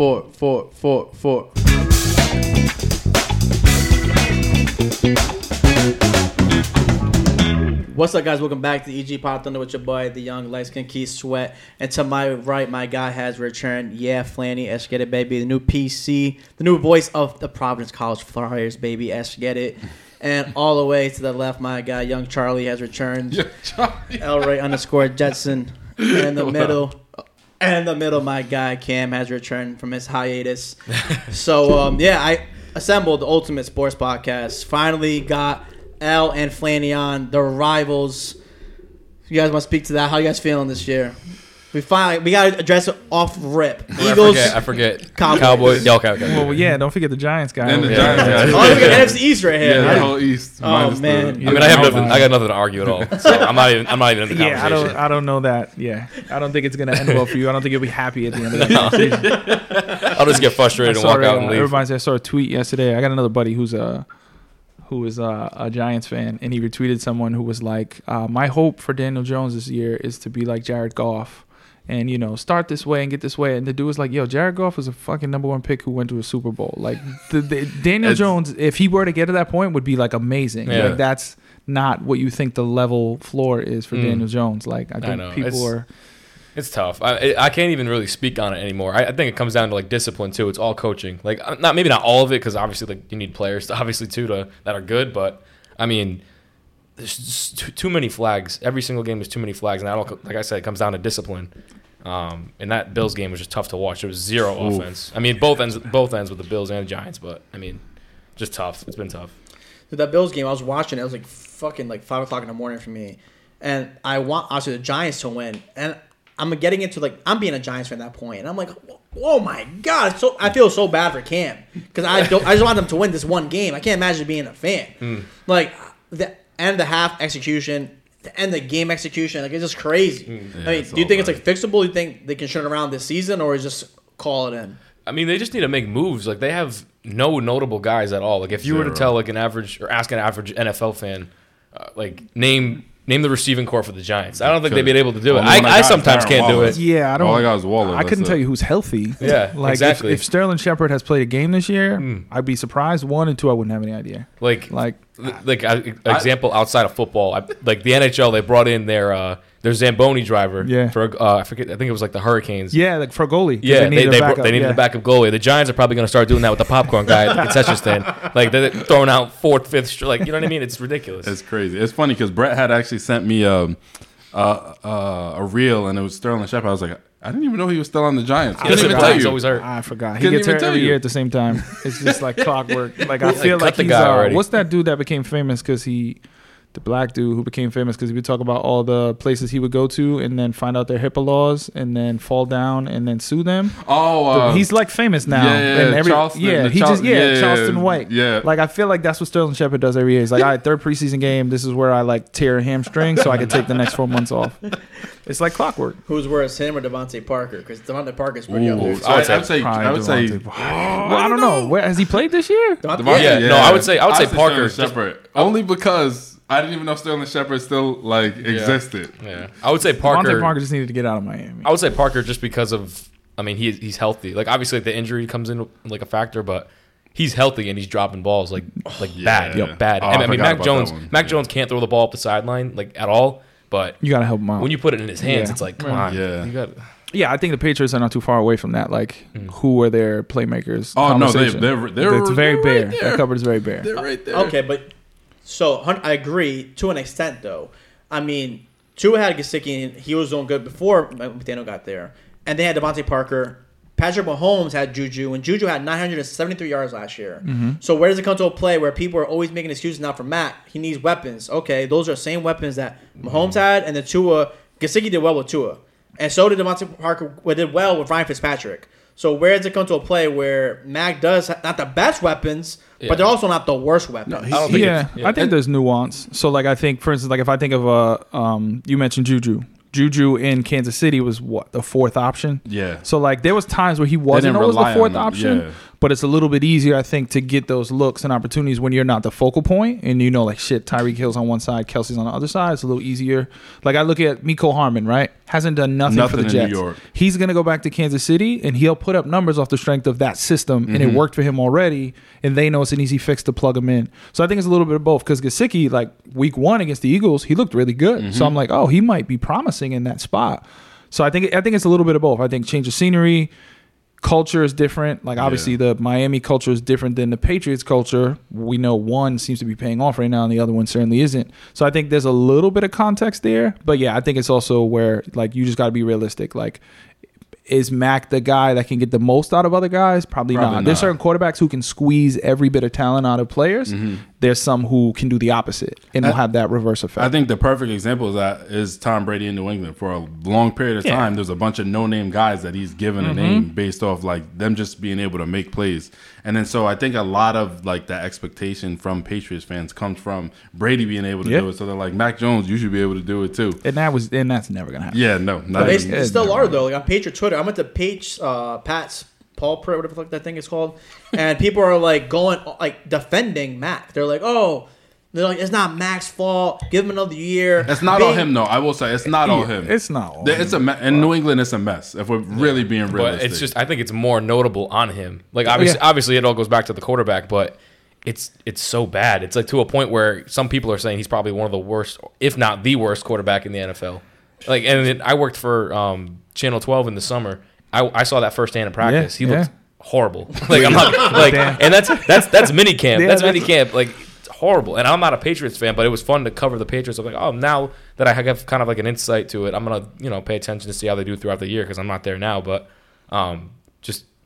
four, four, four, four. What's up, guys? Welcome back to EG Pop Thunder with your boy, the young light skin Keith Sweat. And to my right, my guy has returned. Yeah, Flanny, Esh Get It, baby. The new PC, the new voice of the Providence College Friars, baby. Esh Get It. And all the way to the left, my guy, young Charlie, has returned. Elray underscore Jetson. And in the middle, and in the middle, my guy Cam has returned from his hiatus. So um, yeah, I assembled the Ultimate Sports Podcast. Finally got L and Flanny on, the rivals. You guys want to speak to that? How you guys feeling this year? We finally we got to address it off rip. I Eagles. forget. I forget. Cowboys. Cowboys. Yeah, okay, okay. Well, yeah, don't forget the Giants guy. And the over Giants there. guys. Oh, we got NFC East right here. Yeah, the whole East. Oh, minus the- man. I mean, I have nothing. I got nothing to argue at all. So I'm not even. I'm not even in the conversation. Yeah, I don't. I don't know that. Yeah, I don't think it's gonna end well for you. I don't think you'll be happy at the end of that conversation. I'll just get frustrated and walk Sorry, out uh, and leave. everybody, I saw a tweet yesterday. I got another buddy who's a who is a, a Giants fan, and he retweeted someone who was like, uh, "My hope for Daniel Jones this year is to be like Jared Goff." And you know, start this way and get this way. And the dude was like, "Yo, Jared Goff was a fucking number one pick who went to a Super Bowl. Like, the, the, Daniel Jones, if he were to get to that point, would be like amazing. Yeah. Like, that's not what you think the level floor is for Mm. Daniel Jones. Like, I think know. people It's- are. It's tough. I I can't even really speak on it anymore. I, I think it comes down to like discipline too. It's all coaching. Like uh, not maybe not all of it because obviously like you need players to, obviously too to that are good. But I mean, there's too, too many flags. Every single game is too many flags, and that all like I said, it comes down to discipline. Um, and that Bills game was just tough to watch. There was zero Oof. offense. I mean, both ends both ends with the Bills and the Giants. But I mean, just tough. It's been tough. Dude, that Bills game, I was watching. It was like fucking like five o'clock in the morning for me, and I want obviously the Giants to win. And I'm getting into like I'm being a Giants fan at that point. point, and I'm like, oh my god, so I feel so bad for Cam because I don't. I just want them to win this one game. I can't imagine being a fan. Like the end of the half execution. The end of the game execution, like it's just crazy. I mean, do you all think it's like fixable? Do you think they can turn it around this season, or just call it in? I mean, they just need to make moves. Like they have no notable guys at all. Like if you were to tell like an average or ask an average NFL fan, uh, like name name the receiving core for the Giants, I don't think they'd be able to do it. I I, I sometimes can't do it. Yeah, I don't. All I got is Waller. I couldn't that's tell you who's healthy. Yeah, like exactly. If, if Sterling Shepard has played a game this year, Mm. I'd be surprised. One and two, I wouldn't have any idea. Like Like, like uh, example outside of football, I, like the NHL, they brought in their uh, their Zamboni driver. Yeah. For uh, I forget, I think it was like the Hurricanes. yeah, like for a goalie. 'cause Yeah, they, needed they, a bro- backup, they needed yeah. a backup goalie. The Giants are probably going to start doing that with the popcorn guy at the concession stand. Like they're throwing out fourth, fifth, like you know what I mean? It's ridiculous. It's crazy. It's funny because Brett had actually sent me um, uh, uh, a reel, and it was Sterling Shepard. I was like, I didn't even know he was still on the Giants. Yeah, Couldn't even tell you. always hurt. I forgot. He Couldn't gets hurt every you. year at the same time. It's just like clockwork. Like I Like, feel cut like the he's guy uh, already. what's that dude that became famous because he, the black dude who became famous because he would talk about all the places he would go to and then find out their HIPAA laws and then fall down and then sue them. Oh, uh, he's like famous now. yeah, yeah, and every, Charleston- yeah, he Charl- just yeah, yeah, Charleston White. yeah. like I feel like that's what Sterling Shepard does every year. He's like, all right, third preseason game. This is where I like tear a hamstring so I can take the next four months off. It's like clockwork. Who's worse, him or DeVante Parker? Because DeVante Parker's pretty up Ooh, there. I would say- say, I would say, I would say, DeVante Parker. well, I don't know. Where has he played this year? DeVante- DeVante- Yeah, no, I would say- I would say Sterling Parker, just- Shepard. Only because I didn't even know Sterling Shepard still like existed. Yeah, I would say DeVante Parker. Parker just needed to get out of Miami. I would say Parker just because of. I mean, he he's healthy. Like obviously, like, the injury comes in like a factor, but he's healthy and he's dropping balls like like bad, Yeah. bad. Oh, I I mean, Mac Jones. Mac Yeah. Jones can't throw the ball up the sideline like at all. But You gotta help him out. when you put it in his hands, Yeah. it's like come on, Yeah. you got. yeah, I think the Patriots are not too far away from that. Like, hmm. who are their playmakers? Oh no, they, conversation. they're they're it's very they're bare. Right That there. cupboard is very bare. They're right there. Okay, but so I agree to an extent, though. I mean, Tua had Gesicki, and he was doing good before McDaniel got there, and they had DeVante Parker. Patrick Mahomes had Juju, and Juju had 973 yards last year. Mm-hmm. So where does it come to a play where people are always making excuses now for Matt? He needs weapons. Okay, those are the same weapons that Mahomes mm-hmm. had, and the Tua Gesicki did well with Tua, and so did DeVante Parker. well, Did well with Ryan Fitzpatrick. So where does it come to a play where Mac does ha- not the best weapons, Yeah. but they're also not the worst weapons? No, I don't think yeah, yeah. I think there's nuance. So like I think for instance like if I think of a, um you mentioned Juju. Juju in Kansas City was what the fourth option. Yeah. So like there was times where he wasn't didn't always the fourth option, yeah. But it's a little bit easier, I think, to get those looks and opportunities when you're not the focal point and you know, like shit, Tyreek Hill's on one side, Kelce's on the other side. It's a little easier. Like I look at Mecole Hardman, right? Hasn't done nothing, Nothing for the Jets. York. He's gonna go back to Kansas City and he'll put up numbers off the strength of that system, and Mm-hmm. it worked for him already. And they know it's an easy fix to plug him in. So I think it's a little bit of both. Because Gesicki, like week one against the Eagles, he looked really good. Mm-hmm. So I'm like, oh, he might be promising in that spot. So I think I think it's a little bit of both. I think change of scenery, culture is different. Like obviously the Miami culture is different than the Patriots culture. We know one seems to be paying off right now, and the other one certainly isn't. So I think there's a little bit of context there. But yeah, I think it's also where like you just got to be realistic. Like. Is Mac the guy that can get the most out of other guys? Probably, Probably not. There's certain quarterbacks who can squeeze every bit of talent out of players. Mm-hmm. There's some who can do the opposite and will Mm-hmm. Have that reverse effect. I think the perfect example is that is Tom Brady in New England. For a long period of Yeah. time, there's a bunch of no-name guys that he's given a name based off like them just being able to make plays. And then so I think a lot of like the expectation from Patriots fans comes from Brady being able to Yeah. do it. So they're like Mac Jones, you should be able to do it too. and that was and that's never gonna happen. Yeah, no, not They even- s- still are though. Like on Patriot Twitter, I went to Page uh, Pat's Pulpit, whatever the fuck that thing is called, and people are like going like defending Mac. They're like, oh, they're like, it's not Mac's fault. Give him another year. It's not all Big- him though. I will say it's not all him. It's not. all It's him. a me- in New England. It's a mess. If we're really being But realistic, it's just I think it's more notable on him. Like obviously, Yeah. obviously it all goes back to the quarterback, but it's it's so bad. It's like to a point where some people are saying he's probably one of the worst, if not the worst, quarterback in the NFL. Like, and then I worked for um, Channel 12 in the summer. I, I saw that firsthand in practice. he yeah. looked horrible. Like I'm not like, Damn. and that's that's that's mini camp. Yeah, that's that's- mini camp. Like it's horrible. And I'm not a Patriots fan, but it was fun to cover the Patriots. I'm like, oh, now that I have kind of like an insight to it, I'm gonna you know pay attention to see how they do throughout the year because I'm not there now. But um,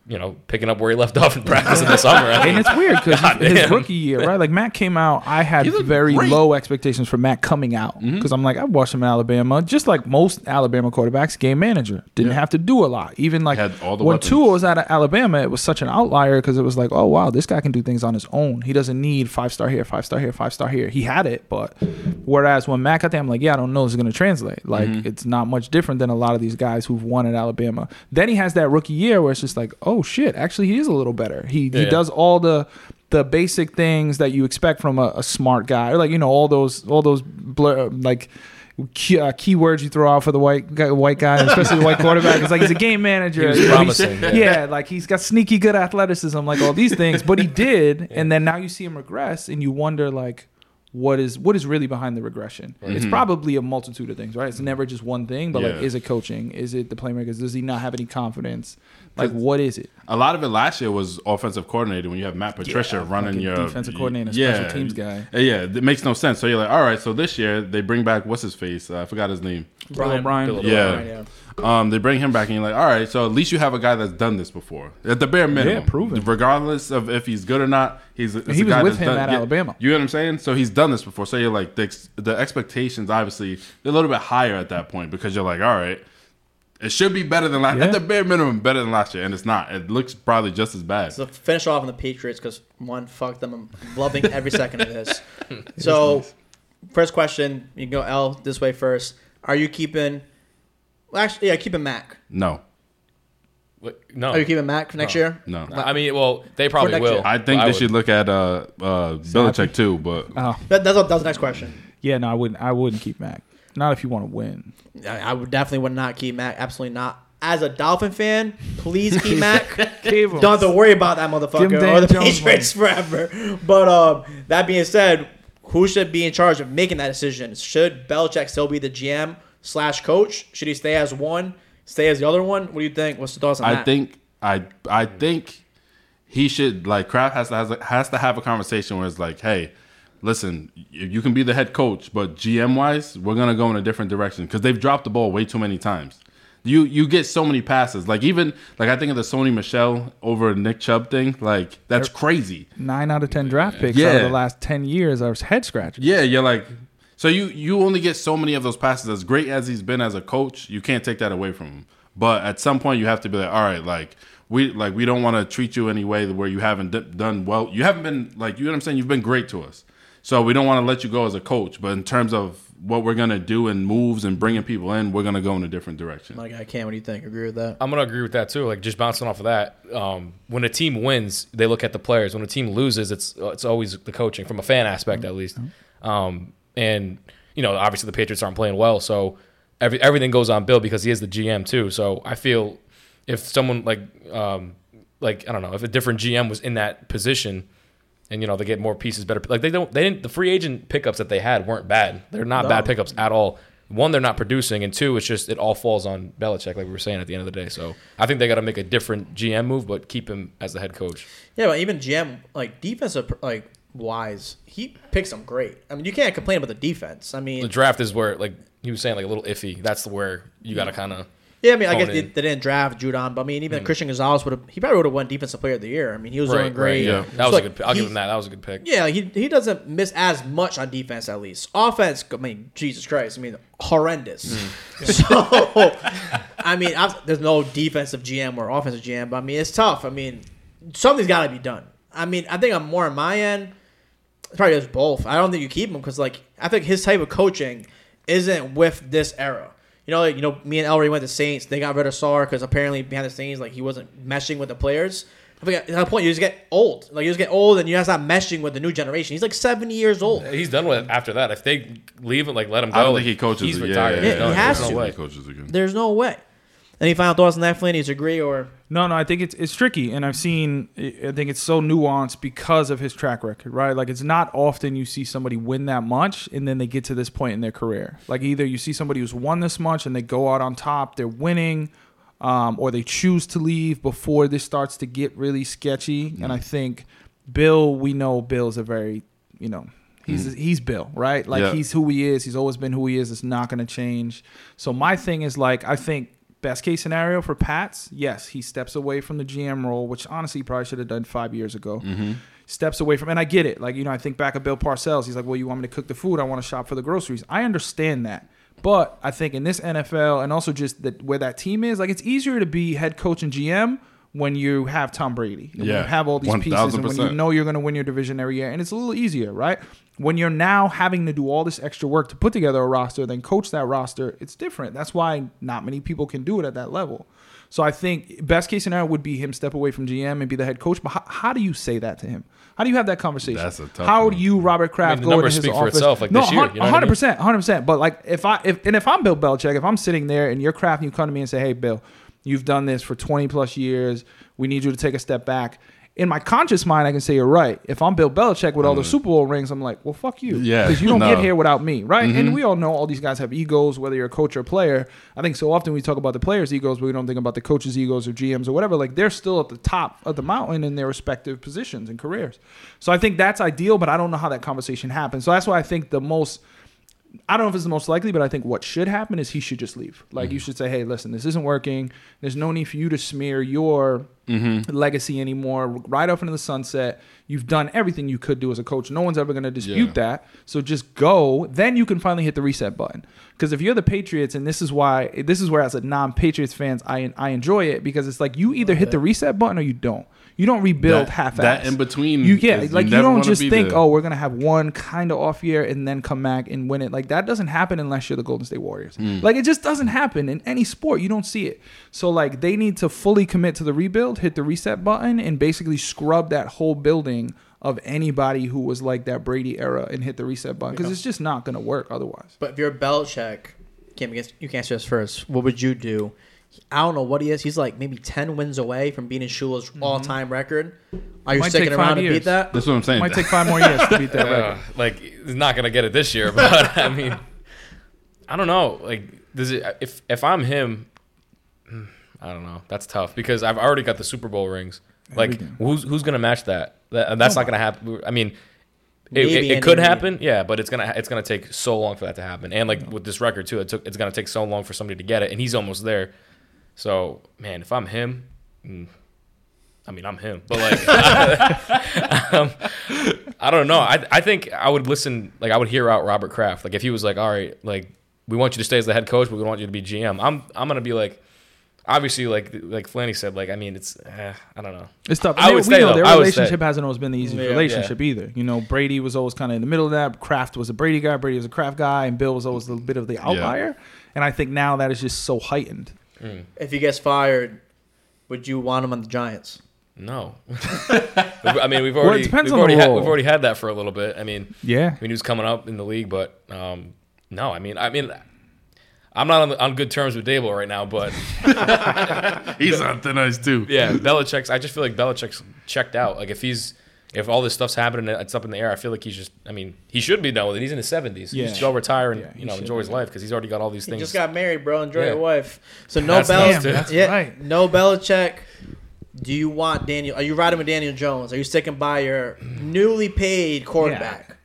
you know picking up where he left off in practice in the summer. I and mean, it's weird because his rookie year, right? Like Matt came out, I had very great. low expectations for Matt coming out because I'm like, I watched him in Alabama, just like most Alabama quarterbacks, game manager, didn't have to do a lot. Even like Had all the when weapons. Tua was out of Alabama, it was such an outlier because it was like, oh wow, this guy can do things on his own. He doesn't need five star here, five star here, five star here. He had it, but whereas when Matt got there, I'm like, yeah, I don't know, if it's gonna translate. Like Mm-hmm. it's not much different than a lot of these guys who've won at Alabama. Then he has that rookie year where it's just like, oh shit, actually he is a little better. He he Yeah. does all the the basic things that you expect from a, a smart guy, or like you know all those all those blur, like key, uh, keywords you throw out for the white guy, white guy, especially the white quarterback. It's like he's a game manager. He was You know, promising, yeah. yeah, like he's got sneaky good athleticism, like all these things. But he did, and then now you see him regress, and you wonder like. What is what is really behind the regression? It's probably a multitude of things, right? It's never just one thing, but like, Mm-hmm. Is it coaching? Is it the playmakers? Does he not have any confidence? Like, what is it? a lot of it last year was offensive coordinator when you have Matt Patricia running fucking your defensive coordinator, special teams guy. Yeah, yeah, it makes no sense. So you're like, all right, so this year they bring back what's his face? Uh, I forgot his name. Bill O'Brien. Bill Yeah. O'Brien, yeah. Um, they bring him back, and you're like, all right, so at least you have a guy that's done this before, at the bare minimum. Yeah, proven. Regardless of if he's good or not, he's He a was guy with that's him done- at Alabama. You know what I'm saying? So he's done this before. So you're like, the, the expectations obviously they're a little bit higher at that point because you're like, all right, it should be better than last. Yeah. At the bare minimum, better than last year, and it's not. It looks probably just as bad. So finish off on the Patriots because one, fuck them. I'm loving every second of this. So, first question, you can go L this way first. Are you keeping? Well, actually, yeah, keeping Mac. no, What- no, Are you keeping Mac for next No. year? no. I mean, well, they probably next will. year. I think but they would. should look at uh, uh, Belichick too, but Oh, That, that's, that was the next question. yeah, no, I wouldn't. I wouldn't keep Mac. Not if you want to win. I, I would definitely would not keep Mac. Absolutely not. As a Dolphin fan, please keep Mac. Keep him. Don't have to worry about that motherfucker Give or the Dan Jones Patriots forever. But um, that being said, who should be in charge of making that decision? Should Belichick still be the GM slash coach? Should he stay as one, stay as the other one? What do you think? What's the thoughts on I that? think I I think he should like Kraft has to has, has to have a conversation where it's like, hey, listen, you you can be the head coach, but GM wise, we're gonna go in a different direction because they've dropped the ball way too many times. You you get so many passes, like even like I think of the Sony Michel over Nick Chubb thing, like that's crazy. Nine out of ten draft picks out of the last ten years are head scratchers. Yeah, you're like, so you you only get so many of those passes. As great as he's been as a coach, you can't take that away from him. But at some point, you have to be like, all right, like we like we don't want to treat you any way where you haven't d- done well. You haven't been like you know what I'm saying. You've been great to us, so we don't want to let you go as a coach. But in terms of what we're gonna do and moves and bringing people in, we're gonna go in a different direction. My guy Cam, what do you think? Agree with that? I'm gonna agree with that too. Like just bouncing off of that, um, when a team wins, they look at the players. When a team loses, it's it's always the coaching from a fan aspect at least. Um, and you know, obviously the Patriots aren't playing well, so every everything goes on Bill because he is the GM too. So I feel if someone like um, like I don't know if a different GM was in that position. And you know they get more pieces, better. Like they don't, they didn't. The free agent pickups that they had weren't bad. They're not No. bad pickups at all. One, they're not producing, and two, it's just it all falls on Belichick, like we were saying at the end of the day. So I think they got to make a different GM move, but keep him as the head coach. Yeah, but even GM like defensive like wise, he picks them great. I mean, you can't complain about the defense. I mean, The draft is where, like he was saying, like a little iffy. That's where you got to kind of. yeah, I mean, I guess they, they didn't draft Judon, but I mean, even Christian Gonzalez would have. He probably would have won Defensive Player of the Year. I mean, he was doing great. yeah. That was So, a good. I'll give him that. That was a good pick. Yeah, he he doesn't miss as much on defense at least. Offense, I mean, Jesus Christ, I mean, horrendous. So, I mean, i there's no defensive GM or offensive GM, but I mean, it's tough. I mean, something's got to be done. I mean, I think I'm more on my end. It's probably just both. I don't think you keep him because, like, I think his type of coaching isn't with this era. You know, like, you know, me and Ellery went to Saints. They got rid of Sar because apparently behind the scenes, like, he wasn't meshing with the players. I think at that point you just get old. Like you just get old and you have to stop meshing with the new generation. He's like seventy years old. He's done with it after that. If they leave him, like let him go. I don't like, think he coaches. He's yeah, retired. Yeah, Yeah, yeah, he has there's to. no way Way. he coaches again. There's no way. Any final thoughts on that, Flynn? Do you agree or No, no, I think it's it's tricky, and I've seen. I think it's so nuanced because of his track record, right? Like it's not often you see somebody win that much, and then they get to this point in their career. Like either you see somebody who's won this much and they go out on top, they're winning, um, or they choose to leave before this starts to get really sketchy. And I think Bill, we know Bill's a very, you know, he's he's Bill, right? Like Yeah. he's who he is. He's always been who he is. It's not going to change. So my thing is like I think best case scenario for Pats, yes, he steps away from the GM role, which honestly he probably should have done five years ago. Mm-hmm. Steps away from, and I get it. Like you know, I think back of Bill Parcells. He's like, "Well, you want me to cook the food? I want to shop for the groceries." I understand that, but I think in this NFL and also just that where that team is, like it's easier to be head coach and GM when you have Tom Brady, and when Yeah, you have all these pieces, and when you know you're going to win your division every year, and it's a little easier, right? When you're now having to do all this extra work to put together a roster, then coach that roster, it's different. That's why not many people can do it at that level. So I think best case scenario would be him step away from GM and be the head coach. But how, how do you say that to him? How do you have that conversation? That's a tough How one. do you, Robert Kraft, the go into numbers his speak for office? itself, like no, this year, you know what I mean? hundred percent, hundred percent. But like if I if and if I'm Bill Belichick, if I'm sitting there and you're Kraft and you come to me and say, "Hey, Bill, you've done this for 20 plus years. We need you to take a step back." In my conscious mind, I can say you're right. If I'm Bill Belichick with all the Super Bowl rings, I'm like, well, fuck you. Mm. Yeah, Because you don't no. Mm-hmm. get here without me, right? And we all know all these guys have egos, whether you're a coach or a player. I think so often we talk about the players' egos, but we don't think about the coaches' egos or GMs or whatever. Like they're still at the top of the mountain in their respective positions and careers. So I think that's ideal, but I don't know how that conversation happens. So that's why I think the most I don't know if it's the most likely, but I think what should happen is he should just leave. Like you should say, "Hey, listen, this isn't working. There's no need for you to smear your legacy anymore. Right off into the sunset. You've done everything you could do as a coach. No one's ever going to dispute Yeah. that. So just go. Then you can finally hit the reset button. Because if you're the Patriots, and this is why this is where as a non-Patriots fans, I I enjoy it because it's like you either hit the reset button or you don't. You don't rebuild That- half that in between You yeah, is- like you, never don't wanna just be think, there. oh, we're gonna have one kind of off year and then come back and win it. Like that doesn't happen unless you're the Golden State Warriors. Hmm. Like it just doesn't happen in any sport. You don't see it. So like they need to fully commit to the rebuild, hit the reset button, and basically scrub that whole building of anybody who was like that Brady era and hit the reset button because it's just not gonna work otherwise. But if you're Belichick, Kim, you can you can't stress first. What would you do? I don't know what he is. He's like maybe ten wins away from beating Shula's all-time record. Are you Might sticking take around five to years. beat that? That's what I'm saying. Might take five more years to beat that Uh, record. like he's not gonna get it this year, but I mean, I don't know. Like, does it? If if I'm him, hmm, I don't know. That's tough because I've already got the Super Bowl rings. Like, who's who's gonna match that? that that's not gonna happen. I mean. It, it, it could happen, yeah, but it's gonna it's gonna take so long for that to happen. And like with this record too, it took it's gonna take so long for somebody to get it, and he's almost there. So man, if I'm him, mm, I mean I'm him, but like um, I don't know. I I think I would listen. Like I would hear out Robert Kraft. Like if he was like, all right, like we want you to stay as the head coach, but we want you to be GM. I'm I'm gonna be like, obviously, like like Flanny said, like I mean, it's eh, I don't know. It's tough. I And would we say, know though, their I relationship hasn't always been the easiest Yeah. relationship either. You know, Brady was always kind of in the middle of that. Kraft was a Brady guy. Brady was a Kraft guy, and Bill was always a bit of the outlier. And I think now that is just so heightened. If he gets fired, would you want him on the Giants? No, I mean we've already depends we've on the already had, role. we've already had that for a little bit. I mean, Yeah. I mean he was coming up in the league, but um, no, I mean I mean I'm not on, on good terms with Daboll right now, but He's on thin ice too. yeah, Belichick's. I just feel like Belichick's checked out. Like if he's if all this stuff's happening, and it's up in the air. I feel like he's just. I mean, he should be done with it. He's in his seventies. He Yeah. should go retire and Yeah, you know enjoy his life because he's already got all these He things. just got married, bro. Enjoy Yeah. your wife. So no That's Belichick. nice. That's yeah, right. No Belichick. Do you want Daniel? Are you riding with Daniel Jones? Are you sticking by your newly paid quarterback?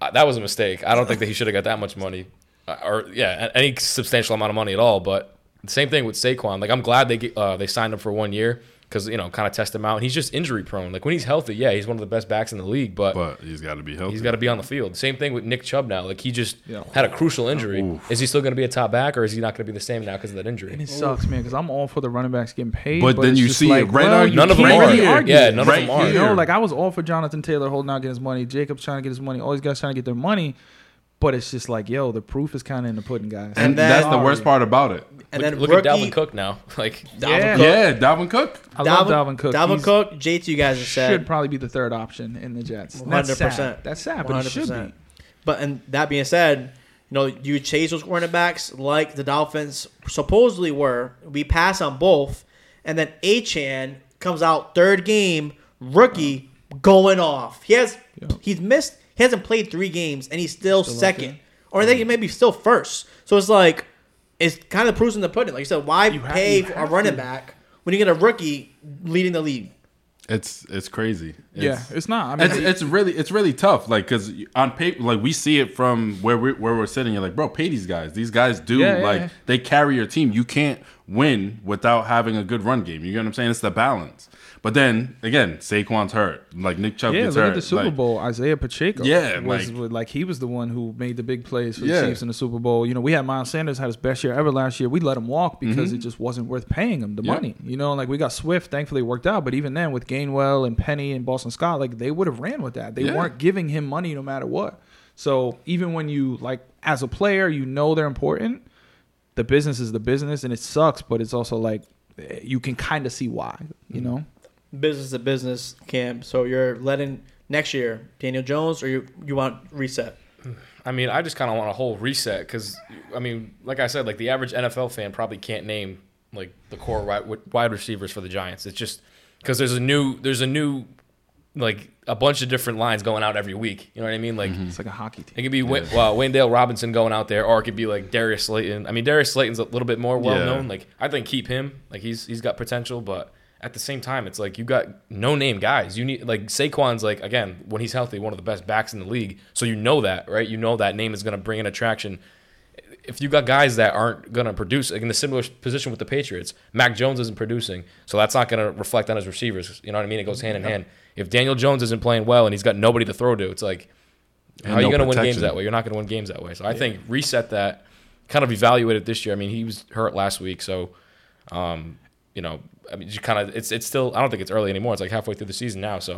Uh, that was a mistake. I don't think that he should have got that much money, uh, or yeah, any substantial amount of money at all. But the same thing with Saquon. Like I'm glad they uh, they signed him for one year because you know kind of test him out. And he's just injury prone. Like when he's healthy, yeah, he's one of the best backs in the league. But, But he's got to be healthy. he's got to be on the field. Same thing with Nick Chubb now. Like he just Yeah. had a crucial injury. Oof. Is he still going to be a top back, or is he not going to be the same now because of that injury? And injury? it sucks, man, because I'm all for the running backs getting paid. But then you see it like, right well, on- you None of them can't are. really argue Yeah, none Right of them are. You know, like I was all for Jonathan Taylor holding out, getting his money. Jacobs trying to get his money. All these guys trying to get their money. But it's just like, yo, the proof is kind of in the pudding, guys. and then- that's the worst part about it. And look then look rookie, at Dalvin Cook now. Like Dalvin Yeah. Cook. Yeah, Dalvin Cook. I love Dalvin Cook. Dalvin He's- Cook. JT, you guys have should probably be the third option in the Jets. That's 100%. sad. That's sad, but it should be. But and that being said, you know, you chase those cornerbacks like the Dolphins supposedly were. We pass on both, and then Achane comes out third game, rookie going off. He has Yeah. he's missed. He hasn't played three games, and he's still, Still second, there. or I think he may be still first. So it's like it's kind of proves in the pudding. Like you said, why You pay you for a running to. back when you get a rookie leading the league? It's it's crazy. It's, yeah, it's not. I mean, It's, it's really it's really tough. Like because on paper, like we see it from where we where we're sitting. You're like, bro, pay these guys. These guys do Yeah, yeah, like yeah. they carry your team. You can't win without having a good run game. You get what I'm saying? It's the balance. But then again, Saquon's hurt. Like Nick Chubb yeah, gets look hurt. at the Super Like, Bowl. Isaiah Pacheco. Yeah, was like- like, he was the one who made the big plays for Yeah. the Chiefs in the Super Bowl. You know, we had Miles Sanders had his best year ever last year. We let him walk because it just wasn't worth paying him the Yeah. money. You know, like we got Swift. Thankfully, it worked out. But even then, with Gainwell and Penny and Boston Scott, like they would have ran with that. They Yeah. weren't giving him money no matter what. So even when you like as a player, you know they're important. The business is the business, and it sucks. But it's also like eh, you can kind of see why. You know. Business to business, camp. So you're letting next year Daniel Jones, or you you want reset? I mean, I just kind of want a whole reset because, I mean, like I said, like the average NFL fan probably can't name like the core wide, wide receivers for the Giants. It's just because there's a new, there's a new, like a bunch of different lines going out every week. You know what I mean? Like It's like a hockey team. it could be Wa- well, Wan'Dale Robinson going out there, or it could be like Darius Slayton. I mean, Darius Slayton's a little bit more well known. Yeah. Like I think keep him. Like he's he's got potential, but at the same time, it's like you got no name guys. You need like Saquon's like again when he's healthy, one of the best backs in the league. So you know that, right? You know that name is going to bring in attraction. If you got guys that aren't going to produce, like in the similar position with the Patriots, Mac Jones isn't producing, so that's not going to reflect on his receivers. You know what I mean? It goes hand in hand. If Daniel Jones isn't playing well and he's got nobody to throw to, it's like And how are you no going to win games that way? You're not going to win games that way. So I think reset that, kind of evaluate it this year. I mean, he was hurt last week, so um, you know, I mean, you kind of it's it's still. I don't think it's early anymore. It's like halfway through the season now, so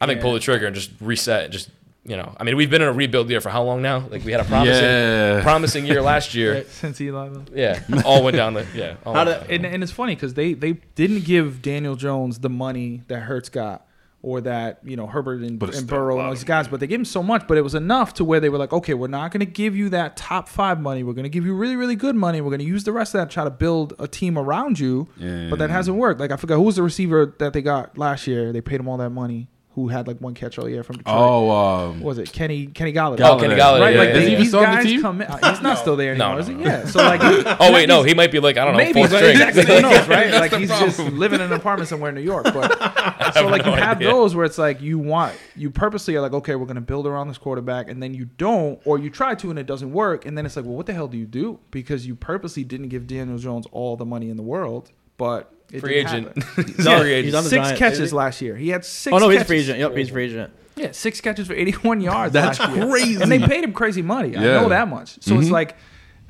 I think Yeah. pull the trigger and just reset. and Just you know, I mean, we've been in a rebuild year for how long now? Like we had a promising Yeah. promising year last year. Since Eli left. Yeah, all went down the yeah. all How went did- down. And, and it's funny because they, they didn't give Daniel Jones the money that Hurts got or that you know Herbert and, and Burrow and those guys, but they gave him so much, but it was enough to where they were like, okay, we're not going to give you that top five money. We're going to give you really really good money. We're going to use the rest of that to try to build a team around you. But that Yeah. hasn't worked. Like I forgot who was the receiver that they got last year. They paid him all that money. Who had like one catch all year from Detroit? Oh, um, What was it Kenny Kenny Golladay? Oh, Kenny Golladay, Right, yeah, like yeah, they- yeah. These still on the guys come in. He's not still there No, anymore, no, is he? no. Yeah. So like, oh wait, no, he might be like I don't know, Maybe fourth but string. exactly. Who knows, right? Like the he's just living in an apartment somewhere in New York. But so like no you have idea. those where it's like you want you purposely are like, okay, we're gonna build around this quarterback, and then you don't, or you try to and it doesn't work, and then it's like, well, what the hell do you do? Because you purposely didn't give Daniel Jones all the money in the world, but it Free didn't agent. happen. He's No, free agent. he's on the Six Giants, catches last year. He had six. Oh no, he's a catches. free agent. Yep, he's a free agent. Yeah, six catches for 81 yards. That's last year. crazy. And they paid him crazy money. I Yeah. know that much. So it's Mhm. like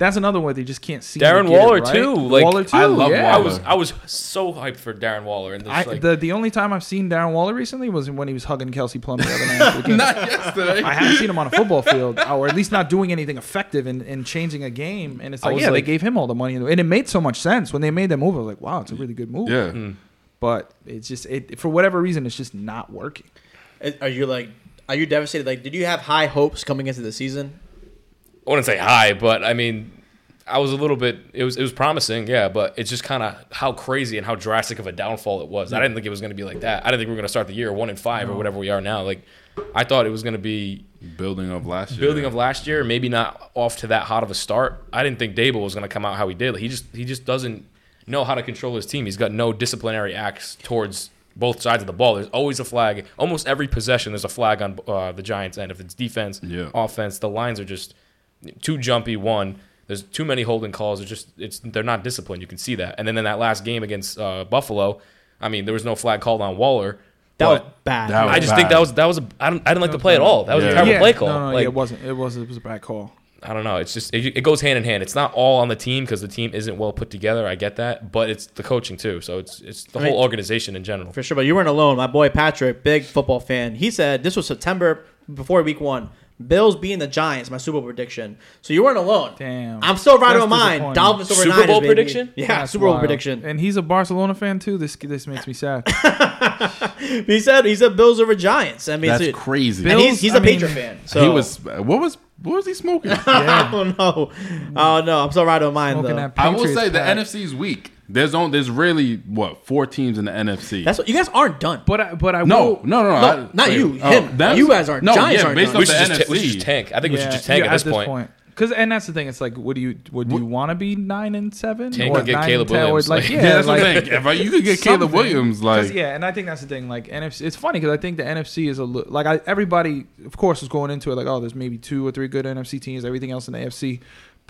That's another one they just can't see. Darren Waller, too, like, Waller too. I love yeah. I was I was so hyped for Darren Waller, and this, I, like, the the only time I've seen Darren Waller recently was when he was hugging Kelsey Plum the other night. after the game. Not yesterday. I haven't seen him on a football field, or at least not doing anything effective in, in changing a game. And it's I like, was yeah, they gave him all the money, and it made so much sense when they made that move. I was like, wow, it's a really good move. Yeah. Mm. But it's just it for whatever reason, it's just not working. Are you like? Are you devastated? Like, did you have high hopes coming into the season? I wouldn't say high, but I mean, I was a little bit. It was it was promising, yeah. But it's just kind of how crazy and how drastic of a downfall it was. I didn't think it was going to be like that. I didn't think we were going to start the year one and five or whatever we are now. Like, I thought it was going to be Building of last year. building of last year, maybe not off to that hot of a start. I didn't think Daboll was going to come out how he did. He just he just doesn't know how to control his team. He's got no disciplinary acts towards both sides of the ball. There's always a flag. Almost every possession, there's a flag on uh, the Giants' end. If it's defense, Yeah. offense, the lines are just too jumpy. One, there's too many holding calls. It's just it's they're not disciplined. You can see that. And then in that last game against uh, Buffalo, I mean, there was no flag called on Waller. That was bad. that was I just think that was that was a, I don't I didn't like the play at all. That was Yeah. a terrible yeah, play call. No, no, Like, yeah, it wasn't. It was. It was a bad call. I don't know. It's just it, it goes hand in hand. It's not all on the team because the team isn't well put together. I get that, but it's the coaching too. So it's it's the I mean- whole organization in general. For sure, but you weren't alone. My boy Patrick, big football fan, he said this was September before week one. Bills being the Giants, my Super Bowl prediction. So you weren't alone. Damn. I'm still right That's on mine. disappointing. Dolphins over Super Niners, Bowl baby. prediction? Yeah, That's Super Bowl wild. prediction. And he's a Barcelona fan too. This this makes me sad. He said he said Bills over Giants. I mean, That's dude, crazy. and he's, Bills, he's I a Patriot mean, fan. So he was. What was? What was he smoking? I don't know. Oh no, I'm still right on mine Smoking though. I will Patriots say the pack. NFC's weak. There's on. There's really what four teams in the NFC. That's what you guys aren't done. But I, but I no, will, no, no, No, I- not wait, you, oh, him. them? You guys aren't. No, Giants yeah, aren't based done. off We the should, just NFC. ta- we should just tank. I think we should just tank yeah, at this point. Because and that's the thing. It's like, what do you would you want to be nine and seven Tank or get nine Caleb and 10, or Williams, Like, like- yeah, Yeah, that's like, what I'm saying. If I- you could get Caleb something. Williams, 'Cause, like yeah, and I think that's the thing. Like NFC, it's funny because I think the NFC is a li- like I, everybody, of course, is going into it like, oh, there's maybe two or three good NFC teams. Everything else in the AFC,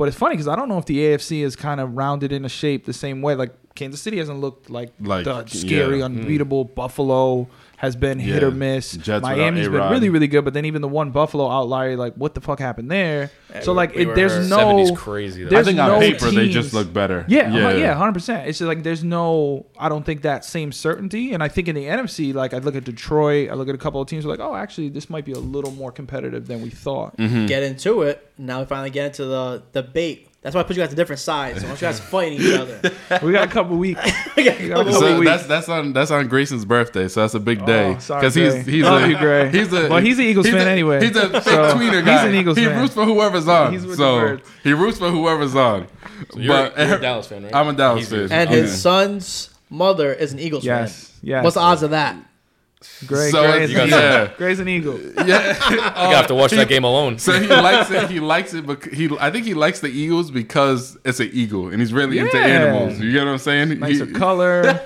but it's funny because I don't know if the AFC is kind of rounded in a shape the same way. Like Kansas City hasn't looked like, Like, the scary, yeah. unbeatable. Buffalo has been hit or miss. Jets Miami's been really, really good, but then even the one Buffalo outlier, like what the fuck happened there? so like, We it, there's no 70s crazy. though. I there's think on no paper they just look better. yeah, yeah, yeah, yeah, hundred percent. It's just like there's no, I don't think that same certainty. And I think in the NFC, like I look at Detroit, I look at a couple of teams, like, oh, actually, this might be a little more competitive than we thought. Mm-hmm. Get into it. Now we finally get into the debate. That's why I put you guys to different sides. So I want you guys fighting each other. we got a couple weeks. We got a couple couple So weeks. that's that's on that's on Grayson's birthday, so that's a big oh, day Oh, because Gray. he's he's Love a you, Gray. he's a Well, he's an Eagles he's fan a- anyway. He's a fake So, tweener he's an Eagles fan. he fan. roots for whoever's on. He's with the so birds. he roots for whoever's on. You're, but you're a Dallas fan, right? I'm a Dallas He's- fan. And Okay. his son's mother is an Eagles Yes, fan. yes. What's the odds of that? Gray, So Gray, it's- is an yeah. Eagle. Gray's an Eagle. yeah, You gotta have to watch that game alone. So he likes it. He likes it, but he I think he likes the Eagles because it's an eagle, and he's really into animals. You get what I'm saying? Nicer He- color.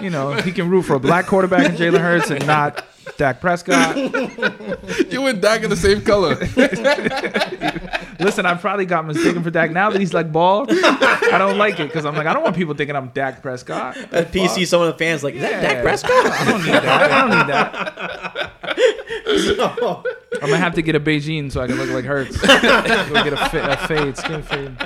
you know, he can root for a black quarterback in Jalen Hurts and not Dak Prescott. you and Dak are the same color. Listen, I probably got mistaken for Dak. Now that he's like bald, I don't like it because I'm like, I don't want people thinking I'm Dak Prescott. At PC, some of the fans like, is that Dak Prescott? I don't need that. I don't need that. I'm gonna have to get a Beijing so I can look like Hurts. Go get a, fa- a fade, skin fade.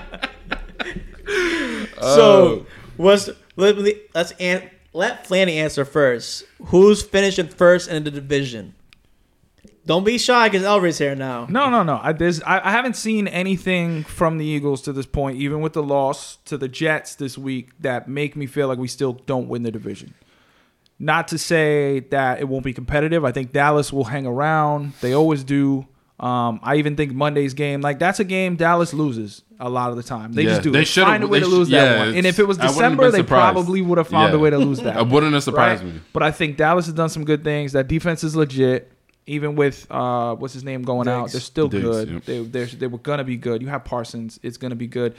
so, uh, what's let, me- let's an, let Flanny answer first. Who's finishing first in the division? Don't be shy because Elray's here now. No, no, no. I, there's, I, I haven't seen anything from the Eagles to this point, even with the loss to the Jets this week, that make me feel like we still don't win the division. Not to say that it won't be competitive. I think Dallas will hang around. They always do. Um, I even think Monday's game, like that's a game Dallas loses a lot of the time. They Yeah, just do. they They should've- find a way to sh- lose yeah, that one. And if it was I wouldn't have December, they probably would have found Yeah. a way to lose that. I wouldn't have surprised right? me. But I think Dallas has done some good things. That defense is legit. Even with uh, what's his name going out, they're still Diggs, good. yep. They they're, they were gonna be good. You have Parsons, it's gonna be good.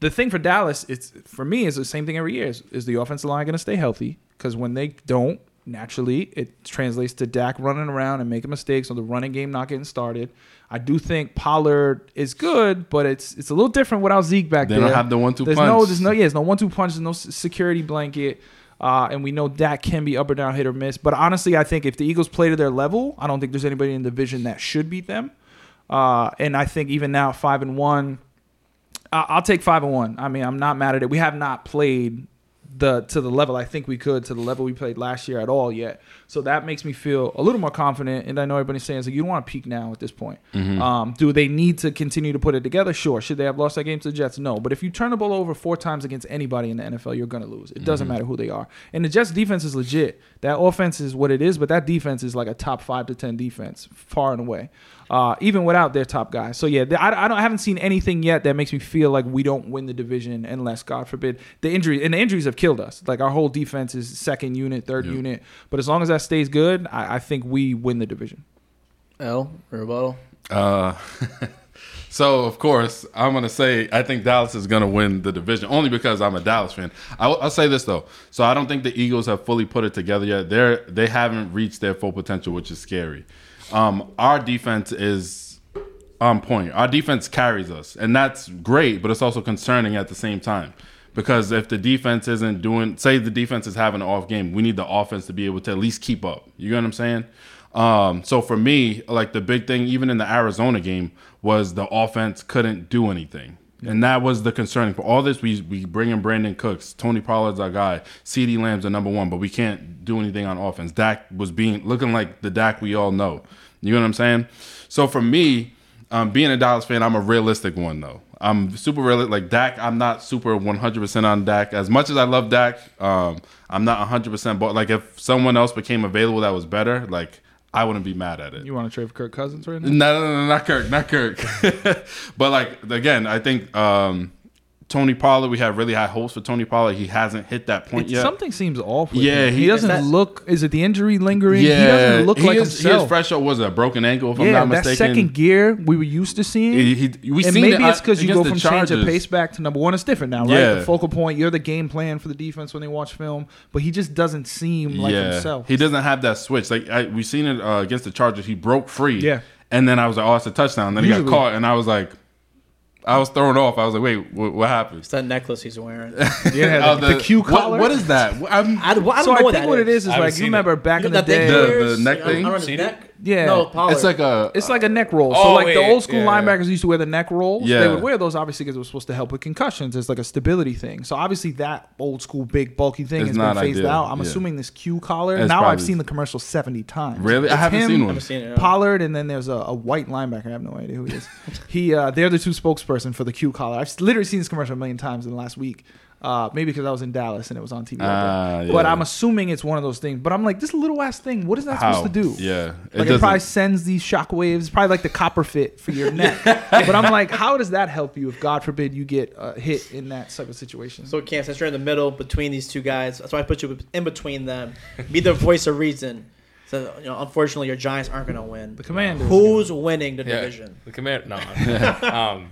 The thing for Dallas, it's for me is the same thing every year. Is, is the offensive line gonna stay healthy? Because when they don't, naturally it translates to Dak running around and making mistakes or the running game not getting started. I do think Pollard is good, but it's it's a little different without Zeke back They there. don't have the one-two There's punch. no there's no yeah, there's no one two punch. There's no security blanket. Uh, and we know that can be up or down, hit or miss. But honestly, I think if the Eagles play to their level, I don't think there's anybody in the division that should beat them. Uh, and I think even now, five and one, I'll take five and one. I mean, I'm not mad at it. We have not played the to the level I think we could to the level we played last year at all yet. So that makes me feel a little more confident. And I know everybody's saying, so you don't want to peak now at this point. Um, do they need to continue to put it together? Sure. Should they have lost that game to the Jets? No. But if you turn the ball over four times against anybody in the NFL, you're going to lose. It doesn't matter who they are. And the Jets defense is legit. That offense is what it is, but that defense is like a top five to ten defense, far and away. Uh, even without their top guys. So yeah, I, I don't I haven't seen anything yet that makes me feel like we don't win the division unless God forbid the injury and the injuries have killed us. Like our whole defense is second unit, third Yep. unit. But as long as that stays good, I, I think we win the division. L rebuttal. Uh, so of course I'm gonna say I think Dallas is gonna win the division only because I'm a Dallas fan. I, will say this though, so I don't think the Eagles have fully put it together yet. They're they haven't reached their full potential, which is scary. Um, our defense is on point. Our defense carries us, and that's great, but it's also concerning at the same time. Because if the defense isn't doing, say the defense is having an off game, we need the offense to be able to at least keep up. You know what I'm saying? Um, so for me, like the big thing, even in the Arizona game, was the offense couldn't do anything. And that was the concerning for all this. We we bring in Brandin Cooks, Tony Pollard's our guy, CeeDee Lamb's the number one, but we can't do anything on offense. Dak was being looking like the Dak we all know. You know what I'm saying? So for me, um, being a Dallas fan, I'm a realistic one though. I'm super realistic. Like Dak, I'm not super 100% on Dak. As much as I love Dak, um, I'm not 100%. But like if someone else became available that was better, like I wouldn't be mad at it. You want to trade for Kirk Cousins right now? No, no, no, not Kirk, not Kirk. but like again, I think um, Tony Pollard. We have really high hopes for Tony Pollard. He hasn't hit that point It- yet. Something seems off. Yeah, he- he doesn't Is that- look. Is it the injury lingering? yeah, he doesn't look he like is, He is fresh. up was a broken ankle? If I'm yeah, not that mistaken. second gear we were used to seeing. He- he- we and seen maybe it, it's because you go the from change of pace back to number one. It's different now, right? Yeah. The focal point, you're the game plan for the defense when they watch film, but he just doesn't seem like himself. He doesn't have that switch. Like I, we seen it uh, against the Chargers. He broke free. Yeah. And then I was like, oh, it's a touchdown. Then he got caught, and I was like, I was thrown off. I was like, wait, what, what happened? It's that necklace he's wearing. yeah, Oh, the, the Q what- what is that? I'm, I, well, I don't so know I what think that what it is is I haven't like you remember it. back You in the day. The- he the wears? neck thing? I don't know, Seen his it? Neck? Yeah. No, Pollard. it's like a. It's like a neck roll. Oh, so like wait, the old school yeah. linebackers used to wear the neck rolls. Yeah. They would wear those obviously because it was supposed to help with concussions. It's like a stability thing. So obviously that old school big bulky thing It's has been phased ideal. out. I'm Yeah. assuming this Q collar. It's now I've seen the commercial 70 times. Really? I haven't him, seen I one. haven't seen it. Pollard and then there's a, a white linebacker. I have no idea who he is. he uh, they're the two spokesperson for the Q collar. I've literally seen this commercial a million times in the last week. Uh, maybe because I was in Dallas and it was on TV. all day. Ah, But yeah. I'm assuming it's one of those things. But I'm like, this little ass thing. What is that How? supposed to do? Yeah. Like it, doesn't- probably sends these shock waves. Probably like the copper fit for your neck. but I'm like, how does that help you if God forbid you get uh, hit in that type of situation? So Cam, since you're in the middle between these two guys, that's why I put you in between them. Be the voice of reason. So you know, unfortunately, your Giants aren't going to win. the Commanders. Who's winning the Yeah. division? The command. No. um,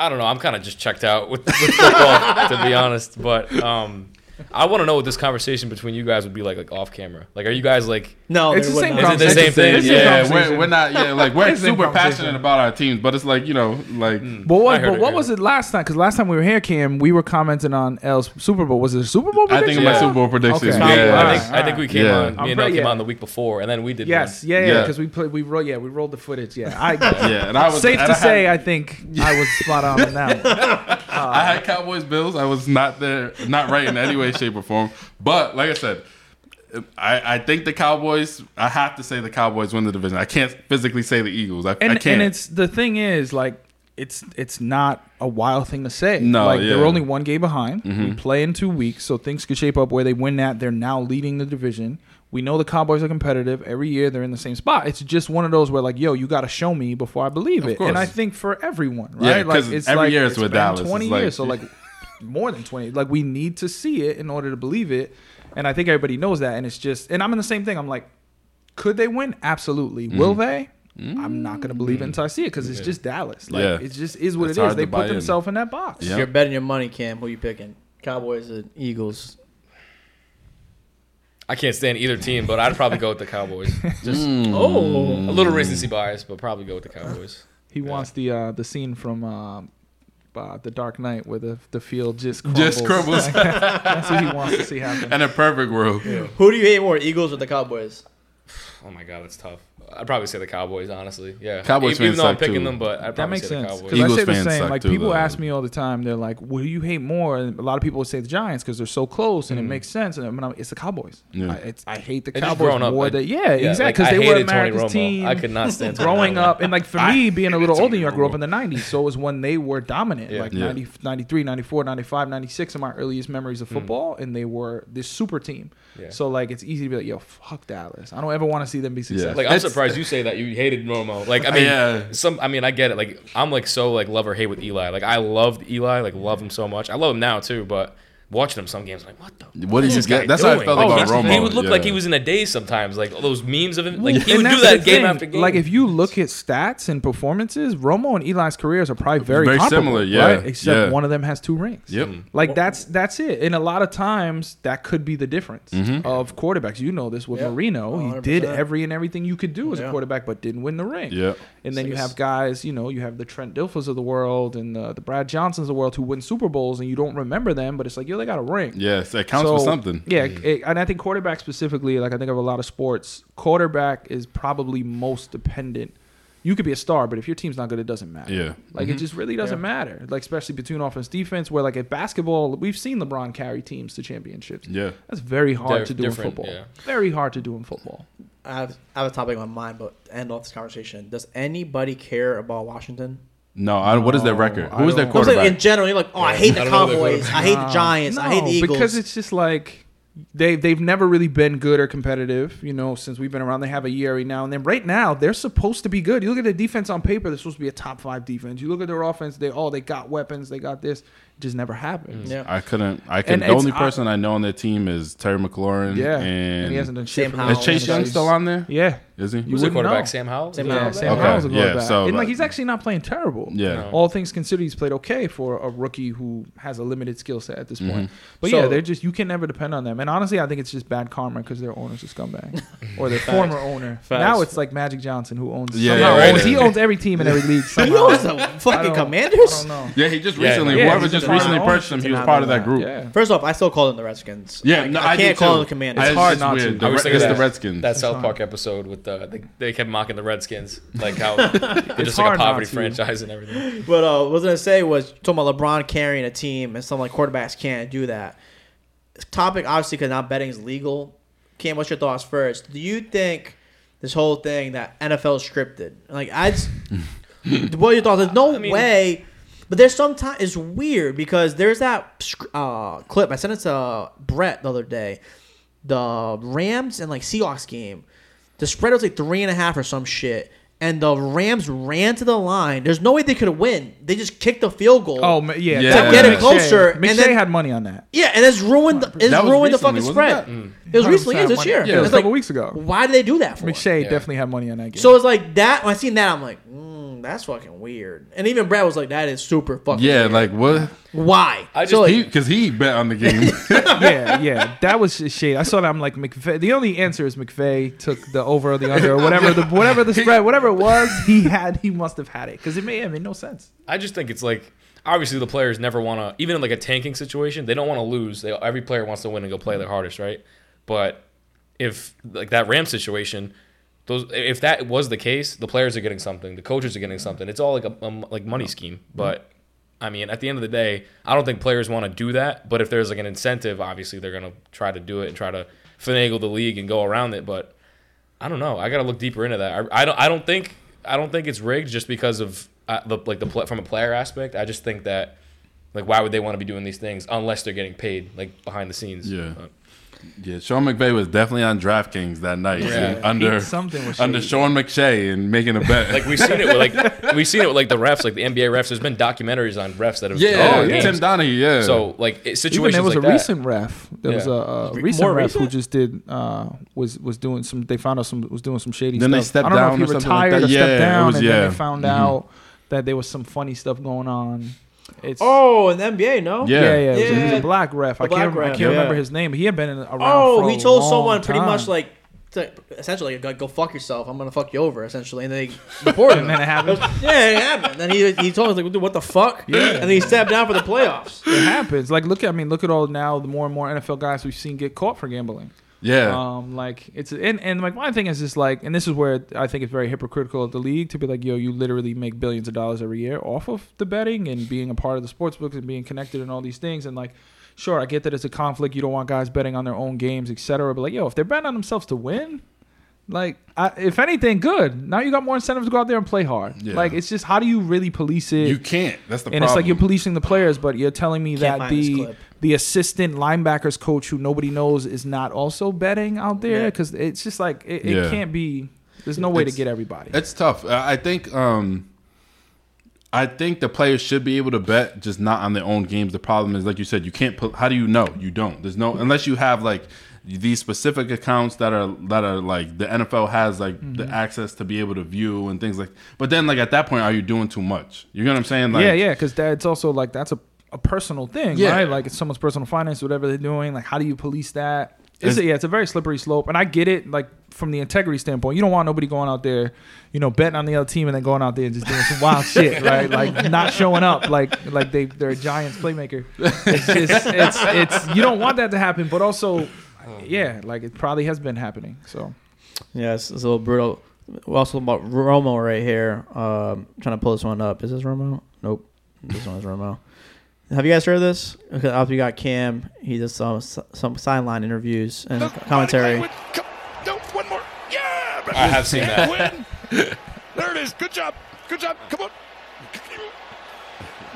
I don't know. I'm kind of just checked out with, with football, to be honest. But um, I want to know what this conversation between you guys would be like, like off camera. Like, are you guys like? No, It's the same not. Is it the same thing? It's Yeah, we're, we're not. Yeah, like we're It's the same super passionate about our teams, but it's like you know, like hmm. But what, but it, what was it last time? Because last time we were here, Cam, we were commenting on L's Super Bowl. Was it a Super Bowl? Prediction? I think prediction? my Super Bowl predictions. Okay. Yeah, I think I think we came Yeah. on. I'm Me and pre- Elle came yeah. on the week before, and then we did. Yes, one. yeah, yeah, Yeah. because we played, we rolled, yeah, we rolled the footage. Yeah, I, yeah, and I was safe to say, I think I was spot on on that. I had Cowboys Bills. I was not there, not right in any way, shape, or form. But like I said, I, I think the Cowboys. I have to say the Cowboys win the division. I can't physically say the Eagles. I, and I can't. and it's the thing is like it's it's not a wild thing to say. No, like yeah. Mm-hmm. they're only one game behind. We play in two weeks, so things could shape up where they win that. They're now leading the division. We know the Cowboys are competitive every year. They're in the same spot. It's just one of those where like, yo, you got to show me before I believe Of it. course. And I think for everyone, right? Yeah, right? like 'cause every year it's with been Dallas. Twenty It's like- years, so like more than twenty. Like we need to see it in order to believe it. And I think everybody knows that. And it's just, and I'm in the same thing. I'm like, could they win? Absolutely. Mm-hmm. Will they? I'm not gonna believe it until I see it because it's just Dallas. Like Yeah. it just is what It's it is. They put themselves in that box. Yeah. You're betting your money, Cam. Who you picking? Cowboys or Eagles? I can't stand either team, but I'd probably go with the Cowboys. Just Oh, a little recency bias, but probably go with the Cowboys. He wants the uh, the scene from uh, uh, the Dark Knight where the the field just crumbles. Just crumbles. That's what he wants to see happen. in a perfect world. who do you hate more, Eagles or the Cowboys? Oh my god, that's tough. I'd probably say the Cowboys, honestly. Yeah, Cowboys even, even fans though I'm picking too. them, but I'd That probably makes say the sense Cowboys. because I Eagles say the fans same. Like too, people though. ask me all the time, they're like, "What do you hate more?" And a lot of people would say the Giants because they're so close and Mm. it makes sense. And I mean, it's the Cowboys. Yeah. I, it's, I hate the It's Cowboys growing up, more like- than yeah, Yeah, exactly because I they were hated Tony America's Romo. team. I could not stand growing up and like for me being a little hated older, I grew up in the 90s, so it was when they were dominant, Yeah. like Yeah. 90, 93, 94, 95, 96 are my earliest memories of football, and they were this super team. Yeah. So like it's easy to be like, yo, fuck Dallas. I don't ever want to see them be successful. Like I'm It's- surprised you say that you hated Romo. Like I mean, Yeah. some. I mean, I get it. Like I'm like so like love or hate with Eli. Like I loved Eli. Like love him so much. I love him now too. But watching him some games, like what the. What is did you this guy get? That's how I felt Oh, about Romo. He would look like he was in a daze sometimes. Like all those memes of him. Like he And would do that game thing. after game. Like if you look at stats and performances, Romo and Eli's careers are probably very, Very comparable, similar, yeah, right? Except yeah. one of them has two rings. Yep. Like that's that's it. And a lot of times that could be the difference Mm-hmm. of quarterbacks. You know this with Yeah. Marino. He 100%. did every and everything you could do as a quarterback, but didn't win the ring. Yep. And then you have guys, you know, you have the Trent Dilfers of the world and the, the Brad Johnsons of the world who win Super Bowls, and you don't remember them, but it's like, yo, they got a ring. Yes, it counts for something. Yeah, it- and I think quarterback specifically, like I think of a lot of sports, quarterback is probably most dependent. You could be a star, but if your team's not good, it doesn't matter. Yeah. Like it mm-hmm. just really doesn't Yeah. matter. Like especially between offense defense, where like at basketball, we've seen LeBron carry teams to championships. Yeah. That's very hard Dif- to do in football. yeah. Very hard to do in football. I have, I have a topic on my mind, but to end off this conversation. Does anybody care about Washington? No, I, what is their record? Who is their don't- I was like, quarterback? in general, you're like, oh, I hate the I don't know their Cowboys. I hate the Nah. Giants. I hate the Eagles. because it's just like they they've never really been good or competitive. You know, since we've been around, they have a year every now and then. Right now, they're supposed to be good. You look at the defense on paper; they're supposed to be a top five defense. You look at their offense; they oh they got weapons, they got this. It just never happens. yeah. I couldn't. I can. And The only person I, know on their team is Terry McLaurin. Yeah, and, he hasn't done shit. Sam Howell. is Chase Young still on there? Yeah, Is he? You Who's the wouldn't quarterback? know. Sam Howell. Sam Yeah. yeah. Howell. Sam Okay, Howell's a yeah, quarterback. so, and like like- he's actually not playing terrible. Yeah. No. all things considered, he's played okay for a rookie who has a limited skill set at this Mm-hmm. point. But So- yeah, they're just you can never depend on them. And honestly, I think it's just bad karma because their owner's a scumbag or their former owner. Facts. Now it's like Magic Johnson who owns. Yeah, somehow yeah, right. owns, he owns every team in every league. He owns the fucking don't- Commanders. I don't know. Yeah, he just recently. yeah, whoever just just recently part purchased him, he was part of that group. Yeah. First off, I still call them the Redskins. Yeah, I, no, I I can't call too. them the Commanders. It's It's hard not weird. to. I was The, thinking it's that- the Redskins. That South. Park episode with the they, they kept mocking the Redskins, like how they're just like a poverty franchise and everything. But uh, what I was gonna say was talking about LeBron carrying a team, and some like quarterbacks can't do that. Topic obviously because now betting is legal. Cam, what's your thoughts first? Do you think this whole thing that NFL is scripted? Like I, just, what are your thoughts? There's no I mean- way. But there's sometimes it's weird because there's that uh, clip I sent it to Brett the other day. The Rams and like Seahawks game. The spread was like three and a half or some shit. And the Rams ran to the line. There's no way they could win. They just kicked the field goal. Oh yeah, Yeah. that To get was it McShay. closer, and McShay then- had money on that. Yeah, and it's ruined. The, it's That was ruined the fucking spread. that? It was recently, yeah, this year. Yeah, it was It's a couple like, weeks ago. Why did they do that for? McShay Yeah. definitely had money on that game. So it's like that. When I seen that, I'm like, mm, that's fucking weird. And even Brad was like, that is super fucking. Yeah, weird. like what? why? I so just- like, Because he, bet on the game. yeah, yeah, that was shade. I saw that. I'm like McVay. The only answer is McVay took the over or the under or whatever the whatever the spread, whatever it was. He had. He must have had it because it made, it made no sense. I just think it's like obviously the players never want to even in like a tanking situation they don't want to lose. They every player wants to win and go play their hardest, right? But if like that Ram situation, those if that was the case, the players are getting something, the coaches are getting something. It's all like a, a like money scheme. But I mean, at the end of the day, I don't think players want to do that. But if there's like an incentive, obviously they're gonna try to do it and try to finagle the league and go around it. But I don't know. I got to look deeper into that. I, I don't. I don't think. I don't think it's rigged just because of uh, the like the from a player aspect. I just think that like why would they want to be doing these things unless they're getting paid like behind the scenes? Yeah. But- yeah, Sean McVay was definitely on DraftKings that night Yeah. under something was under. Sean McShay and making a bet. like we've seen it with like we've seen it with like the refs, like the NBA refs. There's been documentaries on refs that have yeah, Oh, yeah. Tim Donaghy. Yeah. So like it- Even there was like a that. recent ref. There was a, a recent more ref who just did uh, was was doing some. They found out some was doing some shady stuff. Then they stepped I don't down know if he something like retired or Yeah, it down, was- and yeah. then they found Mhm. out that there was some funny stuff going on. It's oh, in the NBA, no. Yeah. yeah, yeah. It was, a, he was a black ref. I A black can't, I can't remember his name. He had been in, around. Oh, for he a told long someone pretty much time. like, to, essentially, go, go fuck yourself. I'm gonna fuck you over, essentially, and they reported him. And then it happened. yeah, it happened. Then he he told us like, dude, what the fuck? Yeah. And then he stepped down for the playoffs. It happens. Like, look at, I mean, look at all now the more and more NFL guys we've seen get caught for gambling. Yeah. Um, like it's and and like my thing is just like, and this is where I think it's very hypocritical of the league to be like, yo, you literally make billions of dollars every year off of the betting and being a part of the sports books and being connected and all these things and like. Sure, I get that it's a conflict. You don't want guys betting on their own games, etc. But like, yo, if they're betting on themselves to win, like, I, if anything, good. Now you got more incentive to go out there and play hard. Yeah. Like, it's just how do you really police it? you can't. That's the and problem. it's like you're policing the players, but you're telling me Can't that the the assistant linebackers coach who nobody knows is not also betting out there Yeah. because it's just like it, it Yeah. can't be. There's no way to get everybody. It's tough. I I think um I think the players should be able to bet, just not on their own games. The problem is, like you said, you can't put. How do you know? You don't. There's no unless you have like these specific accounts that are that are like the NFL has like the Mm-hmm. access to be able to view and things like. But then like at that point, are you doing too much? You know what I'm saying? Like, yeah, yeah, because that's also like that's a, a personal thing, Yeah. right? Like it's someone's personal finance, whatever they're doing. Like how do you police that? It's, It's- a, yeah, it's a very slippery slope, and I get it. Like from the integrity standpoint, you don't want nobody going out there, you know, betting on the other team and then going out there and just doing some wild shit, right? Like not showing up, like like they they're a Giants playmaker. It's just it's it's you don't want that to happen, but also, yeah, like it probably has been happening. So Yeah, it's, it's a little brutal. We're also about Romo right here. Um, trying to pull this one up. Is this Romo? Nope. This one is Romo. Have you guys heard of this? Okay, after you got Cam, he does some some sideline interviews and commentary. No, one more. Yeah. I have seen that. Win. There it is. Good job. Good job. Come on.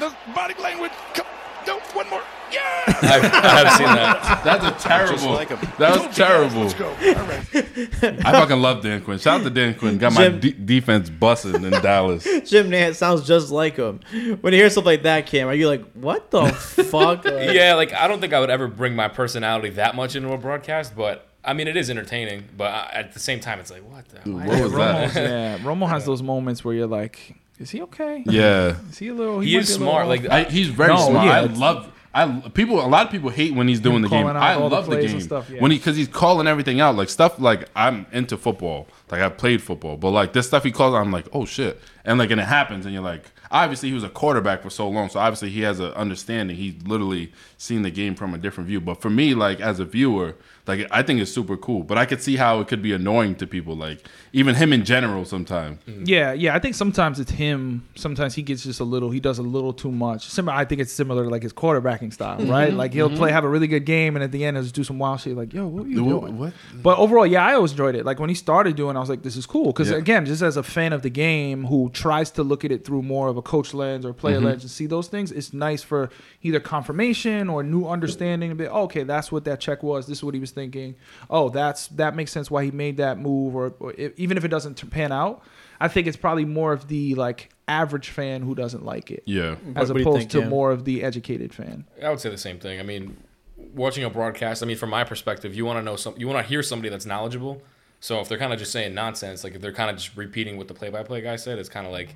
The body language. Come. No, one more. Yeah. I've, I have seen that. that's a terrible. like 'em. that was you guys, terrible. Let's go. All right. I fucking love Dan Quinn. Shout out to Dan Quinn. Got my Jim- de- defense busted in Dallas. Jim Nantz sounds just like him. When you hear stuff like that, Cam, are you like, what the fuck? Like, Yeah, like I don't think I would ever bring my personality that much into a broadcast, but I mean it is entertaining. But uh, at the same time, it's like what the. why- What was Romo's, that? yeah, Romo has those moments where you're like, is he okay? Yeah. Is he a little? He might is be a little smart. Like I, he's very No, smart. yeah, I love. I people. A lot of people hate when he's doing Him the game. I all the love the game stuff, yeah. when he because he's calling everything out like stuff like I'm into football. Like I have played football, but like this stuff he calls, I'm like, oh shit, and like and it happens, and you're like, obviously he was a quarterback for so long, so obviously he has an understanding. He's literally seen the game from a different view. But for me, like as a viewer, like I think it's super cool. But I could see how it could be annoying to people, like even him in general sometimes. Yeah, yeah. I think sometimes it's him. Sometimes he gets just a little. He does a little too much. Similar. I think it's similar to like his quarterbacking style, Mm-hmm. right? Like he'll play, have a really good game, and at the end, he'll just do some wild shit. Like, yo, what are you What- doing? what? But overall, yeah, I always enjoyed it. Like when he started doing, I was like, this is cool. Because Yeah. again, just as a fan of the game who tries to look at it through more of a coach lens or player Mm-hmm. lens and see those things, it's nice for either confirmation or new understanding. To be, oh, okay, that's what that check was. This is what he was thinking. Oh, that's that makes sense why he made that move. Or, or if, even if it doesn't pan out, I think it's probably more of the like average fan who doesn't like it, Yeah. as What do you opposed think, to Cam? more of the educated fan. I would say the same thing. I mean, watching a broadcast. I mean, from my perspective, you want to know some. You want to hear somebody that's knowledgeable. So if they're kind of just saying nonsense, like if they're kind of just repeating what the play-by-play guy said, it's kind of like,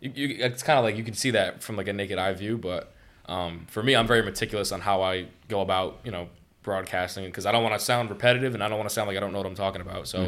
you, you, it's kind of like you can see that from like a naked eye view. But um, for me, I'm very meticulous on how I go about, you know, broadcasting because I don't want to sound repetitive and I don't want to sound like I don't know what I'm talking about. So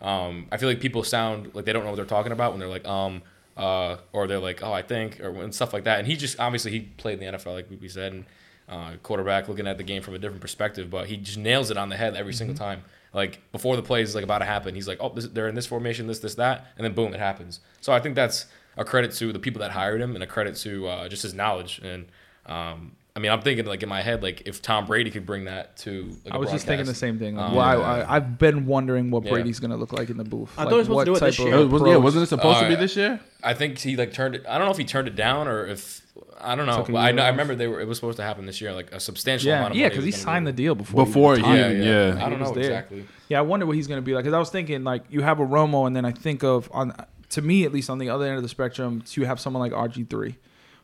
um, I feel like people sound like they don't know what they're talking about when they're like, um, uh, or they're like, oh, I think, or and stuff like that. And he just obviously he played in the NFL, like we said, and uh, quarterback looking at the game from a different perspective, but he just nails it on the head every single time. Like before the play is like about to happen, he's like, oh, this, they're in this formation, this, this, that, and then boom, it happens. So I think that's a credit to the people that hired him and a credit to uh, just his knowledge. And um, I mean, I'm thinking like in my head, like if Tom Brady could bring that to, like, I a was just thinking the same thing. Like, Um, well, I, I, I've been wondering what Yeah. Brady's gonna look like in the booth. I like, thought he was supposed what to do it this year. It was, yeah, wasn't it supposed to be Uh, this year? I think he like turned it. I don't know if he turned it down or if I don't know. Took a But I know I remember they were. It was supposed to happen this year, like a substantial Yeah, amount of yeah, because he gonna signed the deal before. Before he he- Yeah, yeah. yeah. I don't know there. exactly. Yeah, I wonder what he's going to be like. Because I was thinking, like, you have a Romo, and then I think of on to me at least on the other end of the spectrum, you have someone like RG three,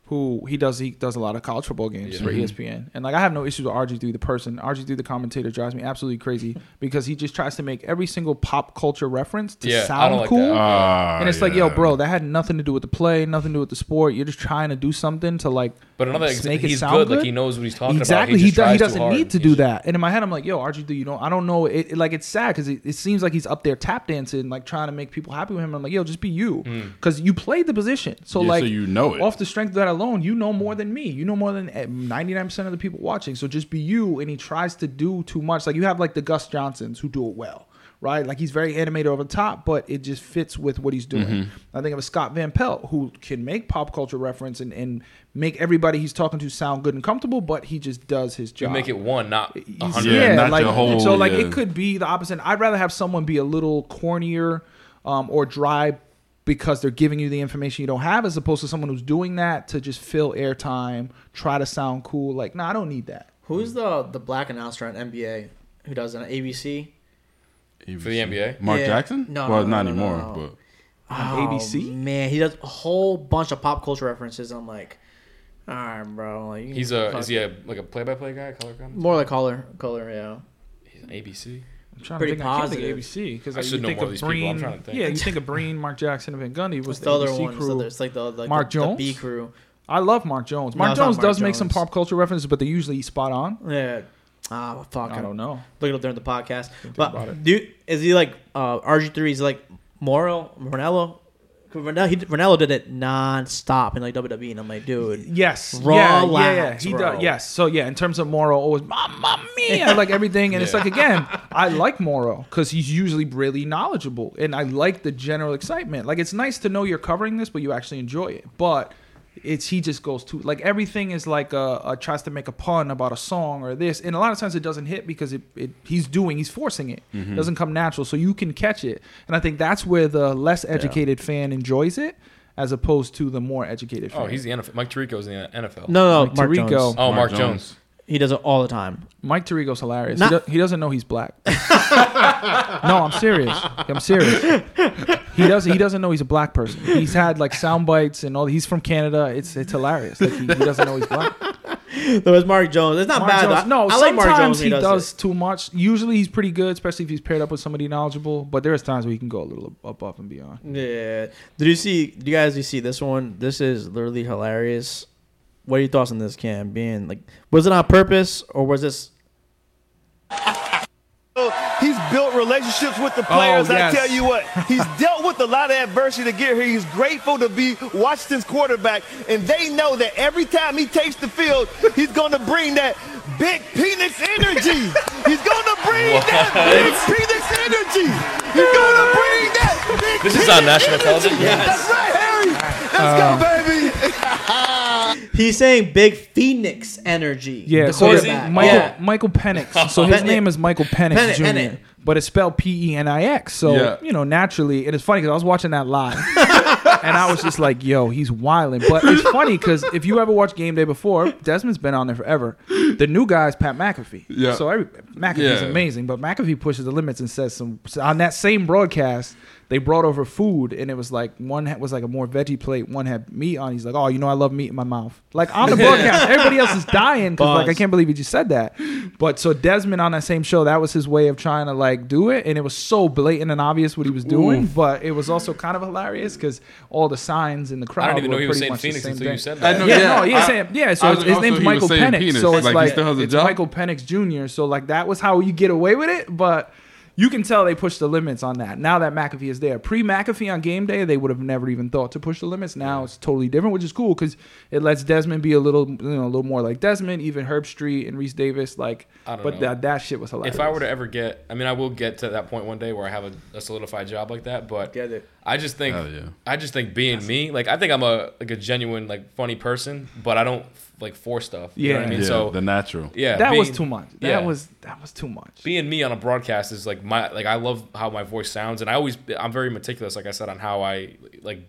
who he does he does a lot of college football games Yeah. for. ESPN, and like I have no issues with RG three the person. RG three the commentator drives me absolutely crazy because he just tries to make every single pop culture reference to Yeah, sound like cool. that. Ah, and it's like, yo, bro, that had nothing to do with the play, nothing to do with the sport. You're just trying to do something to like But another just ex- make it he's sound good. good. Like he knows what he's talking exactly. about. He, just does, he doesn't need to do just- that. And in my head, I'm like, yo, RG3, you know, I don't know. It, it- like it's sad because it, it seems like he's up there tap dancing, like trying to make people happy with him. I'm like, yo, just be you, because you played the position. So Yeah, like, so you know it. off the strength of that alone, you know more than me. You know more than eh, 99% of the people watching. So just be you. And he tries to do too much. Like you have like the Gus Johnsons who do it well, right? Like he's very animated over the top, but it just fits with what he's doing. I think of a Scott Van Pelt who can make pop culture reference and, and make everybody he's talking to sound good and comfortable, but he just does his You job. make it one, not a hundred. Yeah, not like your whole- so like yeah. it could be the opposite. I'd rather have someone be a little cornier um, or dry because they're giving you the information you don't have, as opposed to someone who's doing that to just fill airtime, try to sound cool. Like, no, I don't need that. Who's the the black announcer on NBA who does it on ABC? For the NBA? Mark Yeah. Jackson? No, well, no, not no, no, anymore, no. but On ABC? Oh, Man, he does a whole bunch of pop culture references. I'm like, all right, bro. Like, He's a is he a like a play by play guy, color commentator? more like color, color, yeah. He's an ABC. I'm trying Pretty to think. I can't think positive. of ABC because I like, should you know think more of of these people. I'm Breen. trying to think. Yeah, you think of Breen, Mark Jackson, and Van Gundy was What's the, the other ABC one? crew. So there's like the like Mark the, the B crew. I love Mark Jones. Mark it's not Jones Mark does make some pop culture references, but they're usually spot on. Yeah. Ah, fuck. I don't know. Look it up during the podcast. But it. do is he like uh, RG three? Is he like Mauro Ranallo? Ranallo, he, Ranallo did it non-stop in like WWE, and I'm like, dude, Yes. Raw yeah, yeah, yeah. He bro. does. Yes. So yeah, in terms of Mauro, always Mamma Mia, like everything, and it's like again, I like Mauro because he's usually really knowledgeable, and I like the general excitement. Like it's nice to know you're covering this, but you actually enjoy it. But it's he just goes to like everything is like a, a tries to make a pun about a song or this, and a lot of times it doesn't hit because it, it he's doing he's forcing it. Mm-hmm. It doesn't come natural, so you can catch it, and I think that's where the less educated fan enjoys it. As opposed to the more educated fan. Oh, he's the NFL. Mike Tirico's in the NFL. no, no, Like Mark Tirico. Jones. Oh, Mark, Jones. He does it all the time. Mike Tirico's hilarious. Not- he, do- he doesn't know he's black. no, I'm serious. I'm serious. He doesn't. He doesn't know he's a black person. He's had like sound bites and all. He's from Canada. It's it's hilarious. Like he, he doesn't know he's black. There was Mark Jones. It's not Mark bad. Jones- no, I like sometimes Mark Jones. he, does, too much. Usually he's pretty good, especially if he's paired up with somebody knowledgeable. But there's times where he can go a little above and beyond. Yeah. Did you see? Do you guys you see this one? This is literally hilarious. What are your thoughts on this, Cam? Being like, was it on purpose or was this? He's built relationships with the players. Oh, yes. I tell you what, he's dealt with a lot of adversity to get here. He's grateful to be Washington's quarterback, and they know that every time he takes the field, he's going to bring that big Phoenix energy. He's going to bring that big Phoenix energy. He's going to bring that big. This is on national energy. television? That's right, Harry. Let's Um, go, baby. He's saying big Phoenix energy. Yeah, the so it's quarterback. Michael Yeah. Michael Penix. So his Pen- name is Michael Penix Pen- Jr. Penix. But it's spelled P E N I X. So Yeah. you know, naturally, it's funny because I was watching that live, and I was just like, "Yo, he's wilding." But it's funny because if you ever watched Game Day before, Desmond's been on there forever. The new guy is Pat McAfee. Yeah. So every, McAfee's Yeah. amazing, but McAfee pushes the limits and says some on that same broadcast. They brought over food, and it was like one was like a more veggie plate, one had meat on. He's like, "Oh, you know, I love meat in my mouth." Like on the broadcast, everybody else is dying because like I can't believe he just said that. But so Desmond on that same show, that was his way of trying to like do it, and it was so blatant and obvious what he was doing. But it was also kind of hilarious because all the signs in the crowd. I didn't even know were he was pretty saying much the Phoenix same until you thing. said I that. know, Yeah, Yeah, no, yeah, I- same, yeah. So it's, was- his name's Michael saying Penix. penis, So it's like, like, he still has a it's job? Michael Penix Jr. So like that was how you get away with it, but. You can tell they pushed the limits on that. Now that McAfee is there, pre McAfee on game day, they would have never even thought to push the limits. Now it's totally different, which is cool because it lets Desmond be a little, you know, a little more like Desmond. Even Herbstreit and Rece Davis, like, I don't but know. that that shit was hilarious. If I were to ever get, I mean, I will get to that point one day where I have a, a solidified job like that. But Get it. I just think, Hell yeah. I just think being me, like I think I'm a like a genuine like funny person, but I don't like force stuff. You know what I Yeah. mean? yeah, so the natural. yeah, that was too much. That yeah. was that was too much. being me on a broadcast is like my like I love how my voice sounds and I always I'm very meticulous like I said on how I like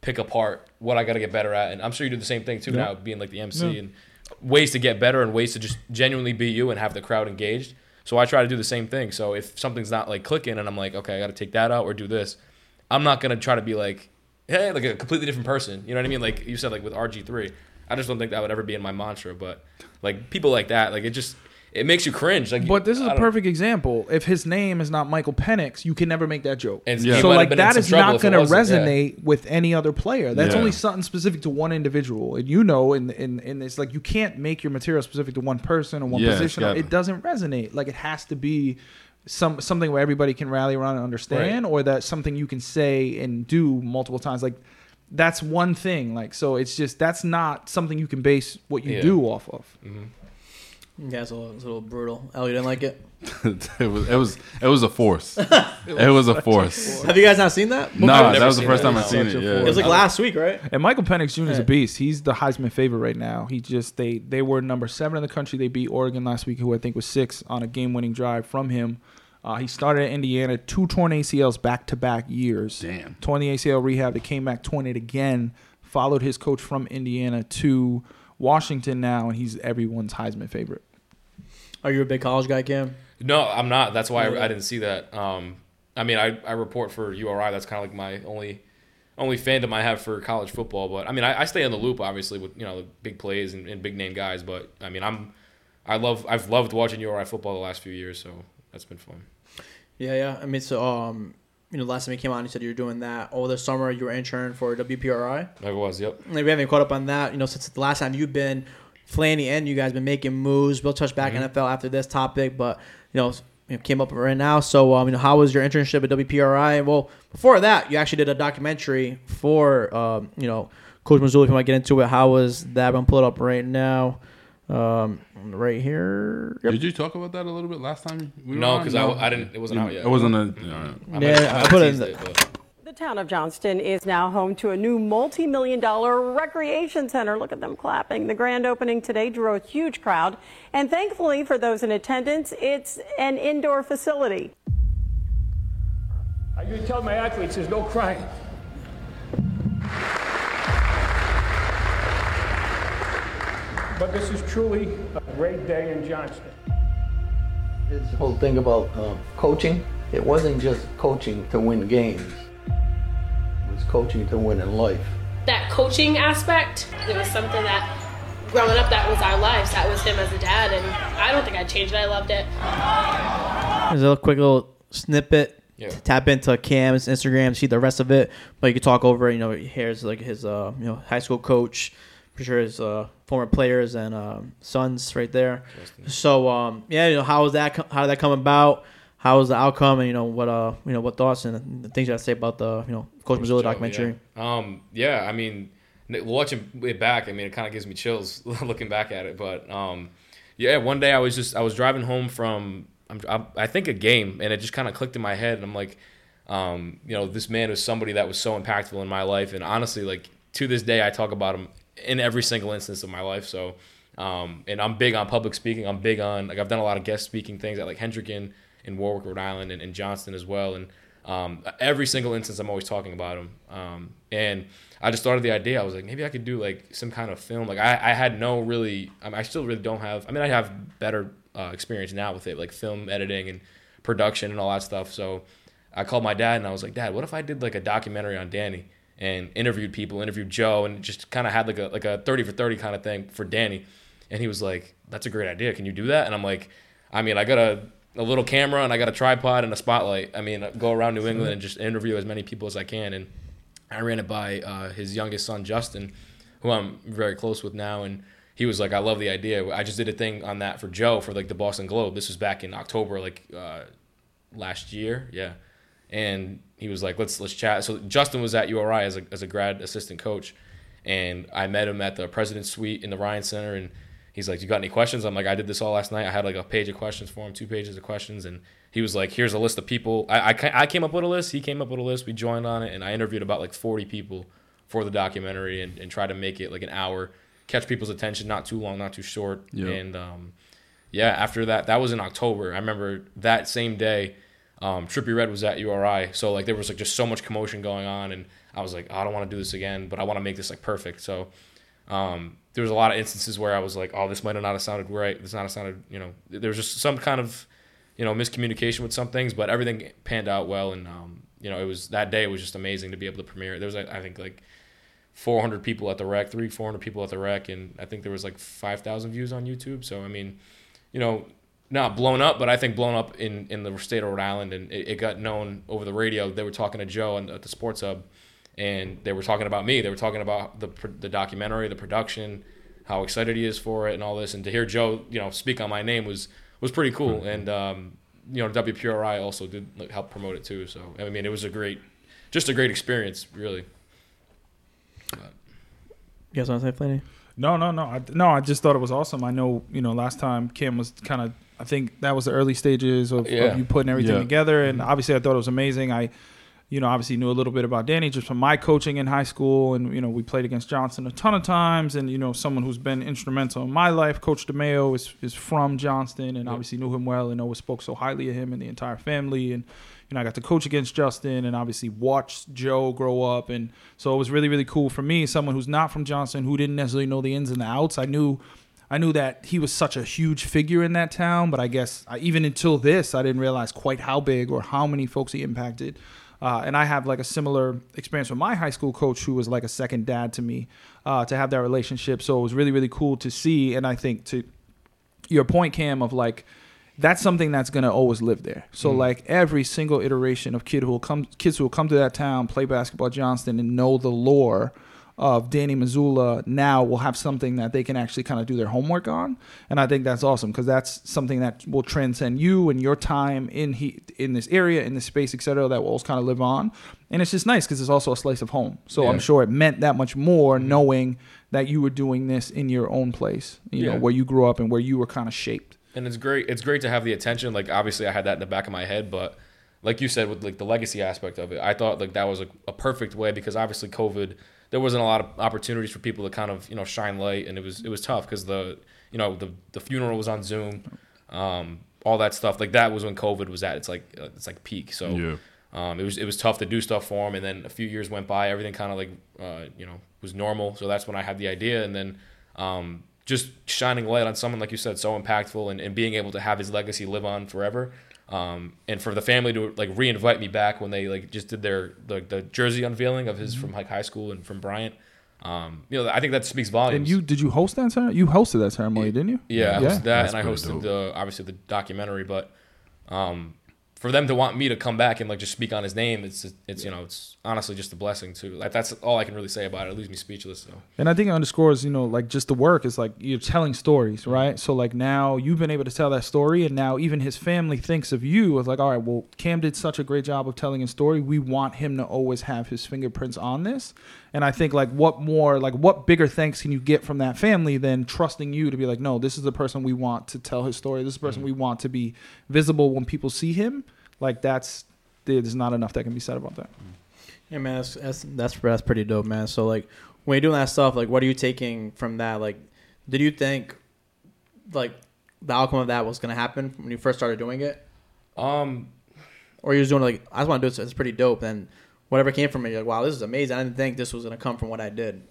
pick apart what I got to get better at and I'm sure you do the same thing too now being like the MC and ways to get better and ways to just genuinely be you and have the crowd engaged. So I try to do the same thing. So if something's not like clicking and I'm like okay I got to take that out or do this, I'm not going to try to be like hey like a completely different person. You know what I mean? Like you said like with RG3. I just don't think that would ever be in my mantra but like people like that like it just it makes you cringe like But this is I a don't- perfect example. If his name is not Michael Penix, you can never make that joke. And Yeah. So like been in that some is trouble not going to wasn't, yeah. resonate with any other player. That's Yeah. only something specific to one individual. And you know, in in in it's like you can't make your material specific to one person or one Yeah, position. gotta- It doesn't resonate. Like it has to be some something where everybody can rally around and understand, or that something you can say and do multiple times. Like that's one thing. Like so, it's just that's not something you can base what you Yeah. do off of. Mm-hmm. Yeah, it's a little, it's a little brutal. Oh, you didn't like it? it was it was it was a force. it was a force. Have you guys not seen that? No, I've that never was the seen first it. time I've It's seen such it. a Yeah. It was like last week, right? And Michael Penix Jr. is Yeah. a beast. He's the Heisman favorite right now. He just they they were number seven in the country. They beat Oregon last week, who I think was six on a game winning drive from him. Uh, he started at Indiana, two torn ACLs back to back years. Damn. Torn the ACL rehab. They came back, torn it again. Followed his coach from Indiana to Washington now, and he's everyone's Heisman favorite. Are you a big college guy, Cam? No, I'm not. That's why I, I didn't see that. Um, I mean, I, I report for URI. That's kind of like my only only fandom I have for college football. But I mean, I, I stay in the loop, obviously, with you know the big plays and, and big name guys. But I mean, I'm I love I've loved watching URI football the last few years, so that's been fun. Yeah, yeah. I mean, so um, you know, last time you came on, you said you were doing that over the summer. You were intern for WPRI. I was, yep. Maybe we haven't caught up on that. You know, since the last time you've been, Flanny and you guys been making moves. We'll touch back NFL after this topic, but you know, you know, came up right now. So, um, you know, how was your internship at WPRI? Well, before that, you actually did a documentary for, um, you know, Coach Mazzulla. If you want to get into it, how was that? I'm it up right now. Um, right here. Yep. Did you talk about that a little bit last time? We were No, on? because I, I didn't. It wasn't out yet. It wasn't a. no. I might- Yeah, I might put it in the- but- The town of Johnston is now home to a new multi million dollar recreation center. Look at them clapping. The grand opening today drew a huge crowd. And thankfully, for those in attendance, it's an indoor facility. I usually tell my athletes there's no crying. But this is truly a great day in Johnston. This whole thing about um, coaching, it wasn't just coaching to win games. It was coaching to win in life. that coaching aspect, it was something that growing up that was our lives. That was him as a dad and I don't think I'd change it. I loved it. There's a quick little snippet. Yeah. Tap into Cam's Instagram, see the rest of it. But you can talk over. You know, here's like his uh, you know high school coach. Pretty sure his uh, former players and um, sons right there. So um, yeah, you know how was that? co- How did that come about? How was the outcome? And you know what uh you know what thoughts and the things you have to say about the you know Coach Mazzulla documentary. Yeah. Um, yeah, I mean, watching it back, I mean, it kind of gives me chills looking back at it. But um, yeah, one day I was just I was driving home from I'm, I, I think a game, and it just kind of clicked in my head, and I'm like, um, you know, this man was somebody that was so impactful in my life, and honestly, like to this day, I talk about him in every single instance of my life. So. Um, and I'm big on public speaking. I'm big on like I've done a lot of guest speaking things at like Hendricken in Warwick, Rhode Island, and, and Johnston as well. And um, every single instance, I'm always talking about him. Um, and I just started the idea. I was like, maybe I could do like some kind of film. Like I, I had no really. I, mean, I still really don't have. I mean, I have better uh, experience now with it, like film editing and production and all that stuff. So I called my dad and I was like, Dad, what if I did like a documentary on Danny and interviewed people, interviewed Joe, and just kind of had like a like a thirty for thirty kind of thing for Danny. And he was like, "That's a great idea. Can you do that?" And I'm like, "I mean, I got a a little camera and I got a tripod and a spotlight. I mean, go around New England and just interview as many people as I can." And I ran it by uh, his youngest son, Justin, who I'm very close with now, and he was like, "I love the idea." I just did a thing on that for Joe for like the Boston Globe. This was back in October, like uh, last year, yeah. And he was like, "Let's let's chat." So Justin was at URI as a as a grad assistant coach, and I met him at the President's Suite in the Ryan Center, and he's like, "You got any questions?" I'm like, "I did this all last night. I had like a page of questions for him, two pages of questions," and he was like, "Here's a list of people." I I, I came up with a list. He came up with a list. We joined on it, and I interviewed about like 40 people for the documentary, and, and tried to make it like an hour, catch people's attention, not too long, not too short, Yeah. and um, yeah, after that, that was in October. I remember that same day, um, Trippie Redd was at URI, so like there was like just so much commotion going on, and I was like, oh, I don't want to do this again, but I want to make this like perfect. So um, there was a lot of instances where I was like, oh, this might have not have sounded right. This not have sounded, you know, there was just some kind of, you know, miscommunication with some things, but everything panned out well, and um, you know, it was that day it was just amazing to be able to premiere it. There was I think like 400 people at the rec, three, 400 people at the rec, and I think there was like 5,000 views on YouTube. So I mean, you know, not blown up, but I think blown up in, in the state of Rhode Island, and it, it got known over the radio. They were talking to Joe and at the Sports Hub, and they were talking about me. They were talking about the the documentary, the production, how excited he is for it, and all this. And to hear Joe, you know, speak on my name was was pretty cool. And um, you know, WPRI also did help promote it too. So I mean, it was a great, just a great experience, really. You guys want to say, Flanny? No, no, no. I, no, I just thought it was awesome. I know, you know, last time Kim was kind of, I think that was the early stages of, Yeah. of you putting everything Yeah. together. And mm-hmm. obviously, I thought it was amazing. I, you know, obviously knew a little bit about Danny just from my coaching in high school. And, you know, we played against Johnston a ton of times. And, you know, someone who's been instrumental in my life, Coach DeMeo, is, is from Johnston and obviously knew him well and always spoke so highly of him and the entire family. And, you know, I got to coach against Justin and obviously watched Joe grow up. And so it was really, really cool for me, someone who's not from Johnston, who didn't necessarily know the ins and the outs. I knew. I knew that he was such a huge figure in that town, but I guess I, even until this, I didn't realize quite how big or how many folks he impacted. Uh, and I have like a similar experience with my high school coach, who was like a second dad to me, uh, to have that relationship. So it was really, really cool to see. And I think to your point, Cam, of like that's something that's gonna always live there. So like every single iteration of kid who will come, kids who will come to that town, play basketball Johnston, and know the lore of Danny Mazzulla now will have something that they can actually kind of do their homework on, and I think that's awesome because that's something that will transcend you and your time in he in this area, in this space, etc. That will kind of live on, and it's just nice because it's also a slice of home. So Yeah. I'm sure it meant that much more mm-hmm. knowing that you were doing this in your own place, you know, where you grew up and where you were kind of shaped. and it's great it's great to have the attention like obviously i had that in the back of my head but like you said with like the legacy aspect of it i thought like that was a, a perfect way because obviously covid there wasn't a lot of opportunities for people to kind of you know shine light and it was it was tough because the you know the the funeral was on zoom um all that stuff like that was when covid was at its like it's like peak so Yeah. um, it was it was tough to do stuff for him, and then a few years went by. Everything kind of like uh, you know was normal. So that's when I had the idea, and then um, just shining light on someone like you said, so impactful, and, and being able to have his legacy live on forever. Um, and for the family to like re-invite me back when they like just did their like the jersey unveiling of his from like high school and from Bryant. Um, you know, I think that speaks volumes. And you did you host that ceremony? You hosted that ceremony, didn't you? Yeah, I Yeah. hosted that, That's and I hosted dope. the obviously the documentary. But um, for them to want me to come back and like just speak on his name, it's it's you know it's honestly just a blessing too. Like that's all I can really say about it. It leaves me speechless. So And I think it underscores, you know, like just the work is like you're telling stories, mm-hmm. right? So like now you've been able to tell that story, and now even his family thinks of you as like, all right, well, Cam did such a great job of telling his story. We want him to always have his fingerprints on this. And I think like what more, like what bigger thanks can you get from that family than trusting you to be like, no, this is the person we want to tell his story. This is the person we want to be visible when people see him. Like that's there's not enough that can be said about that. Yeah, man, that's, that's that's that's pretty dope, man. So like, when you're doing that stuff, like, what are you taking from that? Like, did you think, like, the outcome of that was gonna happen when you first started doing it, um, or you was doing like, I just want to do this. It's pretty dope, and whatever came from it, you're like, wow, this is amazing. I didn't think this was gonna come from what I did.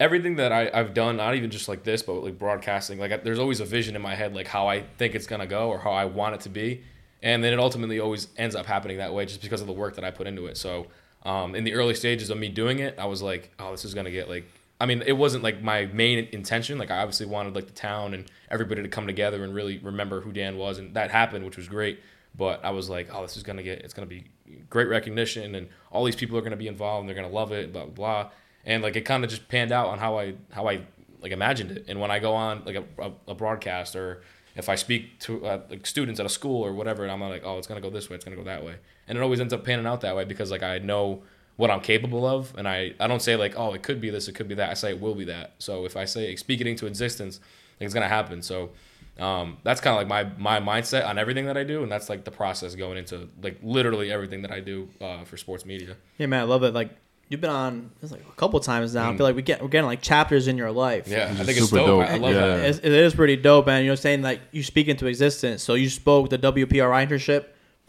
everything that I, I've done, not even just like this, but like broadcasting, like I, there's always a vision in my head, like how I think it's gonna go or how I want it to be, and then it ultimately always ends up happening that way just because of the work that I put into it. So, um, in the early stages of me doing it, I was like, oh, this is gonna get like. I mean, it wasn't like my main intention. Like I obviously wanted like the town and everybody to come together and really remember who Dan was, and that happened, which was great. But I was like, oh, this is gonna get, it's gonna be great recognition, and all these people are gonna be involved, and they're gonna love it, blah blah. blah. And like it kind of just panned out on how I how I like imagined it. And when I go on like a, a, broadcast or if I speak to uh, like students at a school or whatever, and I'm like, oh, it's gonna go this way, it's gonna go that way, and it always ends up panning out that way because like I know what I'm capable of, and I I don't say like, oh, it could be this, it could be that. I say it will be that. So if I say speak it into existence, like, it's gonna happen. So. Um, that's kind of like my my mindset on everything that I do, and that's like the process going into like literally everything that I do uh, for sports media. Yeah, man, I love it. Like you've been on this like a couple times now. I feel like we get we're getting like chapters in your life. Yeah, Which I think it's dope. dope. I love Yeah. that. It's, it is pretty dope, man. you know, saying like you speak into existence. So you spoke the WPRI internship,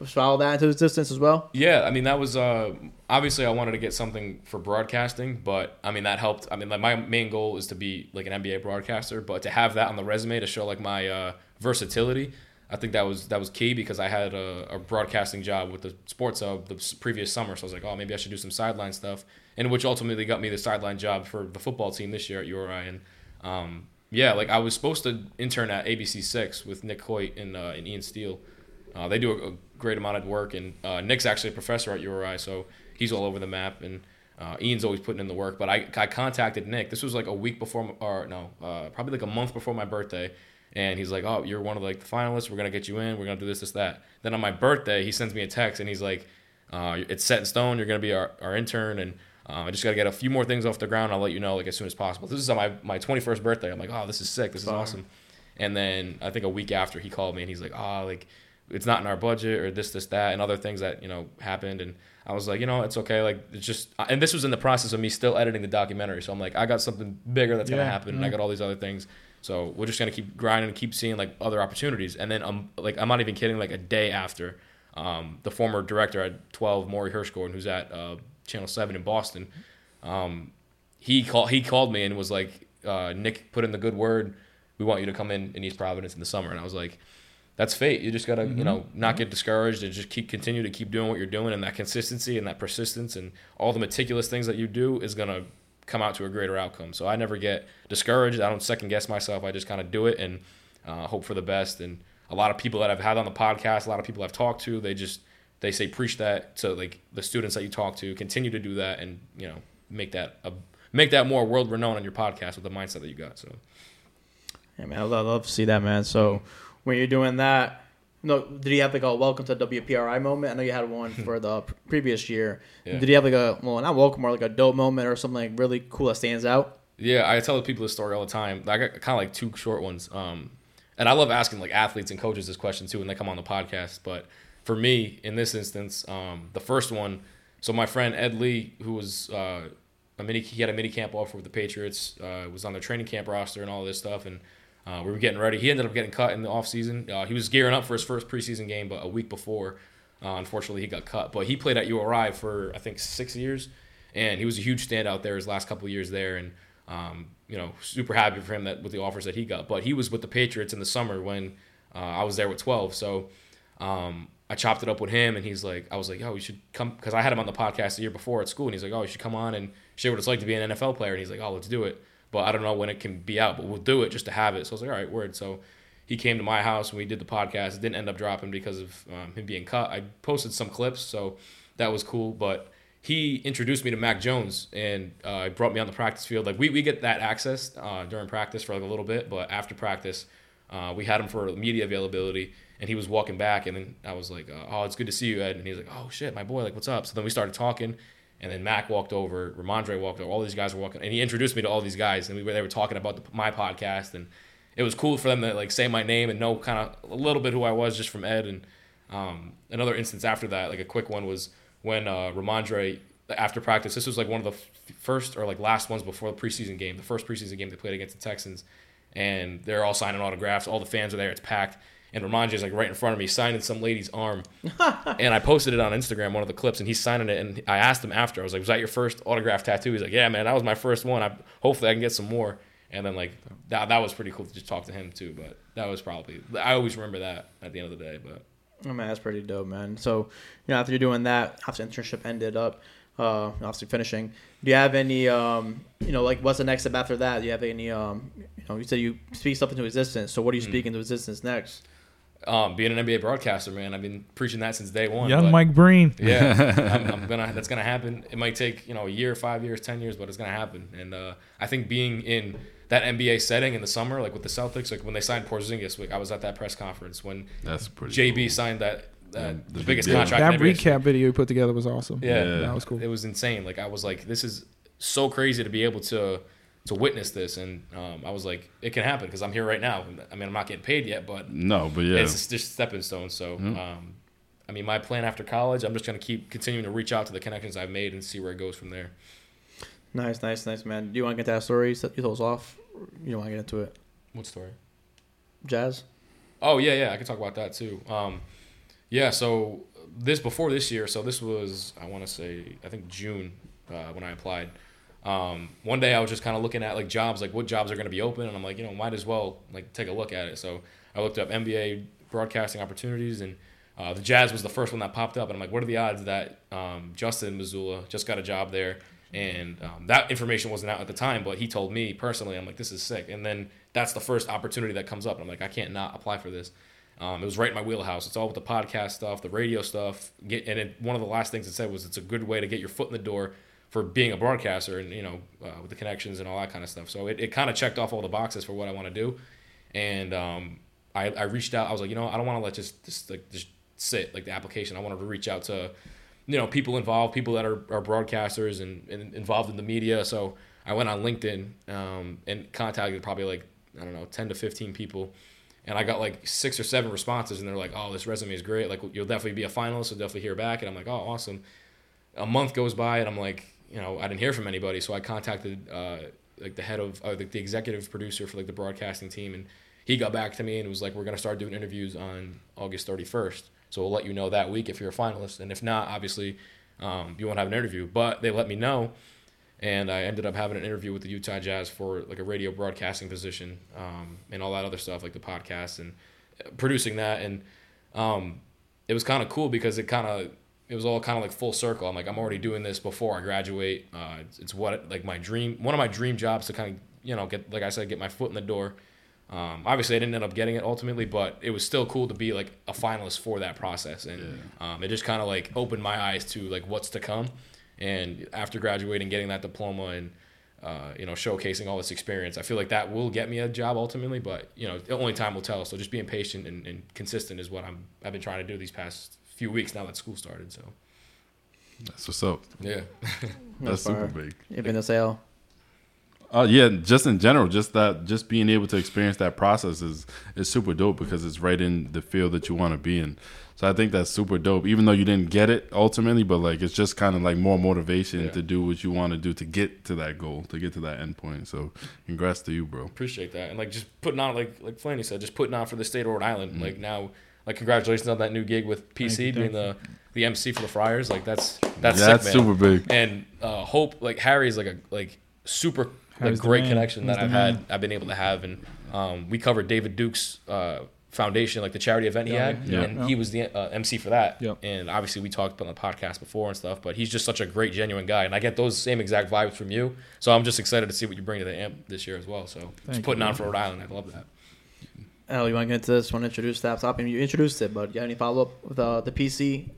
follow that into existence as well. Yeah, I mean that was uh, obviously I wanted to get something for broadcasting, but I mean that helped. I mean like my main goal is to be like an NBA broadcaster, but to have that on the resume to show like my uh, versatility, I think that was that was key because I had a, a broadcasting job with the Sports Hub the previous summer, so I was like, oh maybe I should do some sideline stuff, and which ultimately got me the sideline job for the football team this year at URI, and um, yeah, like I was supposed to intern at ABC Six with Nick Hoyt and, uh, and Ian Steele. Uh, they do a, a great amount of work, and uh, Nick's actually a professor at URI, so he's all over the map. And uh, Ian's always putting in the work. But I, I contacted Nick. This was like a week before, or no, uh, probably like a month before my birthday. And he's like, "Oh, you're one of like the finalists. We're gonna get you in. We're gonna do this, this, that." Then on my birthday, he sends me a text, and he's like, uh, "It's set in stone. You're gonna be our, our intern." And Um, I just got to get a few more things off the ground. I'll let you know like as soon as possible. This is on my my 21st birthday. I'm like, oh, this is sick. This is Fire. awesome. And then I think a week after he called me and he's like, oh, like it's not in our budget or this, this, that, and other things that you know happened. And I was like, you know, it's okay. Like it's just, and this was in the process of me still editing the documentary. So I'm like, I got something bigger that's gonna Yeah, happen, and I got all these other things. So we're just gonna keep grinding and keep seeing like other opportunities. And then I'm like, I'm not even kidding. Like a day after, um, the former director at 12, Morey Hershgordon, who's at uh, Channel Seven in Boston, um, he called he called me and was like, uh, Nick put in the good word. We want you to come in in East Providence in the summer. And I was like, that's fate. You just gotta, you know, not get discouraged and just keep continue to keep doing what you're doing, and that consistency and that persistence and all the meticulous things that you do is gonna come out to a greater outcome. So I never get discouraged. I don't second guess myself. I just kind of do it and uh, hope for the best. And a lot of people that I've had on the podcast, a lot of people I've talked to, they just they say preach that to like the students that you talk to. Continue to do that, and you know, make that a make that more world renowned on your podcast with the mindset that you got. So. Yeah, man, I love, love to see that, man. So when you're doing that, no, did you have like a welcome to WPRI moment? I know you had one for the previous year. Yeah. Did you have like a well, not welcome, more like a dope moment or something like really cool that stands out? Yeah, I tell people this story all the time. I got kind of like two short ones. Um, and I love asking like athletes and coaches this question too when they come on the podcast. But for me, in this instance, um, the first one. So my friend Ed Lee, who was uh, a mini, he had a mini camp offer with the Patriots. Uh, was on their training camp roster and all this stuff, and uh, we were getting ready. He ended up getting cut in the offseason. Uh, he was gearing up for his first preseason game, but a week before, uh, unfortunately, he got cut. But he played at URI for I think six years, and he was a huge standout there his last couple years there, and um, you know, super happy for him that with the offers that he got. But he was with the Patriots in the summer when uh, I was there with 12. So um, I chopped it up with him, and he's like, I was like, oh, you should come because I had him on the podcast the year before at school, and he's like, oh, you should come on and share what it's like to be an NFL player. And he's like, oh, let's do it. But I don't know when it can be out, but we'll do it just to have it. So I was like, all right, word. So he came to my house and we did the podcast. It didn't end up dropping because of um, him being cut. I posted some clips, so that was cool. But he introduced me to Mac Jones and uh, brought me on the practice field. Like we, we get that access uh, during practice for like a little bit, but after practice, uh, we had him for media availability, and he was walking back, and then I was like, uh, "Oh, it's good to see you, Ed." And he's like, "Oh shit, my boy, like what's up?" So then we started talking, and then Mac walked over, Rhamondre walked over, all these guys were walking, and he introduced me to all these guys, and we were they were talking about the, my podcast, and it was cool for them to like say my name and know kind of a little bit who I was just from Ed. And um, another instance after that, like a quick one, was when uh, Rhamondre after practice. This was like one of the f- first or like last ones before the preseason game, the first preseason game they played against the Texans, and they're all signing autographs. All the fans are there. It's packed. And Rhamondre's like right in front of me, signing some lady's arm. and I posted it on Instagram, one of the clips, and he's signing it. And I asked him after, I was like, "Was that your first autograph tattoo?" He's like, "Yeah, man, that was my first one. I hopefully I can get some more." And then like that, that was pretty cool to just talk to him too. But that was probably I always remember that at the end of the day. But Oh man, that's pretty dope, man. So, you know, after you're doing that, after internship ended up, uh, obviously finishing, do you have any, um, you know, like what's the next step after that? Do you have any, um, you know, you said you speak stuff into existence. So, what are you speaking into existence next? Um, being an NBA broadcaster, man, I've been preaching that since day one. Young Mike Breen. Yeah, I'm, I'm gonna. That's gonna happen. It might take you know a year, five years, ten years, but it's gonna happen. And uh, I think being in that NBA setting in the summer, like with the Celtics, like when they signed Porzingis, like I was at that press conference when That's pretty. JB signed that. that the the biggest big contract. That in NBA history. recap video you put together was awesome. Yeah. that was cool. It was insane. Like I was like, this is so crazy to be able to to witness this, and um, I was like, it can happen because I'm here right now. I mean, I'm not getting paid yet, but No, but yeah. it's just stepping stones. So, um, I mean, my plan after college, I'm just gonna keep continuing to reach out to the connections I've made and see where it goes from there. Nice, nice, nice, man. Do you want to get to that story? You told us off. You don't want to get into it. What story? Jazz. Oh yeah, yeah, I can talk about that too. Um, yeah, so this before this year, so this was I want to say I think June uh, when I applied. Um, one day I was just kind of looking at like jobs, like what jobs are going to be open, and I'm like, you know, might as well like take a look at it. So I looked up NBA broadcasting opportunities, and uh, the Jazz was the first one that popped up, and I'm like, what are the odds that um, Justin Mazzulla just got a job there? And um, that information wasn't out at the time, but he told me personally, I'm like, this is sick. And then that's the first opportunity that comes up, and I'm like, I can't not apply for this. Um, it was right in my wheelhouse. It's all with the podcast stuff, the radio stuff. Get and it, one of the last things it said was it's a good way to get your foot in the door for being a broadcaster and you know uh, with the connections and all that kind of stuff. So it, it kind of checked off all the boxes for what I want to do. And um, I, I reached out. I was like, you know, I don't want to let just just like just sit like the application. I wanted to reach out to you know people involved, people that are, are broadcasters and, and involved in the media. So I went on LinkedIn um, and contacted probably like I don't know ten to fifteen people, and I got like six or seven responses, and they're like, "Oh, this resume is great. Like you'll definitely be a finalist. You'll definitely hear back." And I'm like, "Oh, awesome." A month goes by, and I'm like, you know, I didn't hear from anybody, so I contacted uh, like the head of uh, the, the executive producer for like the broadcasting team, and he got back to me and was like, "We're gonna start doing interviews on August 31st, so we'll let you know that week if you're a finalist, and if not, obviously, um, you won't have an interview." But they let me know, and I ended up having an interview with the Utah Jazz for like a radio broadcasting position um, and all that other stuff, like the podcast and uh, producing that, and um, it was kind of cool because it kind of it was all kind of like full circle. I'm like, I'm already doing this before I graduate. Uh, it's, it's what like my dream, one of my dream jobs to kind of you know get like I said, get my foot in the door. Um, obviously, I didn't end up getting it ultimately, but it was still cool to be like a finalist for that process, and um, it just kind of like opened my eyes to like what's to come. And after graduating, getting that diploma and uh, you know showcasing all this experience, I feel like that will get me a job ultimately. But you know, the only time will tell. So just being patient and, and consistent is what I'm I've been trying to do these past few weeks now that school started. So That's what's up. yeah. That's super fire. big. Even the sale. Uh, yeah, just in general, just that, just being able to experience that process is is super dope because it's right in the field that you want to be in. So I think that's super dope. Even though you didn't get it ultimately, but like it's just kind of like more motivation Yeah. to do what you want to do to get to that goal, to get to that end point. So congrats to you, bro. appreciate that and like just putting on like like Flanny said, just putting on for the state of Rhode Island. Mm-hmm. Like now, like congratulations on that new gig with PC you, being thank the the MC for the Friars. Like that's that's Yeah, sick, that's man. super big. And uh, hope like Harry's like a like super like Harry's the great man. connection that I've the had man. I've been able to have and um, we covered David Duke's uh, foundation like the charity event he Yeah, had yeah, and yeah. he was the uh, MC for that Yep. and obviously we talked on the podcast before and stuff but he's just such a great genuine guy and I get those same exact vibes from you so I'm just excited to see what you bring to the amp this year as well so just you, putting on bro. for Rhode Island I love that Oh, you want to get into this? Want to introduce that topic? You introduced it, but you got any follow up with uh, the PC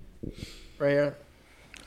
right here?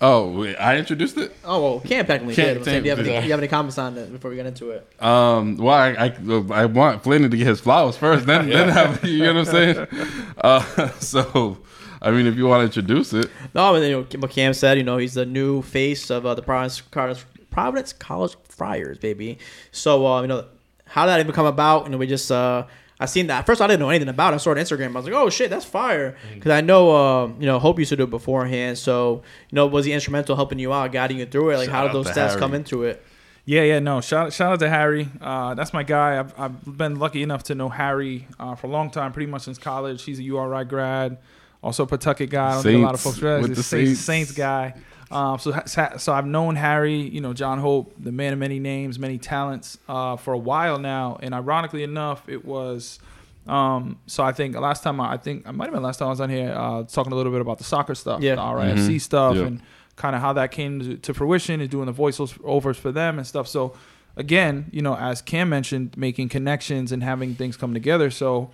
Oh, wait, I introduced it. Oh, well, Cam technically Cam- did. I'm saying, do, you have any, Cam- do you have any comments on it before we get into it? Um, well, I, I, I want Flanny to get his flowers first, then then have you know what I'm saying. Uh, so, I mean, if you want to introduce it, No, but you know, what Cam said, you know, he's the new face of uh, the Providence, Providence, Providence College Friars, baby. So, uh, you know, how did that even come about? You know, we just, uh, I seen that. At first, I didn't know anything about it. I saw it on Instagram. I was like, oh, shit, that's fire. Because I know, uh, you know, Hope used to do it beforehand. So, you know, was he instrumental helping you out, guiding you through it? Like, Shout how did those to stats Harry. come into it? Yeah, yeah, no. Shout, shout out to Harry. Uh, that's my guy. I've, I've been lucky enough to know Harry uh, for a long time, pretty much since college. He's a URI grad, also a Pawtucket guy. I don't think a lot of folks realize with he's the a Saints, Saints. Saints guy. Um, so, so I've known Harry, you know, John Hope, the man of many names, many talents, uh, for a while now. And ironically enough, it was. Um, so I think last time I, I think I might have been last time I was on here uh, talking a little bit about the soccer stuff, Yeah. the RIFC stuff, Yep. and kind of how that came to, to fruition and doing the voiceovers for them and stuff. So again, you know, as Cam mentioned, making connections and having things come together. So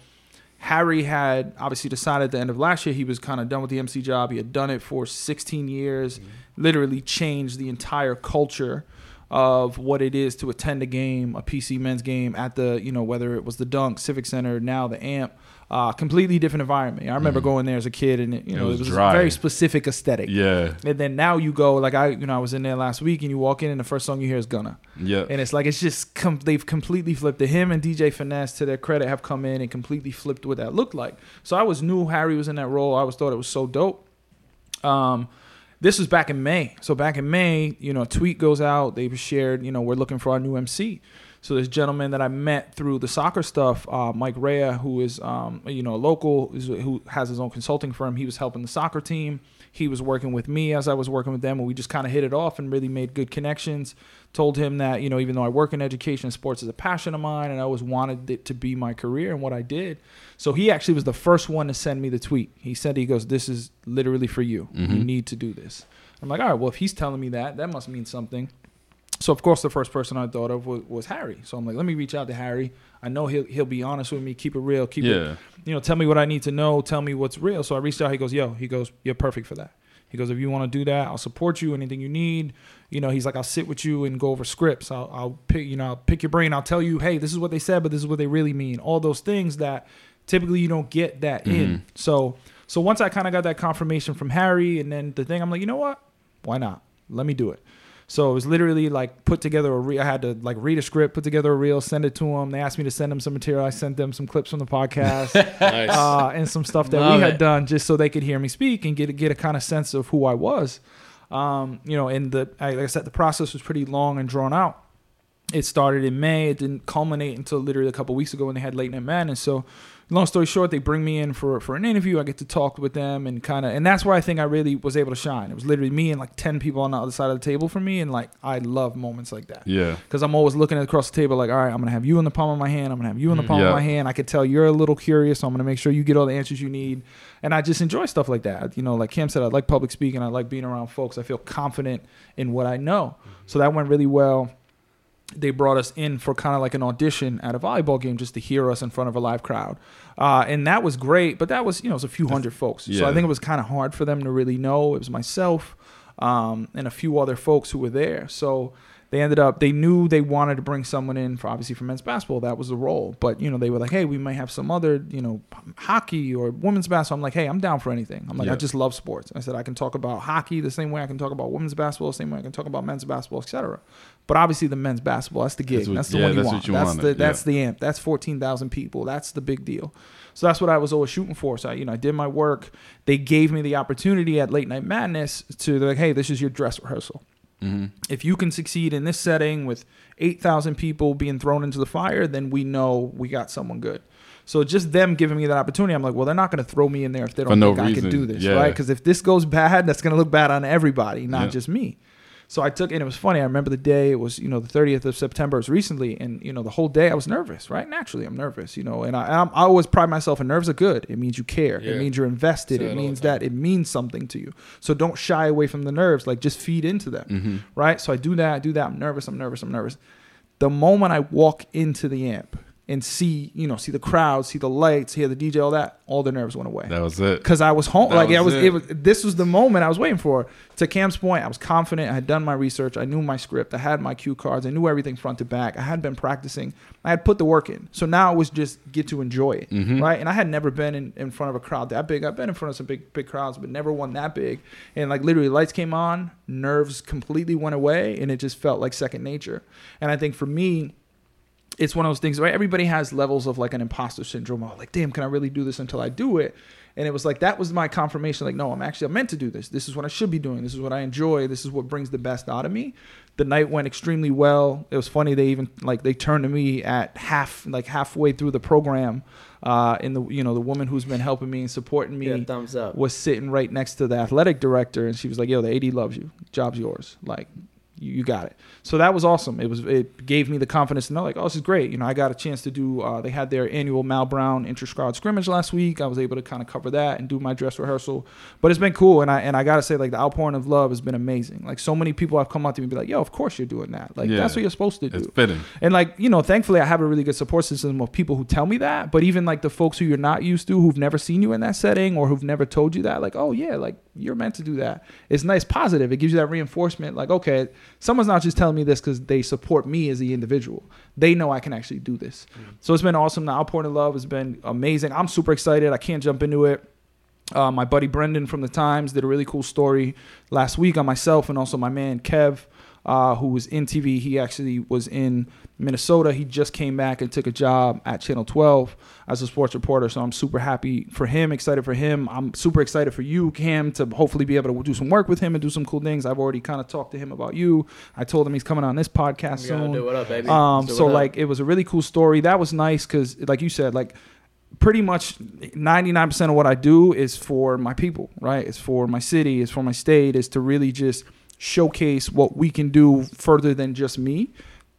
Harry had obviously decided at the end of last year he was kind of done with the MC job. He had done it for 16 years, literally changed the entire culture of what it is to attend a game, a PC men's game at the, you know, whether it was the Dunk, Civic Center, now the AMP, uh, completely different environment. I remember going there as a kid and, it, you know, was it was a very specific aesthetic. yeah, And then now you go like I, you know, I was in there last week, and you walk in, and the first song you hear is Gunna, yeah, and it's like it's just com- they've completely flipped it. Him and DJ Finesse, to their credit, have come in and completely flipped what that looked like. So I was new Harry was in that role. I always thought it was so dope. Um, this was back in May. So back in May, you know, a tweet goes out. They shared, you know, we're looking for our new MC. So this gentleman that I met through the soccer stuff, uh, Mike Rea, who is, um, you know, a local, who has his own consulting firm. He was helping the soccer team. He was working with me as I was working with them, and we just kind of hit it off and really made good connections. Told him that, you know, even though I work in education, sports is a passion of mine, and I always wanted it to be my career and what I did. So he actually was the first one to send me the tweet. He said, he goes, "This is literally for you. You mm-hmm. need to do this." I'm like, all right, well, if he's telling me that, that must mean something. So of course, the first person I thought of was, was Harry. So I'm like, let me reach out to Harry. I know he'll he'll be honest with me, keep it real, keep it, you know, tell me what I need to know, tell me what's real. So I reached out. He goes, yo, he goes, you're perfect for that. He goes, if you want to do that, I'll support you. Anything you need, you know, he's like, I'll sit with you and go over scripts. I'll, I'll pick, you know, I'll pick your brain. I'll tell you, hey, this is what they said, but this is what they really mean. All those things that typically you don't get that in. Mm-hmm. So So once I kind of got that confirmation from Harry, and then the thing, I'm like, you know what? Why not? Let me do it. So it was literally like put together a re- I had to like read a script, put together a reel, send it to them. They asked me to send them some material. I sent them some clips from the podcast Nice. uh, and some stuff that Love we had it. done just so they could hear me speak and get get a kind of sense of who I was. Um, you know, and the I- like I said, the process was pretty long and drawn out. It started in May. It didn't culminate until literally a couple weeks ago when they had Late Night Madness. So, long story short, they bring me in for for an interview. I get to talk with them and kind of, and that's where I think I really was able to shine. It was literally me and like ten people on the other side of the table for me, and like I love moments like that Yeah. because I'm always looking across the table like, all right, I'm gonna have you in the palm of my hand. I'm gonna have you in the mm. palm Yeah. of my hand. I could tell you're a little curious, so I'm gonna make sure you get all the answers you need. And I just enjoy stuff like that. You know, like Cam said, I like public speaking. I like being around folks. I feel confident in what I know. Mm-hmm. So that went really well. They brought us in for kind of like an audition at a volleyball game just to hear us in front of a live crowd, uh, and that was great. But that was you know it was a few hundred folks, so. I think it was kind of hard for them to really know. It was myself um, and a few other folks who were there. So they ended up they knew they wanted to bring someone in for obviously for men's basketball. That was the role. But you know they were like, hey, we might have some other you know hockey or women's basketball. I'm like, hey, I'm down for anything. I'm like, I just love sports. I said I can talk about hockey the same way I can talk about women's basketball, the same way I can talk about men's basketball, etc. But obviously the men's basketball, that's the gig. That's That's, the yeah, one you that's want. what you that's wanted, the yeah. the amp. That's fourteen thousand people. That's the big deal. So that's what I was always shooting for. So I, you know, I did my work. They gave me the opportunity at Late Night Madness to they're like, hey, this is your dress rehearsal. Mm-hmm. If you can succeed in this setting with eight thousand people being thrown into the fire, then we know we got someone good. So just them giving me that opportunity, I'm like, well, they're not going to throw me in there if they don't no think I reason. can do this, Yeah. right? Because if this goes bad, that's going to look bad on everybody, not Yeah. just me. So I took, and it was funny. I remember the day. It was you know the 30th of September. It was recently, and you know the whole day I was nervous. Right, naturally I'm nervous. You know, and I I'm, I always pride myself. in nerves are good. It means you care. Yeah. It means you're invested. It means that it means something to you. So don't shy away from the nerves. Like just feed into them. Mm-hmm. Right. So I do that. I do that. I'm nervous. I'm nervous. I'm nervous. The moment I walk into the amp and see you know see the crowd, see the lights, hear the DJ, all that, all the nerves went away That was it. because I was home. That like I was was, it. it was. This was the moment I was waiting for. To Cam's point, I was confident. I had done my research. I knew my script. I had my cue cards. I knew everything front to back. I had been practicing. I had put the work in. So now it was just get to enjoy it, Mm-hmm. right? And I had never been in, in front of a crowd that big. I've been in front of some big big crowds, but never one that big. And like literally, lights came on, nerves completely went away, and it just felt like second nature. And I think for me, it's one of those things, right? Everybody has levels of like an imposter syndrome. Oh, like, damn, can I really do this until I do it? And it was like that was my confirmation. Like, no, I'm actually I'm meant to do this. This is what I should be doing. This is what I enjoy. This is what brings the best out of me. The night went extremely well. It was funny. They even like they turned to me at half, like halfway through the program. Uh, and the you know the woman who's been helping me and supporting me Yeah, thumbs up. was sitting right next to the athletic director, and she was like, "Yo, the AD loves you. Job's yours. Like, you, you got it." So that was awesome. It was it gave me the confidence to know, like, "Oh, this is great." You know, I got a chance to do. Uh, they had their annual Mal Brown inter squad scrimmage last week. I was able to kind of cover that and do my dress rehearsal. But it's been cool, and I and I gotta say, like, the outpouring of love has been amazing. Like, so many people have come up to me and be like, "Yo, of course you're doing that. Like, Yeah. that's what you're supposed to do." It's fitting. And like, you know, thankfully I have a really good support system of people who tell me that. But even like the folks who you're not used to, who've never seen you in that setting or who've never told you that, like, oh yeah, like you're meant to do that. It's nice, positive. It gives you that reinforcement. Like, okay, someone's not just telling me this because they support me as the individual. They know I can actually do this. So it's been awesome. The outpouring of love has been amazing. I'm super excited. I can't jump into it. Uh, my buddy Brendan from the Times did a really cool story last week on myself and also my man Kev, uh, who was in TV. He actually was in Minnesota. He just came back and took a job at Channel 12 as a sports reporter. So I'm super happy for him, excited for him. I'm super excited for you, Cam, to hopefully be able to do some work with him and do some cool things. I've already kind of talked to him about you. I told him he's coming on this podcast soon. up. Um, so like it was a really cool story. That was nice because, like you said, like pretty much 99% of what I do is for my people, right? It's for my city, it's for my state, is to really just showcase what we can do further than just me.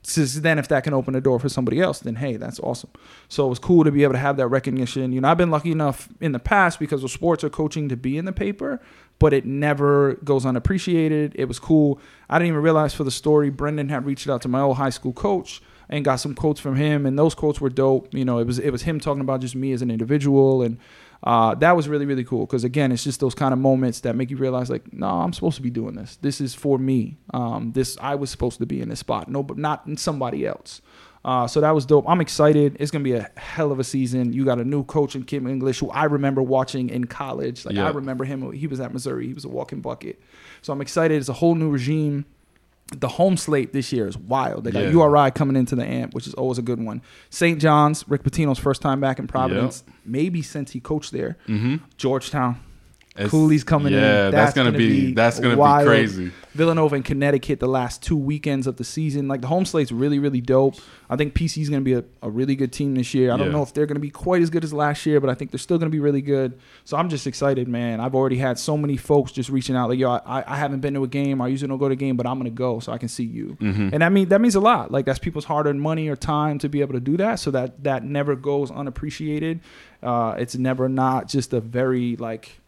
Since then, if that can open a door for somebody else, then hey, that's awesome. So it was cool to be able to have that recognition. You know, I've been lucky enough in the past because of sports or coaching to be in the paper, but it never goes unappreciated. It was cool. I didn't even realize for the story, Brendan had reached out to my old high school coach and got some quotes from him, and those quotes were dope. You know, it was it was him talking about just me as an individual, and uh, that was really really cool because again, it's just those kind of moments that make you realize like, no, I'm supposed to be doing this. This is for me. Um, this I was supposed to be in this spot. No, but not in somebody else. Uh, so that was dope. I'm excited. It's gonna be a hell of a season. You got a new coach in Kim English, who I remember watching in college. Like I remember him. He was at Missouri. He was a walking bucket. So I'm excited. It's a whole new regime. The home slate this year is wild. They got Yeah. URI coming into the AMP, which is always a good one. St. John's, Rick Pitino's first time back in Providence, maybe since he coached there. Mhm. Georgetown, It's- Cooley's coming in. yeah, that's gonna be- that's gonna be crazy. Villanova and Connecticut the last two weekends of the season. Like the home slate's really, really dope. I think PC's going to be a, a really good team this year. I don't Yeah. know if they're going to be quite as good as last year, but I think they're still going to be really good. So I'm just excited, man. I've already had so many folks just reaching out like, yo, I, I haven't been to a game. I usually don't go to a game, but I'm going to go so I can see you. Mhm. And that mean that means a lot. Like that's people's hard-earned money or time to be able to do that. So that that never goes unappreciated. Uh, it's never not just a very like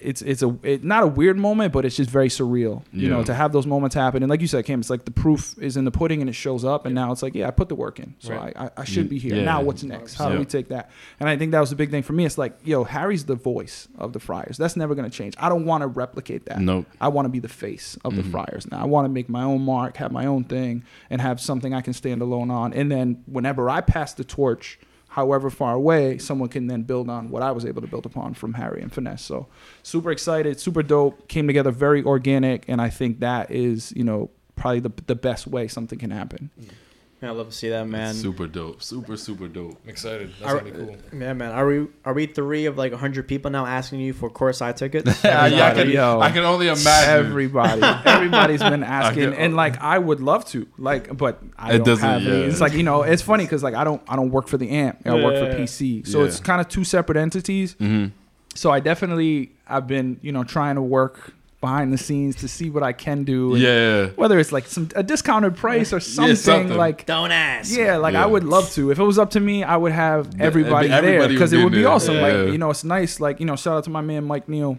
it's it's a it, not a weird moment, but it's just very surreal. You know, to have those moments happen, and like you said, Cam, it's like the proof is in the pudding, and it shows up, and now it's like, yeah, I put the work in, so Right. I, I I should be here. yeah. Now what's next? How do we take that? And I think that was the big thing for me. It's like, yo, Harry's the voice of the Friars. That's never gonna change. I don't want to replicate that. Nope. I want to be the face of the mm-hmm. Friars now. I want to make my own mark, have my own thing, and have something I can stand alone on. And then whenever I pass the torch, however far away, someone can then build on what I was able to build upon from Harry and Finesse. So super excited, super dope. Came together very organic, and I think that is, you know, probably the the best way something can happen. Mm. Man, I love to see that, man. super dope, super super dope. I'm excited. That's Are, gonna be cool. yeah, man. Are we are we three of like hundred people now asking you for course I tickets? Yeah, yeah, I can, Yo. I can only imagine. Everybody, everybody's been asking, get- and like I would love to, like, but I It don't doesn't- have any. It's like you know, it's funny because like I don't, I don't work for the AMP. I work for PC, so Yeah. it's kind of two separate entities. Mhm. So I definitely, I've been, you know, trying to work behind the scenes to see what I can do. and Yeah. whether it's like some a discounted price or something, something. like. Don't ask. Yeah, like Yeah. I would love to. If it was up to me, I would have everybody, there everybody because it would be there. awesome. Yeah. Like you know, it's nice. Like you know, shout out to my man Mike Neal.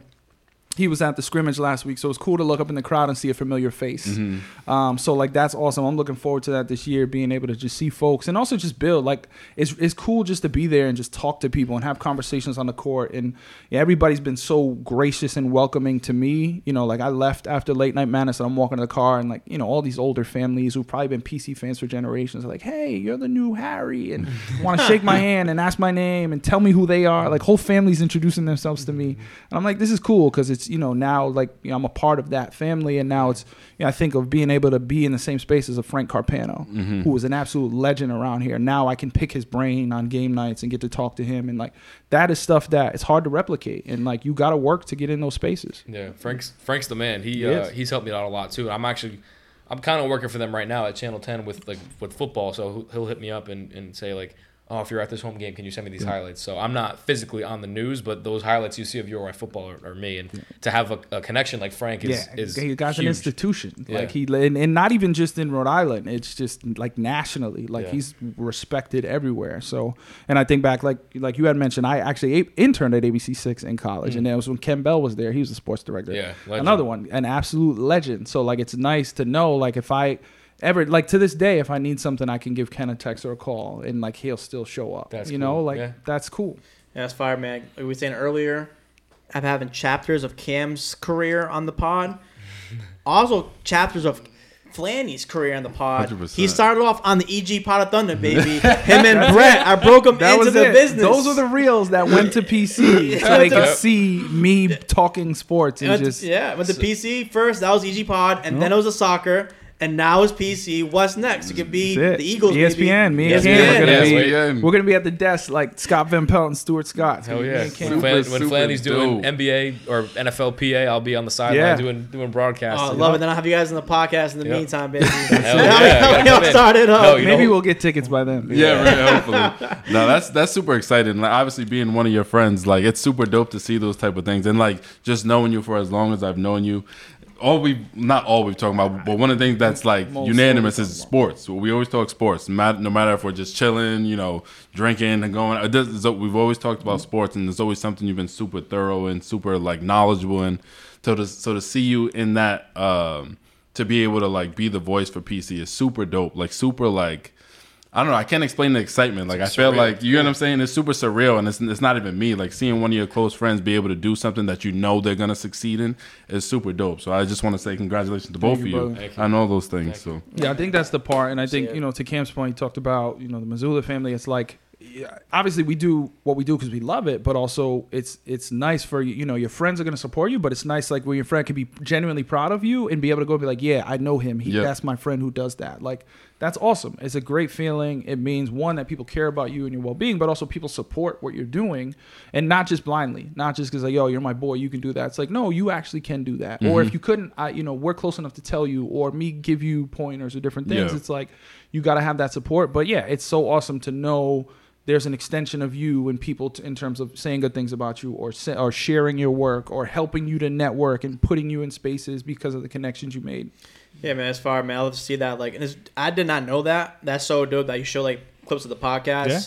He was at the scrimmage last week, so it was cool to look up in the crowd and see a familiar face. Mm-hmm. Um, so like that's awesome. I'm looking forward to that this year, being able to just see folks and also just build. Like it's it's cool just to be there and just talk to people and have conversations on the court. And yeah, everybody's been so gracious and welcoming to me. You know, like I left after late night madness and I'm walking to the car and like you know all these older families who've probably been PC fans for generations are like, hey, you're the new Harry, and want to shake my hand and ask my name and tell me who they are. Like whole families introducing themselves to me, and I'm like, this is cool because it's you know now like you know, I'm a part of that family, and now it's you know, I think of being able to be in the same space as a Frank Carpano, who was an absolute legend around here. Now I can pick his brain on game nights and get to talk to him, and like that is stuff that it's hard to replicate, and like you got to work to get in those spaces. Yeah, Frank's Frank's the man. He, He uh, he's helped me out a lot too. I'm actually I'm kind of working for them right now at Channel 10 with like with football. So he'll- he'll hit me up and, and say like, oh, if you're at this home game, can you send me these highlights? So I'm not physically on the news, but those highlights you see of URI football are, are me. And to have a, a connection like Frank is yeah, is he got an institution. Yeah. Like he and, and not even just in Rhode Island. It's just like nationally. Like Yeah. he's respected everywhere. So, and I think back, like like you had mentioned, I actually interned at ABC Six in college, mm. and that was when Ken Bell was there. He was the sports director. Yeah, legend. another one, an absolute legend. So like it's nice to know, like if I ever like to this day, if I need something, I can give Ken a text or a call, and like he'll still show up. That's you know, cool. like Yeah. that's cool. Yeah, that's fire, man. Like we were saying earlier, I'm having chapters of Cam's career on the pod. Also, chapters of Flanny's career on the pod. 100%. He started off on the EG Pod of Thunder, baby. Him and Brett, I broke him That into was the it. business. Those were the reels that went to PC, so they could see me talking sports and Went to- just yeah, went to PC first. That was EG Pod, and then it was a soccer, and now it's PC. What's next? It could be it. the Eagles. ESPN. Me baby. and Cam are gonna Yeah, be. ESPN. We're gonna be at the desk like Scott Van Pelt and Stuart Scott. Hell yeah! and When, Flan, when Flanny's doing dope. NBA or NFL PA, I'll be on the sideline Yeah. doing doing broadcasts. Oh, I love it. Then I'll have you guys in the podcast in the Yep. meantime, baby. Hell yeah, we- gotta now all started up. No, Maybe know- we'll get tickets by then. Yeah, right. Hopefully, no, that's that's super exciting. Like, obviously, being one of your friends, like it's super dope to see those type of things, and like just knowing you for as long as I've known you. All we not all we've talked about, but one of the things that's like Most unanimous is sports. We always talk sports, no matter if we're just chilling, you know, drinking and going. it does- so We've always talked about sports, and there's always something you've been super thorough and super like knowledgeable in. So to so to see you in that, um, to be able to like be the voice for PC is super dope. Like super like I don't know. I can't explain the excitement. Like I feel surreal. like you know what I'm saying. It's super surreal, and it's it's not even me. Like seeing one of your close friends be able to do something that you know they're gonna succeed in is super dope. So I just want to say congratulations to both you, of you brother. Thank you. on all those things. So Yeah, I think that's the part, and I think you know to Cam's point, he talked about you know the Missoula family. It's like yeah, obviously we do what we do because we love it, but also it's it's nice for you. You know, your friends are going to support you, but it's nice like where your friend can be genuinely proud of you and be able to go and be like, yeah, I know him. He, Yep. That's my friend who does that. Like that's awesome. It's a great feeling. It means one that people care about you and your well being, but also people support what you're doing, and not just blindly, not just because like yo, you're my boy, you can do that. It's like no, you actually can do that. Or if mm-hmm. you couldn't, I you know we're close enough to tell you, or me give you pointers or different things. Yeah. It's like you got to have that support. But yeah, it's so awesome to know there's an extension of you and people t- in terms of saying good things about you or sa- or sharing your work or helping you to network and putting you in spaces because of the connections you made. Yeah, man, it's far, man. I love to see that. Like, and it's, I did not know that. That's so dope that you show like clips of the podcast Yeah.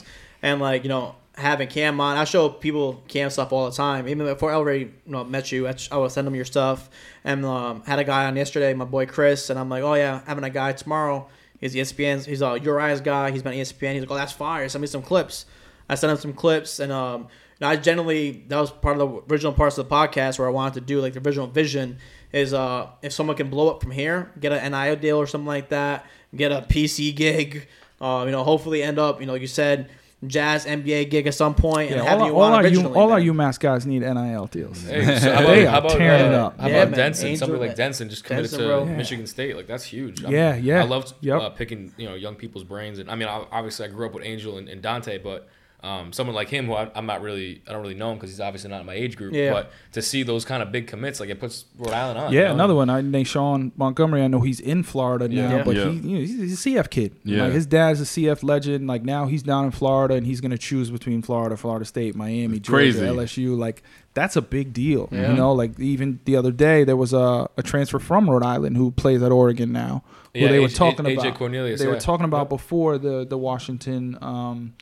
and like you know having Cam on. I show people Cam stuff all the time. Even before I already you know met you, I, I will send them your stuff. And um, had a guy on yesterday, my boy Chris, and I'm like, oh yeah, having a guy tomorrow. He's ESPN. He's a Eyes guy. He's been ESPN. He's like, oh, that's fire. Send me some clips. I sent him some clips, and um, and I generally that was part of the original parts of the podcast where I wanted to do like the original vision is uh if someone can blow up from here, get an NIL deal or something like that, get a PC gig, uh, you know, hopefully end up, you know, you said, Jazz NBA gig at some point, and Yeah, have all, you all on our U, originally. all our. UMass guys need NIL deals. Hey, so how They about, how are about, tearing uh, it up. How Yeah, about man. Denson? Angel- Somebody like Denson just committed Denson, to bro. Yeah. Michigan State. Like that's huge. Yeah, yeah. I loved Yep. uh, picking you know young people's brains, and I mean obviously I grew up with Angel and, and Dante, but um, someone like him who I, I'm not really I don't really know him because he's obviously not in my age group. Yeah. But to see those kind of big commits, like it puts Rhode Island on. Yeah, you know? another one. I know Sean Montgomery. I know he's in Florida now, Yeah. but Yeah. he, you know, he's, he's a CF kid. Yeah. Like his dad's a CF legend. Like now he's down in Florida, and he's gonna choose between Florida, Florida State, Miami, Georgia, Crazy. LSU. Like that's a big deal. Yeah. You know, like even the other day there was a, a transfer from Rhode Island who plays at Oregon now. Who Yeah, they were AJ talking AJ about. Cornelius, they were talking about Yep. before the the Washington. Um,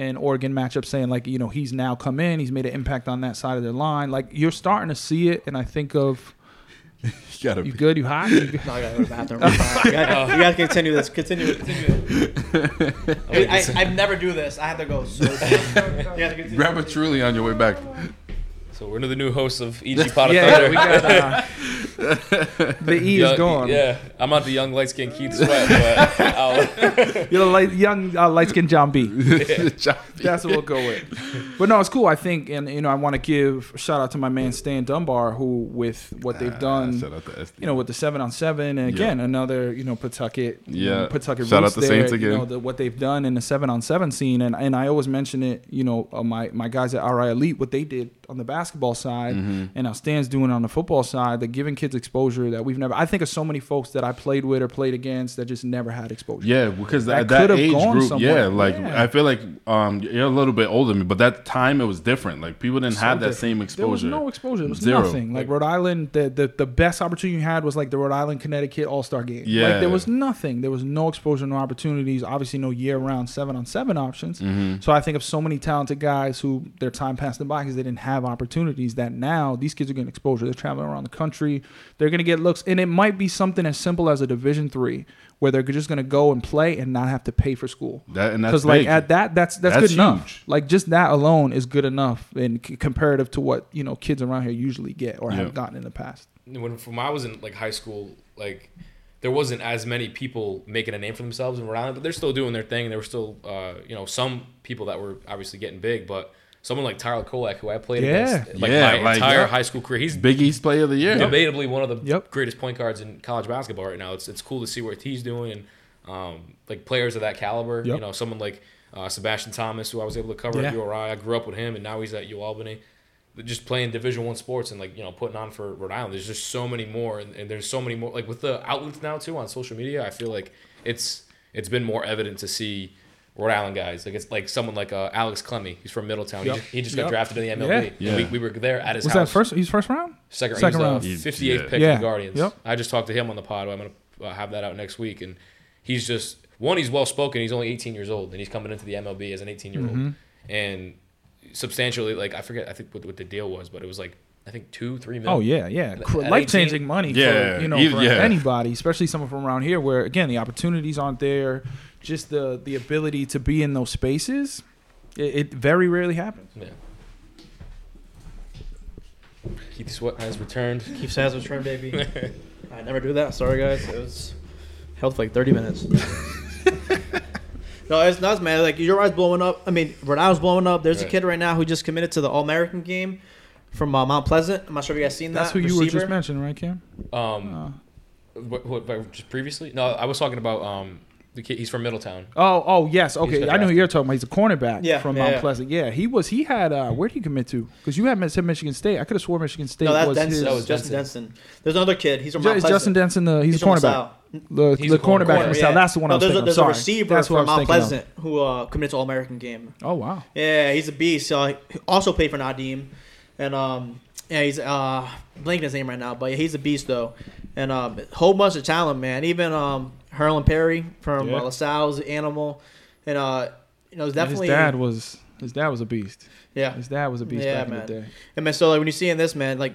and Oregon matchup saying like you know he's now come in he's made an impact on that side of their line like you're starting to see it and I think of you gotta you be. good you hot You good? No, I gotta go to the bathroom. We're you, gotta, you gotta continue this. Continue. continue. I, I, I never do this. I have to go. So you gotta. Grab a truly on your way back. So we're into the new host of EG Pod of yeah, Thunder. we got uh, the E is Young- gone. Yeah, I'm not the young light skinned Keith Sweat, but I'll, You're the light, young uh, light skinned John B. That's what we'll go with. But no, it's cool. I think, and you know, I want to give a shout out to my man Stan Dunbar, who with what they've done, Shout out to you know, with the seven on seven, and again another, you know, Pawtucket, Yeah. Pawtucket Shout out roots to there, Saints You know, the, what they've done in the seven on seven scene, and and I always mention it. You know, uh, my my guys at RI Elite, what they did on the basketball side, Mm-hmm. and now Stan's doing on the football side. They're giving kids exposure that we've never. I think of so many folks that I played with or played against that just never had exposure. Yeah, because That that, that, age gone group, somewhere. yeah, like Yeah. I feel like um you're a little bit older than me, but that time it was different. Like people didn't So have that different. same There was exposure. no exposure. There was Zero. nothing. Like Rhode Island, the, the the best opportunity you had was like the Rhode Island Connecticut All Star game. Yeah. Like there was nothing. There was no exposure, no opportunities. Obviously, no year round seven on seven options. Mm-hmm. So I think of so many talented guys who their time passed them by because they didn't have opportunities. That now these kids are getting exposure. They're traveling around the country. They're gonna get looks, and it might be something as simple as a Division three. Where they're just gonna go and play and not have to pay for school. That- and that's because like at that, that's that's, That's good enough. Like just that alone is good enough and c- comparative to what you know kids around here usually get or Yeah. have gotten in the past. when from when I was in like high school, like there wasn't as many people making a name for themselves in Rhode Island, but they're still doing their thing. There were still, uh, you know, some people that were obviously getting big, but someone like Tyler Kolek, who I played Yeah. against, like Yeah, my like, entire yeah. high school career, he's Big East Player of the Year. debatably one of the Yep. greatest point guards in college basketball right now. It's it's cool to see what he's doing and um, like players of that caliber. Yep. You know, someone like uh, Sebastian Thomas, who I was able to cover Yeah. at URI. I grew up with him, and now he's at U Albany. Just playing Division One sports and like you know putting on for Rhode Island. There's just so many more, and, and there's so many more. Like with the outlets now too on social media, I feel like it's it's been more evident to see Rhode Island guys. Like it's like someone like uh, Alex Clemmey. He's from Middletown. Yep. He just, he just Yep. got drafted in the MLB. Yeah. Yeah. We, we were there at his Was house. that first? He's first round. Second, Second he round. was He- uh, 58th yeah. pick Yeah. for the Guardians. Yep. I just talked to him on the pod. I'm gonna uh, have that out next week, and he's just one. He's well spoken. He's only 18 years old, and he's coming into the MLB as an 18 year old, Mm-hmm. and substantially like I forget. I think what, what the deal was, but it was like I think two, three million. Oh yeah, yeah, At Cr- 18? life changing money Yeah, for you know you- for yeah. anybody, especially someone from around here, where again the opportunities aren't there, just the the ability to be in those spaces, it, it very rarely happens. Yeah. Keith Sweat has returned. Keep has returned, baby. I never do that. Sorry, guys. It was held for like 30 minutes. no, it's nuts, man. Like your eyes blowing up. I mean, Rhode Island's blowing up. There's a kid right now who just committed to the All American game from uh, Mount Pleasant. I'm not sure if you guys seen That's that. That's who you were just mentioning, right, Cam? Um, what, what, what, just previously? No, I was talking about um, the kid. He's from Middletown. Oh, oh yes, okay. I know who you're talking about. He's a cornerback Yeah, from yeah, Mount yeah. Pleasant. Yeah, he was. He had. uh Where did he commit to? Because you had said Michigan State. I could have swore Michigan State No, that's was Denson. his. That was Justin Denson. Denson. There's another kid. He's from Mount Pleasant. Justin Denson the he's, He's a cornerback. LaSalle. The, He's the a cornerback corner, from yeah. LaSalle. That's the one no, I was there's thinking. a, of. there's Sorry. a receiver That's from Mount thinking of. Pleasant who uh, committed to All American game. Oh wow. Yeah, he's a beast. Uh, he also played for Nadim, and um, yeah, he's uh, blanking his name right now, but yeah, he's a beast though, and um, whole bunch of talent, man. Even um, Harlan Perry from Yeah. uh, LaSalle's animal, and uh, you know, it's And definitely his dad was his dad was a beast. yeah, His dad was a beast Yeah, back man. in the day. And man, so like when you're seeing this, man, like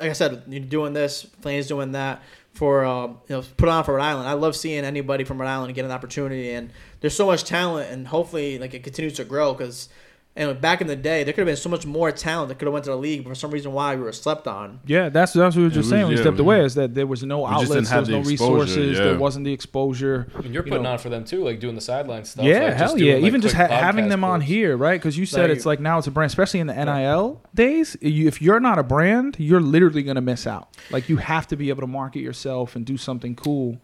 like I said, you're doing this, Flane's doing that for um, you know put on for Rhode Island. I love seeing anybody from Rhode Island get an opportunity, and there's so much talent, and hopefully like it continues to grow because. And back in the day, there could have been so much more talent that could have went to the league, but for some reason, why we were slept on. Yeah, that's that's what we were just was- saying when we yeah, stepped we- away is that there was no just outlets, there was the no exposure, resources, yeah. there wasn't the exposure. I mean, you're you putting know. on for them too, like doing the sideline stuff. Yeah, like, hell just yeah. doing, like, Even just ha- having podcast them on clips. here, right? Because you said Like- it's like now it's a brand, especially in the NIL days. You, if you're not a brand, you're literally gonna miss out. Like you have to be able to market yourself and do something cool.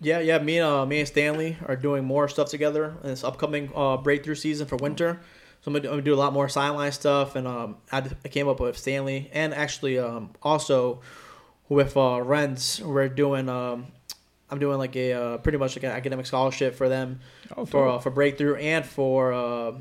Yeah, yeah. Me and uh, me and Stanley are doing more stuff together in this upcoming uh, breakthrough season for winter. So I'm gonna, do, I'm gonna do a lot more sideline stuff, and um, I, I came up with Stanley and actually um, also with uh, Renz. We're doing um, I'm doing like a uh, pretty much like an academic scholarship for them Oh, for dope. uh, for breakthrough and for uh,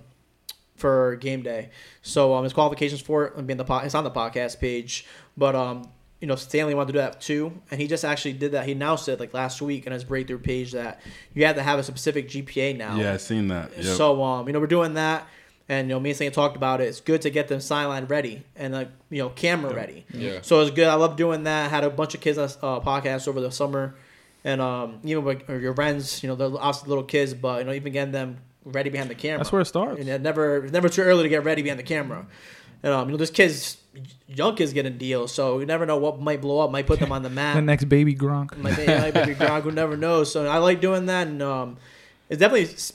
for game day. So um, his qualifications for it. I mean, the po- it's on the podcast page, but um, you know, Stanley wanted to do that too, and he just actually did that. He announced it like last week on his breakthrough page that you have to have a specific GPA now. Yeah, I've seen that. Yep. So um, you know, we're doing that, and you know, me and Stanley talked about it. It's good to get them sideline ready and like you know, camera ready. Yeah. So it's good. I love doing that. Had a bunch of kids on uh, podcasts over the summer, and um, even with your friends, you know, they're obviously little kids, but you know, even getting them ready behind the camera. That's where it starts. And it never, it's never too early to get ready behind the camera. And um, you know, this kids, young kids getting deals, so you never know what might blow up, might put them on the map. The next baby Gronk. My baby, my baby Gronk, who never knows. So I like doing that, and um, it's definitely s-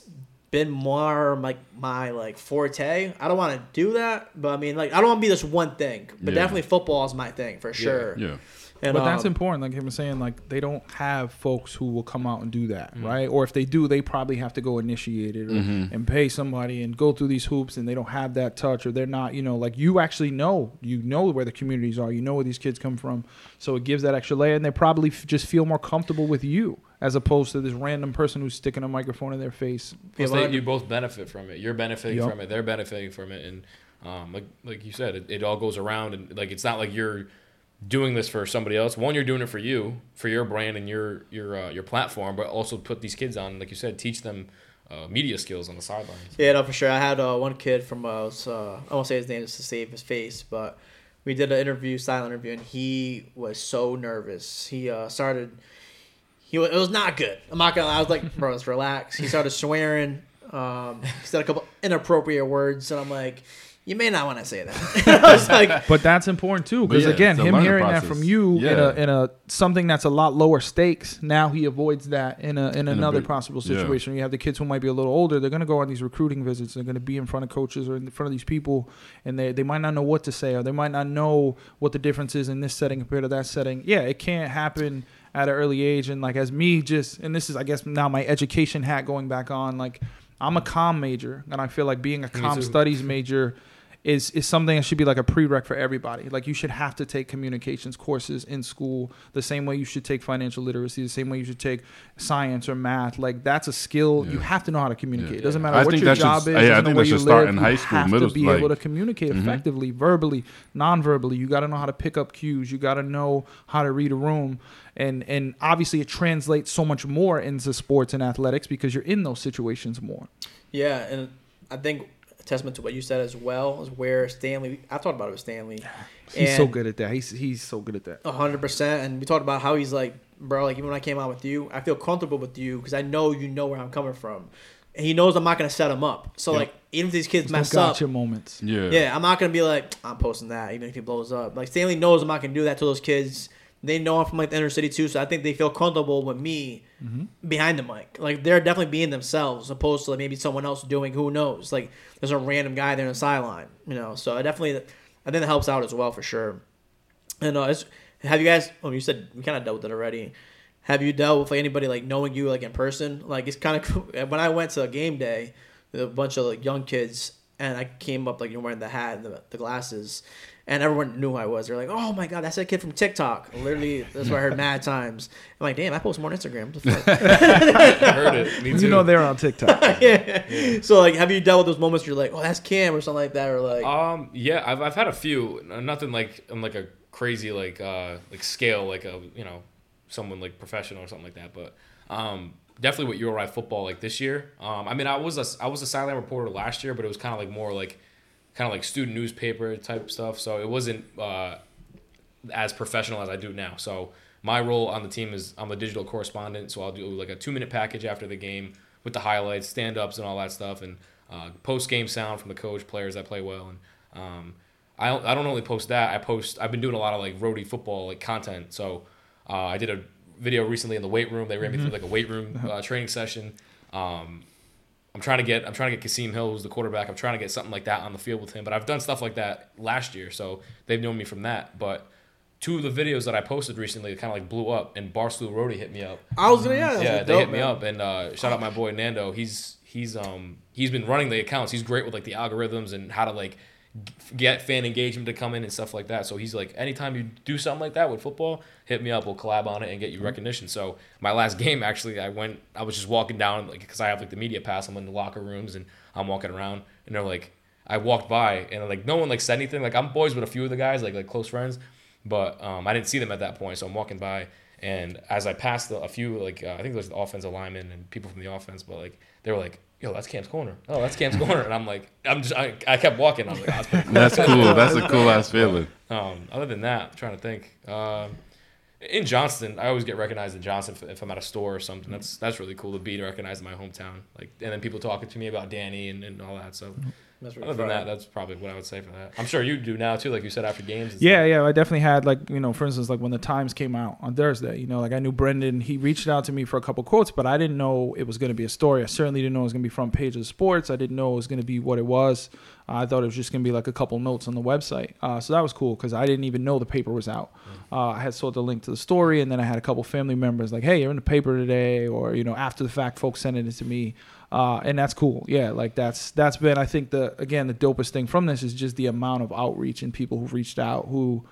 been more like my like forte. I don't want to do that, but I mean, like I don't want to be this one thing. But Yeah. definitely football is my thing for sure. yeah. And, but that's um, important. Like him was saying, like they don't have folks who will come out and do that, right? Or if they do, they probably have to go initiate it or, and pay somebody and go through these hoops, and they don't have that touch, or they're not, you know, like you actually know, you know where the communities are, you know where these kids come from, so it gives that extra layer, and they probably f- just feel more comfortable with you as opposed to this random person who's sticking a microphone in their face. Plus, Yeah, they, you both benefit from it. You're benefiting Yup. from it. They're benefiting from it, and um, like like you said, it, it all goes around, and like it's not like you're doing this for somebody else. One, you're doing it for you, for your brand and your your uh, your platform, but also put these kids on, like you said, teach them uh, media skills on the sidelines. Yeah, no, for sure. I had uh, one kid from uh, was, uh, I won't say his name just to save his face, but we did an interview, silent interview, and he was so nervous. He uh, started. He wa- it was not good. I'm not gonna. lie. I was like, bro, let's relax. He started swearing. Um, he said a couple inappropriate words, and I'm like, you may not want to say that. I was like, But that's important too, because yeah, again, him learning hearing that from you in a in a something that's a lot lower stakes, now he avoids that in a in another big- possible yeah. situation. You have the kids who might be a little older; they're going to go on these recruiting visits. They're going to be in front of coaches or in front of these people, and they they might not know what to say, or they might not know what the difference is in this setting compared to that setting. Yeah, it can't happen at an early age. And like as me, just and this is I guess now my education hat going back on. Like I'm a com major, and I feel like being a com studies major is is something that should be like a prereq for everybody. Like you should have to take communications courses in school the same way you should take financial literacy, the same way you should take science or math. Like that's a skill you have to know how to communicate. It doesn't matter I what think your that should- job is. yeah, I doesn't think where that you should start live, in you high school, have to be like- able to communicate mm-hmm. effectively, verbally, non-verbally. You got to know how to pick up cues. You got to know how to read a room. And and obviously it translates so much more into sports and athletics because you're in those situations more. Yeah, and I think a testament to what you said as well, is where Stanley. I talked about it with Stanley. He's so good at that. He's he's so good at that. A hundred percent, and we talked about how he's like, bro. Like even when I came out with you, I feel comfortable with you because I know you know where I'm coming from, and he knows I'm not gonna set him up. So Yep. like, even if these kids There's no mess up, gotcha moments. Yeah. yeah, I'm not gonna be like I'm posting that even if he blows up. Like Stanley knows I'm not gonna do that to those kids. They know I'm from like the inner city too, so I think they feel comfortable with me behind the mic. Like they're definitely being themselves, opposed to like maybe someone else doing who knows. Like there's a random guy there in the sideline, you know. So I definitely, I think that helps out as well for sure. And uh, have you guys? Oh, you said we kind of dealt with it already. Have you dealt with like, anybody like knowing you like in person? Like it's kind of cool. when I went to a game day, a bunch of like young kids, and I came up like you're wearing the hat and the, the glasses, and everyone knew who I was. They're like, "Oh my god, that's that kid from TikTok." Literally, that's what I heard mad times. I'm like, "Damn, I post more on Instagram." I? Heard it. Me You know they're on TikTok. yeah. So like, have you dealt with those moments? Where you're like, "Oh, that's Cam" or something like that, or like, Um, yeah, I've, I've had a few. Nothing like on like a crazy like uh like scale like a you know someone like professional or something like that. But um, definitely with URI football like this year. Um, I mean, I was a I was a sideline reporter last year, but it was kind of like more like kind of like student newspaper type stuff. So it wasn't uh, as professional as I do now. So my role on the team is I'm a digital correspondent. So I'll do like a two minute package after the game with the highlights, stand ups, and all that stuff, and uh, post game sound from the coach, players that play well, and um, I don't, I don't only post that. I post. I've been doing a lot of like Rhody football like content. So uh, I did a video recently in the weight room. They ran me through like a weight room uh, training session. Um, I'm trying to get I'm trying to get Kasim Hill, who's the quarterback. I'm trying to get something like that on the field with him. But I've done stuff like that last year, so they've known me from that. But two of the videos that I posted recently kind of like blew up, and Barstool Rhody hit me up. I was gonna, yeah, yeah, dope, they hit me man. up, and uh, shout out my boy Nando. He's he's um he's been running the accounts. He's great with like the algorithms and how to like get fan engagement to come in and stuff like that. So he's like, anytime you do something like that with football, hit me up. We'll collab on it and get you recognition. So my last game, actually, I went. I was just walking down like because I have like the media pass. I'm in the locker rooms and I'm walking around, and they're like, I walked by and like no one like said anything. Like I'm boys with a few of the guys, like like close friends, but um, I didn't see them at that point. So I'm walking by. And as I passed the, a few, like uh, I think there was the offensive linemen and people from the offense, but like they were like, "Yo, that's Cam's corner." Oh, that's Cam's corner, and I'm like, I'm just, I, I kept walking. I was like, oh, that's cool. That's cool. That's a cool ass feeling. Um, other than that, I'm trying to think. Um, in Johnston, I always get recognized in Johnston if, if I'm at a store or something. That's that's really cool to be recognized in my hometown. Like, and then people talking to me about Danny and, and all that. So, That's other than fire. that, that's probably what I would say for that. I'm sure you do now too, like you said after games. and Yeah, yeah, I definitely had like you know, for instance, like when the Times came out on Thursday, you know, like I knew Brendan, he reached out to me for a couple quotes, but I didn't know it was going to be a story. I certainly didn't know it was going to be front page of sports. I didn't know it was going to be what it was. Uh, I thought it was just going to be like a couple notes on the website. Uh, so that was cool because I didn't even know the paper was out. Uh, I had saw the link to the story, and then I had a couple family members like, "Hey, you're in the paper today," or you know, after the fact, folks sending it to me. Uh, and that's cool. Yeah, like that's that's been I think the again the dopest thing from this is just the amount of outreach and people who've reached out who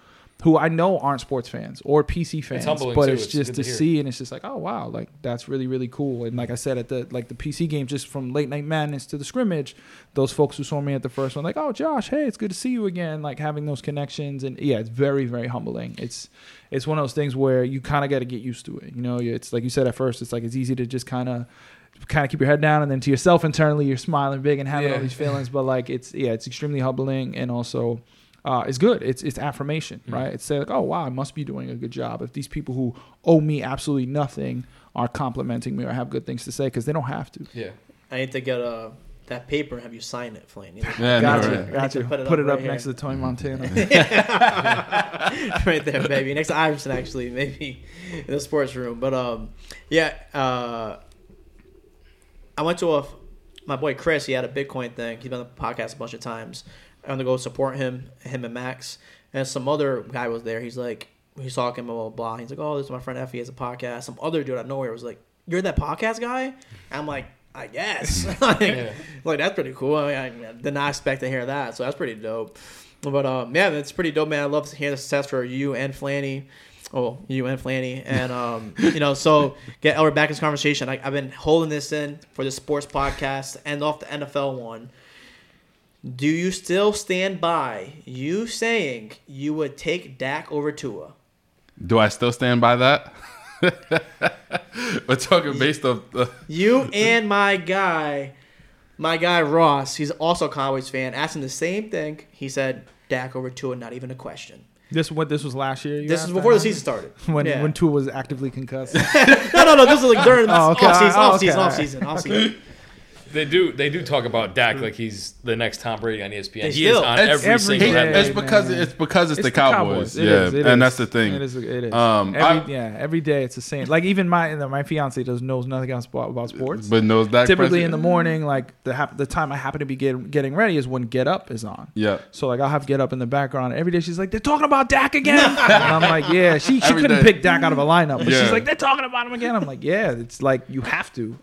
who I know aren't sports fans or PC fans, humbling, but it's It's just to to see and it's just like oh wow like that's really really cool. And like I said at the like the PC game just from late night madness to the scrimmage, those folks who saw me at the first one like oh Josh hey it's good to see you again like having those connections. And yeah it's very very humbling. It's it's one of those things where you kind of got to get used to it you know? It's like you said at first it's like it's easy to just kind of kind of keep your head down and then to yourself internally you're smiling big and having all these feelings but like it's yeah it's extremely humbling and also uh, it's good it's it's affirmation Mm. right it's say like oh wow i must be doing a good job if these people who owe me absolutely nothing are complimenting me or have good things to say because they don't have to Yeah. I need to get uh, that paper and have you sign it, Flame. Yeah, no, gotcha right. I need gotcha to put put it it up, up next here. to Tony Montana right there, baby. Next to Iverson, actually, maybe in the sports room. But um, yeah, uh, I went to a my boy Chris. He had a Bitcoin thing. He's been on the podcast a bunch of times. I'm gonna go support him, him and Max, and some other guy was there. He's like, he's talking blah blah blah. He's like, oh, this is my friend Efi He has a podcast. Some other dude out of nowhere was like, you're that podcast guy. I'm like. I guess. like, Yeah. like, that's pretty cool. I, mean, I did not expect to hear that, so that's pretty dope. But um, yeah, it's pretty dope, man. I love to hear the success for you and Flanny. Oh, you and Flanny, and um, you know, so get Elray back in this conversation. I, I've been holding this in for the sports podcast and off the NFL one. Do you still stand by you saying you would take Dak over Tua? Do I still stand by that? We're talking based off. The, You and my guy, My guy Ross, he's also a Cowboys fan, asked him the same thing. He said Dak over Tua, not even a question. This what this was last year. This is before the season started. When Yeah. when Tua was actively concussed. no, no, no. This is like during Oh, okay. off season, off season, off season, off season. They do they do talk about Dak like he's the next Tom Brady on ESPN. They he is on It's- every, every single day. headline. It's because man. it's because it's, It's the Cowboys. It yeah, is, it and is. that's the thing. It is. It is. Um, every, I- yeah, every day it's the same. Like even my my fiance does knows nothing else about, about sports. But knows Dak typically Prescott- in the morning, like the hap- the time I happen to be get, getting ready is when Get Up is on. Yeah. So like I'll have Get Up in the background. Every day she's like, they're talking about Dak again, and I'm like, yeah. She she Every couldn't day. pick Dak out of a lineup, but Yeah. she's like, they're talking about him again. I'm like, yeah. It's like you have to.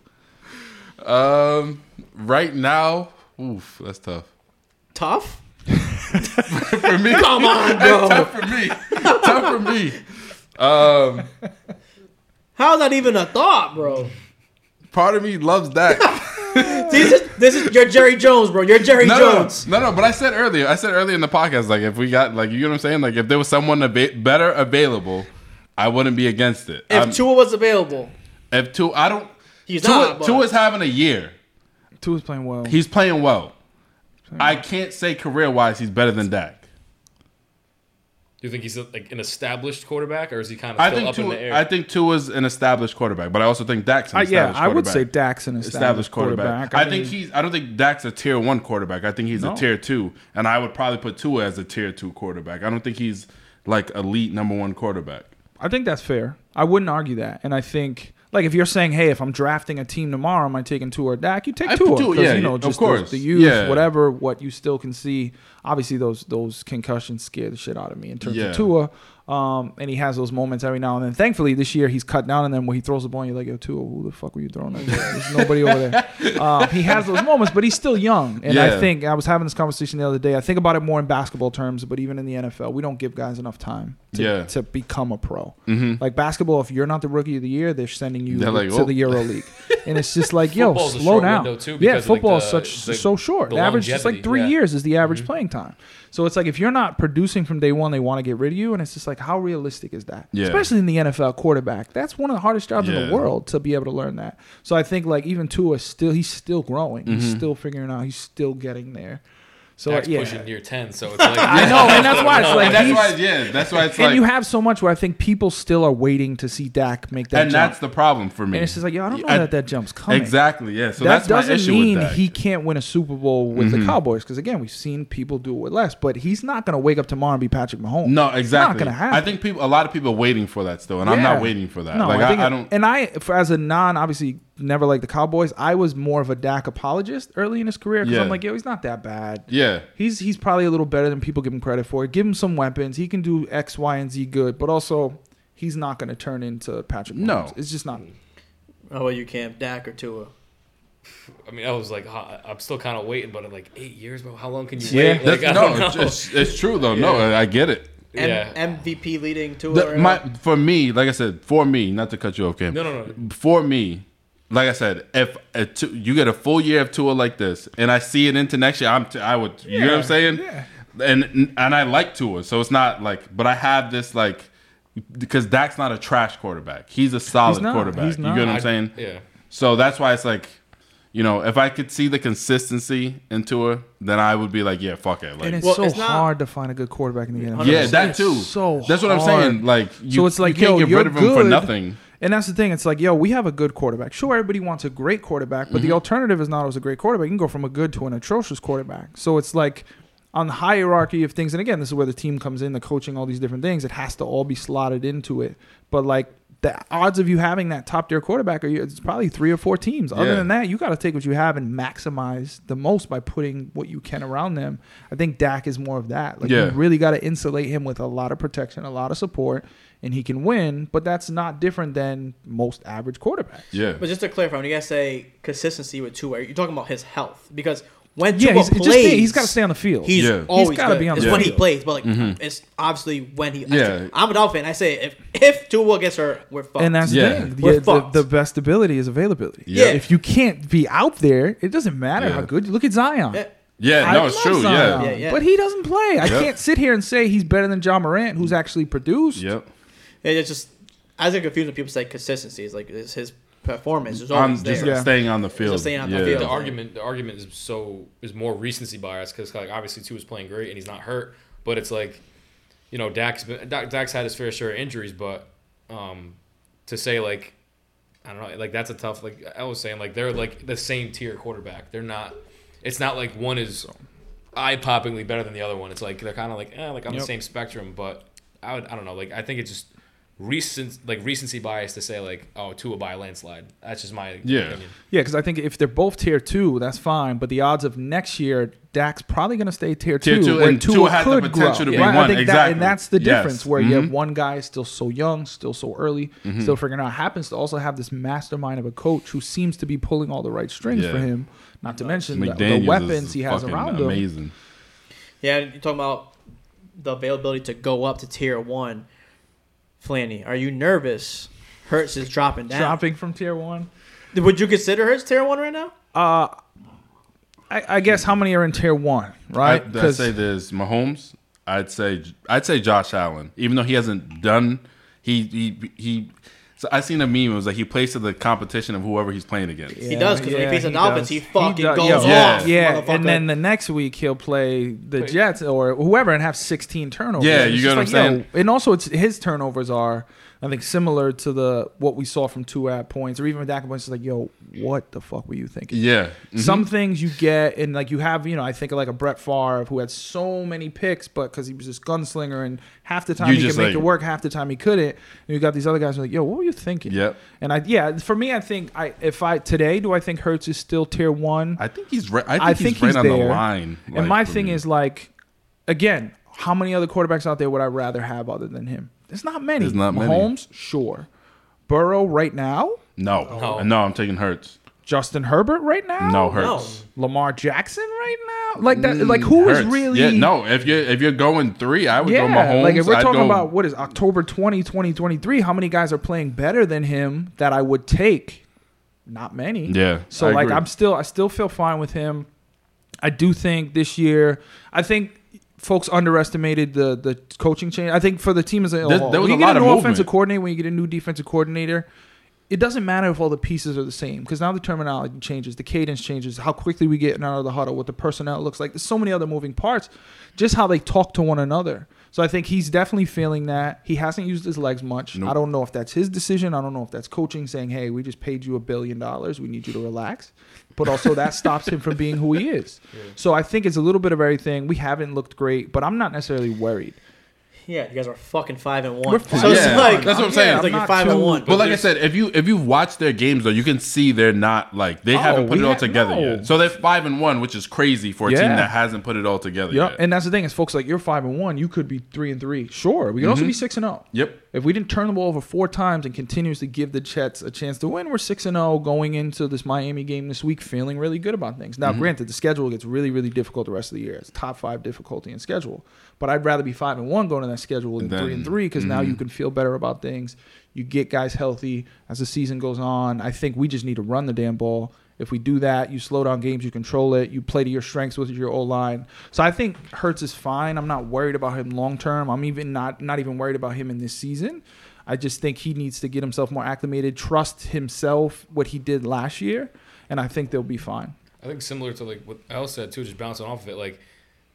Um, right now, oof, that's tough Tough. for me. Come on, bro. tough for me. tough for me. Um, How's that even a thought, bro? part of me loves that. This is this is you're Jerry Jones, bro. You're Jerry no, Jones. no, no, no. But I said earlier, I said earlier in the podcast, like if we got, like you know what I'm saying, like if there was someone ava- better available, I wouldn't be against it. If I'm- Tua was available, if Tua, I don't. He's Tua, not. but- Tua's having a year. Tua's playing well. He's playing well. I can't say career wise he's better than Dak. Do you think he's like an established quarterback, or is he kind of I still think up in the air? I think Tua's an established quarterback, but I also think Dak's an Uh, established yeah, I would quarterback. say Dak's an established, quarterback. I, mean, think he's. I don't think Dak's a tier one quarterback. I think he's No. a tier two, and I would probably put Tua as a tier two quarterback. I don't think he's like elite number one quarterback. I think that's fair. I wouldn't argue that. And I think, like, if you're saying, hey, if I'm drafting a team tomorrow, am I taking Tua or Dak? You take Tua. put Tua, 'cause, yeah, you know, of just course. The, the youth, Yeah. whatever, what you still can see. Obviously, those those concussions scare the shit out of me in terms Yeah. of Tua. Um, and he has those moments every now and then. Thankfully, this year he's cut down on them where he throws the ball and you're like, yo, Tua, who the fuck were you throwing that? to? There's nobody over there. Um, he has those moments, but he's still young. And I think I was having this conversation the other day. I think about it more in basketball terms, but even in the NFL, we don't give guys enough time to, Yeah. to become a pro. Mhm. Like basketball, if you're not the rookie of the year, they're sending you They're like, to "Oh." the Euro League, and it's just like, yo, Football's slow down. too, yeah, because of, like, football is such the- so short. the The average is like three yeah. years is the average Mm-hmm. playing time. So it's like if you're not producing from day one, they want to get rid of you, and it's just like, how realistic is that? Yeah. Especially in the NFL quarterback, that's one of the hardest jobs in the world to be able to learn that. So I think like even Tua still he's still growing, he's Mm-hmm. still figuring out, he's still getting there. So Dak's yeah, pushing year ten, so it's like I know, and that's why it's like that's why, yeah, that's why it's and like, you have so much where I think people still are waiting to see Dak make that and jump. that's the problem for me. and it's just like, yo, I don't know I- that that jump's coming. Exactly, yeah. So that that's my doesn't issue mean he can't win a Super Bowl with Mhm. the Cowboys because again, we've seen people do it with less. But he's not going to wake up tomorrow and be Patrick Mahomes. No, It's exactly. not going to happen. I think people, a lot of people are waiting for that still, and I'm not waiting for that. No, like I, I don't. And I, for, as a non, obviously never like the Cowboys. I was more of a Dak apologist early in his career because Yeah. I'm like, yo, he's not that bad. Yeah, He's he's probably a little better than people give him credit for. Give him some weapons. He can do X, Y, and Z good, but also he's not going to turn into Patrick. Mahomes. No. it's just not. Oh, well, you can't. Dak or Tua. I mean, I was like, I'm still kind of waiting, but in like eight years, bro, how long can you Yeah. wait? Like, That's- no, it's, it's, it's true though. No, I get it. M- Yeah. MVP leading Tua. The- my, for me, like I said, for me, not to cut you off, Cam. No, no, no. For me, like I said, if a two, you get a full year of Tua like this, and I see it into next year, I'm t- I would. you know what I'm saying? yeah. And and I like Tua, so it's not like. But I have this like because Dak's not a trash quarterback. He's a solid not. quarterback. He's You not. get what I'm I- saying? Yeah. So that's why it's like, you know, if I could see the consistency in Tua, then I would be like, yeah, fuck it. Like, And it's Well, so it's not- hard to find a good quarterback in the NFL. yeah, that It's too. So that's what I'm saying. Like, you, so it's like, you can't yo, get rid of him for nothing. And that's the thing. It's like, yo, we have a good quarterback. Sure, everybody wants a great quarterback, but Mm-hmm. the alternative is not always a great quarterback. You can go from a good to an atrocious quarterback. So it's like on the hierarchy of things. And again, this is where the team comes in, the coaching, all these different things. It has to all be slotted into it. But like the odds of you having that top tier quarterback are it's probably three or four teams. Other Yeah. than that, you got to take what you have and maximize the most by putting what you can around them. I think Dak is more of that. Like Yeah. you really got to insulate him with a lot of protection, a lot of support, and he can win. But that's not different than most average quarterbacks. Yeah. But just to clarify, when you guys say consistency with Tua, you're talking about his health because when Yeah, Tua he's, plays, just stay- he's got to stay on the field. He's Yeah. always He's gotta be on the field. it's the when he plays, but like Mm-hmm. it's obviously when he. Yeah. I'm a Dolphin. I say if if Tua gets hurt, we're fucked. and that's Yeah. the thing. We're The, the, fucked. the best ability is availability. Yeah. If you can't be out there, it doesn't matter Yeah. how good. Look at Zion. Yeah. Yeah, I no, it's true. Yeah. Yeah, yeah. But he doesn't play. I Yep. can't sit here and say he's better than Ja Morant, who's actually produced. Yep. It's just I get confused when people say consistency. It's like is his performance is on always just there. staying on the field. Just staying on the field. the argument the argument is so is more recency bias because like obviously Tua is playing great and he's not hurt, but it's like you know Dak's been, Dak's had his fair share of injuries, but um, to say like I don't know like that's a tough like I was saying like they're like the same tier quarterback. They're not. It's not like one is eye poppingly better than the other one. It's like they're kind of like eh, like on the same spectrum, but I would I don't know like I think it's just. Recent like recency bias to say like oh Tua by a landslide. That's just my Yeah. opinion. Yeah, because I think if they're both tier two, that's fine. But the odds of next year, Dak's probably going to stay tier, Tier two, two, where and Tua, Tua has the could potential grow. to be right? I one, think that, and that's the Yes. difference where you have Mhm. one guy still so young, still so early, Mm-hmm. still figuring out. Happens to also have this mastermind of a coach who seems to be pulling all the right strings Yeah. for him. Not to mention the, the weapons he has fucking around him. amazing. Yeah, you're talking about the availability to go up to tier one. Flanny, are you nervous? Hurts is dropping down. Dropping from tier one. Would you consider Hurts tier one right now? Uh, I, I guess how many are in tier one, right? I'd, I'd say there's Mahomes. I'd say I'd say Josh Allen, even though he hasn't done. He he he. So I seen a meme. It was like he plays to the competition of whoever he's playing against. He does, 'cause when he plays the Dolphins, he fucking does. goes Yo, off, Yeah, and then the next week he'll play the Jets or whoever and have 16 turnovers. Yeah, you just get what I'm like, yo, And also, it's his turnovers are, I think, similar to the what we saw from Tua at points or even with Dak points. It's like, yo, what the fuck were you thinking? Yeah. Mhm. Some things you get, and like you have, you know, I think of like a Brett Favre who had so many picks, but because he was this gunslinger, and half the time You he could make like- it work, half the time he couldn't. And you got these other guys who are like, yo, what were you thinking? Yep. And I, yeah, for me, I think I if I today, do I think Hurts is still tier one? I think he's right. I think, he's right on the line. and my thing me. is like, again, how many other quarterbacks out there would I rather have other than him? There's not many. There's not many. Mahomes, sure. Burrow right now. no, No. no, I'm taking Hurts. Justin Herbert right now. No Hurts. Lamar Jackson right now. Like that. Like who is Hurts. really? Yeah, no. If you're if you're going three, I would Yeah, go Mahomes. like if we're I'd talking go- about what is October 20, 2023, how many guys are playing better than him that I would take? Not many. Yeah, So I like agree. I'm still I still feel fine with him. I do think this year I think folks underestimated the the coaching change. I think for the team as a There- whole, there was when a you get a new movement. offensive coordinator, when you get a new defensive coordinator, it doesn't matter if all the pieces are the same because now the terminology changes, the cadence changes, how quickly we get out of the huddle, what the personnel looks like. There's so many other moving parts, just how they talk to one another. So I think he's definitely feeling that. He hasn't used his legs much. Nope. I don't know if that's his decision. I don't know if that's coaching saying, "Hey, we just paid you a billion dollars. We need you to relax." But also that stops him from being who he is. So I think it's a little bit of everything. We haven't looked great, but I'm not necessarily worried. Yeah, you guys are fucking five and one. We're fine. It's like that's what I'm saying. It's like I'm you're not five and one. But like I said, if you if you watch their games though, you can see they're not like they Oh, haven't put it all ha- together no. yet. So they're five and one, which is crazy for a team that hasn't put it all together Yep. yet. And that's the thing is, folks like you're five and one. You could be three and three. Sure, we could also be mm-hmm. six and zero. Yep. If we didn't turn the ball over four times and continuously give the Jets a chance to win, we're six and zero going into this Miami game this week, feeling really good about things. Now, mm-hmm. granted, the schedule gets really, really difficult the rest of the year. It's top five difficulty in schedule, but I'd rather be five and one going to that schedule than Then- three and three because now you mm-hmm. can feel better about things. You get guys healthy as the season goes on. I think we just need to run the damn ball. If we do that, you slow down games, you control it, you play to your strengths with your O line. So I think Hurts is fine. I'm not worried about him long term. I'm even not not even worried about him in this season. I just think he needs to get himself more acclimated, trust himself, what he did last year, and I think they'll be fine. I think similar to like what El said too, just bouncing off of it, like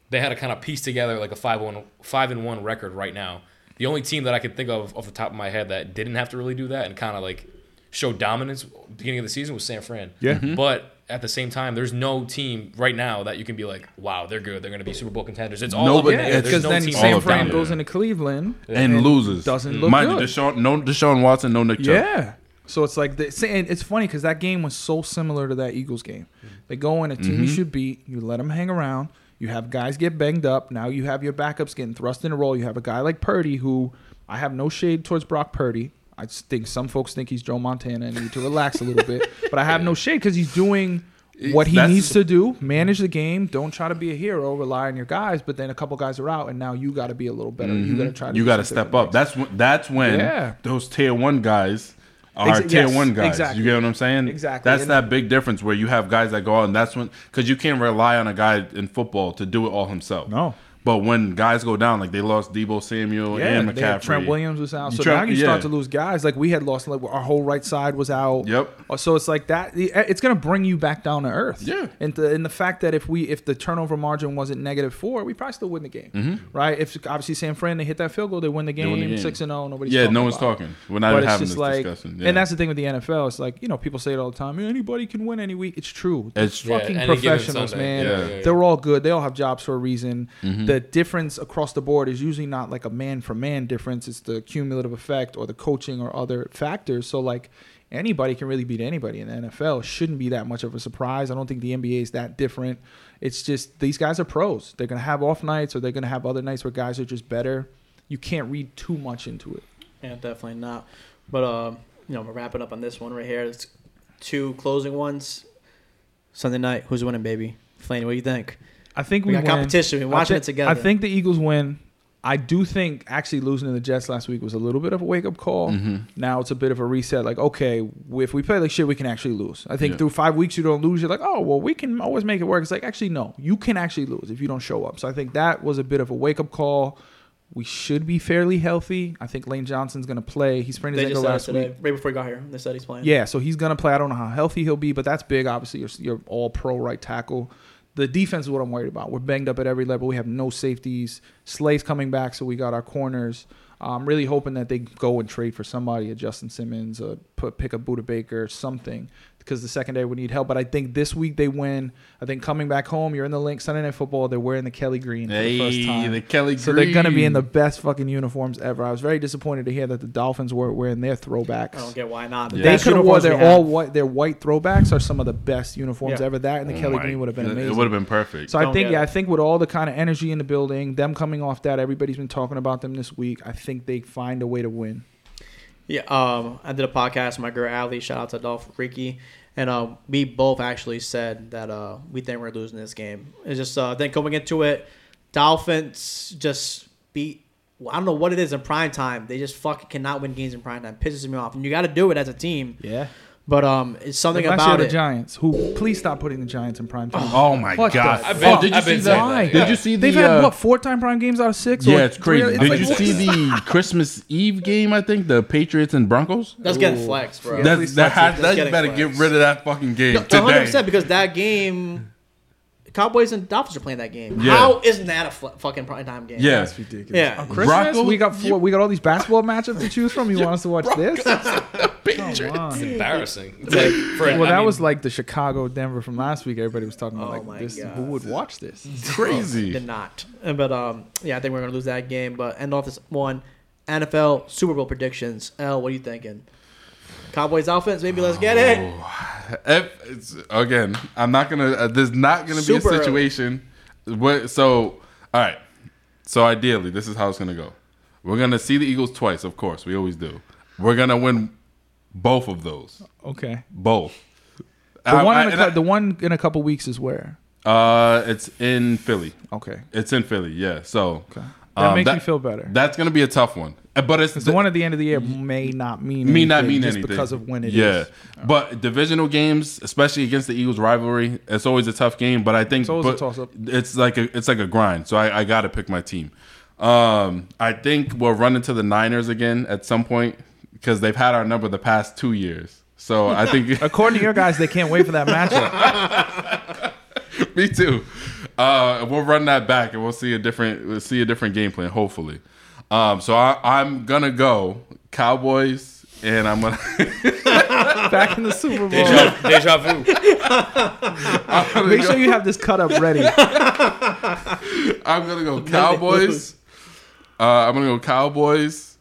they had to kind of piece together like a five one five and one record right now. The only team that I could think of off the top of my head that didn't have to really do that and kind of like show dominance beginning of the season was San Fran. Yeah. Mm-hmm. Mhm. But at the same time, there's no team right now that you can be like, wow, they're good. They're going to be Super Bowl contenders. It's all Nobody- up Yeah, air. Because no then team San Fran goes into Cleveland and, loses. doesn't look Mind good. you, Deshaun, no Deshaun Watson, no Nick Chubb. Yeah. So it's like the, say- and it's funny because that game was so similar to that Eagles game. They go in a team you should beat. You let them hang around. You have guys get banged up. Now you have your backups getting thrust in a role. You have a guy like Purdy who I have no shade towards Brock Purdy. I think some folks think he's Joe Montana and need to relax a little bit. But I have no shade because he's doing what he That's- needs to do. Manage the game. Don't try to be a hero. Rely on your guys. But then a couple guys are out, and now you got to be a little better. You got to try. To Mm-hmm. You got to step up. That's when that's when Yeah. those tier one guys are Exa- tier yes, one guys. exactly. You get what I'm saying? Exactly. That's And- that big difference where you have guys that go out, and that's when because you can't rely on a guy in football to do it all himself. No. But when guys go down, like they lost Deebo Samuel Yeah, and they had McCaffrey. Trent Williams was out, so Trent- now you yeah. start to lose guys. Like we had lost, like our whole right side was out. Yep. Uh, So it's like that. It's going to bring you back down to earth. Yeah. And the and the fact that if we if the turnover margin wasn't negative four, we probably still win the game. Right. If obviously San Fran they hit that field goal, they win the game, Mm-hmm. win the game. six and zero. Nobody's Yeah, talking no one's about it. talking. We're not But even having this like, discussion. Yeah. and that's the thing with the NFL. It's like you know people say it all the time. Anybody can win any week. It's true. It's- Yeah, fucking professionals, man. Yeah, yeah, yeah. They're all good. They all have jobs for a reason. Mm-hmm. The difference across the board is usually not like a man for man difference. It's the cumulative effect or the coaching or other factors. So like anybody can really beat anybody in the NFL. Shouldn't be that much of a surprise. I don't think the NBA is that different. It's just these guys are pros. They're gonna have off nights or they're gonna have other nights where guys are just better. You can't read too much into it. Yeah, definitely not. But um, you know, we're wrapping up on this one right here. It's two closing ones. Sunday night, who's winning, baby? Flanny, what do you think? I think We we, got win. competition. We're watching thi- it together. I think the Eagles win. I do think actually losing to the Jets last week was a little bit of a wake up call. Mm-hmm. Now it's a bit of a reset. Like, okay, if we play like shit, we can actually lose. I think Yeah. through five weeks you don't lose, you're like, oh well, we can always make it work. It's like actually no, you can actually lose if you don't show up. So I think that was a bit of a wake up call. We should be fairly healthy. I think Lane Johnson's gonna play. He sprained his ankle last today, week. right before he got here. They said he's playing. Yeah, so he's gonna play. I don't know how healthy he'll be, but that's big. Obviously, you're, you're all pro right tackle. The defense is what I'm worried about. We're banged up at every level. We have no safeties. Slay's coming back, so we got our corners. I'm really hoping that they go and trade for somebody, a Justin Simmons, a put pick a Budda Baker, something, because the secondary would need help. But I think this week they win. I think coming back home, you're in the Linc Sunday Night Football. They're wearing the Kelly green for the first Hey, time. the Kelly so they're gonna be in the best fucking uniforms ever. I was very disappointed to hear that the Dolphins were wearing their throwbacks. I don't get why not. The Yeah. They could have wore their all white. Their white throwbacks are some of the best uniforms Yeah. ever. That and the Oh Kelly my green would have been amazing. It would have been perfect. So I Don't think yeah, it. I think with all the kind of energy in the building, them coming off that, everybody's been talking about them this week. I think they find a way to win. Yeah, um, I did a podcast with my girl Ali. Shout out to Dolph Ricky, and uh, we both actually said that uh, we think we're losing this game. It's just uh, then going into it, Dolphins just beat. I don't know what it is in prime time. They just fucking cannot win games in prime time. Pisses me off, and you got to do it as a team. Yeah. But um, it's something Like last year about the it. Giants, who please stop putting the Giants in prime time. Oh my What the god! fuck? been- did you I've see been that? saying that, Did yeah. you see the? They've had uh, what four time prime games out of six? Yeah, Or it's crazy. three- Did like you what? see the Christmas Eve game? I think the Patriots and Broncos. That's getting flexed, bro. Yeah. That's that. Has, That's that you getting better flexed. get rid of that fucking game 100 percent because that game, Cowboys and Dolphins are playing that game. Yeah. How isn't that a fl- fucking prime time game? Yeah, That's ridiculous. Yeah. On Christmas, Broncos- we got four, we got all these basketball matchups to choose from. You want us to watch this? It's Come on. embarrassing. It's like, for, Well, I that mean, was like the Chicago Denver from last week. Everybody was talking about Oh like this. God. Who would watch this? crazy. Did not. Uh, But um, yeah, I think we're gonna lose that game. But end off this one, NFL Super Bowl predictions. L, what are you thinking? Cowboys offense, maybe let's get it. If, it's, again, I'm not gonna. Uh, there's not gonna Super be a situation. What, so, all right. So ideally, this is how it's gonna go. We're gonna see the Eagles twice, of course. We always do. We're gonna win both of those. Okay. Both. The I- one, I- in a, and cou- I- the one in a couple weeks is where. uh, it's in Philly. Okay. It's in Philly. Yeah. So Okay. That um, makes me feel better. That's gonna be a tough one. Uh, But it's Because the one at the end of the year may not mean may not anything mean just anything because of when it is. yeah. But divisional games, especially against the Eagles rivalry, it's always a tough game. But I think It's always a toss-up. It's like a it's like a grind. So I, I got to pick my team. Um, I think we'll run into the Niners again at some point because they've had our number the past two years. So I think According to your guys, they can't wait for that matchup. me too. Uh, we'll run that back and we'll see a different we'll see a different game plan. Hopefully. Um, so I, I'm gonna go Cowboys, and I'm gonna. Back in the Super Bowl. deja, deja vu. Make sure you have this cut up ready. I'm gonna go Cowboys. Uh, I'm gonna go Cowboys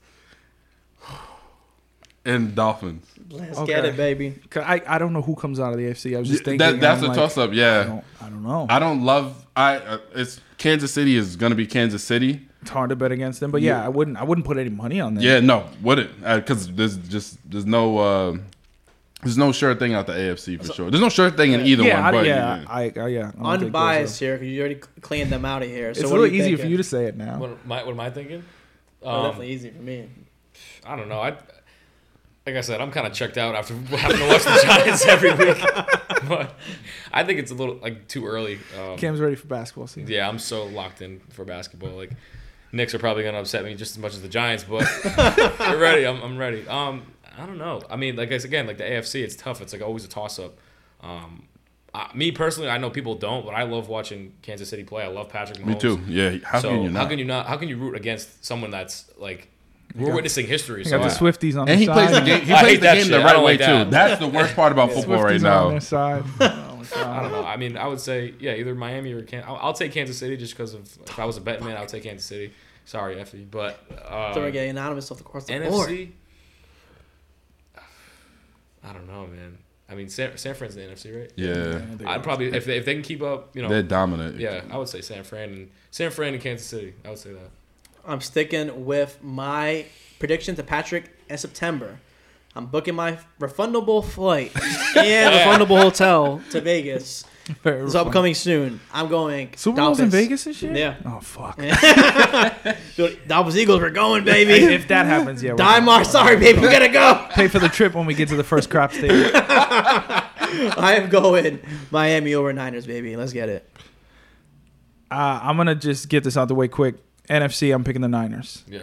and Dolphins. Let's Okay. get it, baby. 'Cause I, I don't know who comes out of the AFC. I was just thinking. That, that's a like, toss up. I Yeah, don't, I don't know. I don't love. I uh, it's Kansas City is gonna be Kansas City. It's hard to bet against them, but yeah, I wouldn't. I wouldn't put any money on them. Yeah, no, wouldn't because there's just there's no uh, there's no sure thing out the AFC for sure. There's no sure thing in either yeah, one. I, But yeah, I, I, yeah. I don't Unbiased those here because you already cleaned them out of here. So It's a what are little you easier for you to say it now. What am I, what am I thinking? Oh, Um, definitely easy for me. I don't know. I like I said, I'm kind of checked out after having to watch the Giants every week. but I think it's a little like too early. Um, Cam's ready for basketball season. yeah, I'm so locked in for basketball. Like, Knicks are probably gonna upset me just as much as the Giants, but I'm ready. I'm, I'm ready. Um, I don't know. I mean, like I said, again, like the AFC, it's tough. It's like always a toss up. Um, uh, me personally, I know people don't, but I love watching Kansas City play. I love Patrick Mahomes. Me too. Yeah. How so can you not? how can you not? How can you root against someone that's like we're got- witnessing history? You So got the I- Swifties on and he their plays the side. game. He plays the game shit. the I right don't way like that. too. That's the worst part about football right Swifties on now. their side. I don't know. I mean, I would say yeah, either Miami or Kansas. I'll, I'll take Kansas City just because of if I was a betting man, I would take Kansas City. Sorry, Efi, but uh, So we're getting anonymous off the course of the board. NFC. I don't know, man. I mean, San, San Fran's the NFC, right? Yeah. I'd probably if they, if they can keep up, you know, They're dominant. yeah, I would say San Fran and San Fran and Kansas City. I would say that. I'm sticking with my prediction to Patrick in September. I'm booking my refundable flight and refundable hotel to Vegas. Very It's upcoming soon. I'm going. Super Bowl's in Vegas this year? Yeah. Oh fuck. Dude, Dolphins Eagles, we're going, baby. if that happens, yeah. we're sorry, baby, we gotta go. Pay for the trip when we get to the first crop stage. I am going Miami over Niners, baby. Let's get it. Uh, I'm gonna just get this out the way quick. NFC, I'm picking the Niners. Yeah.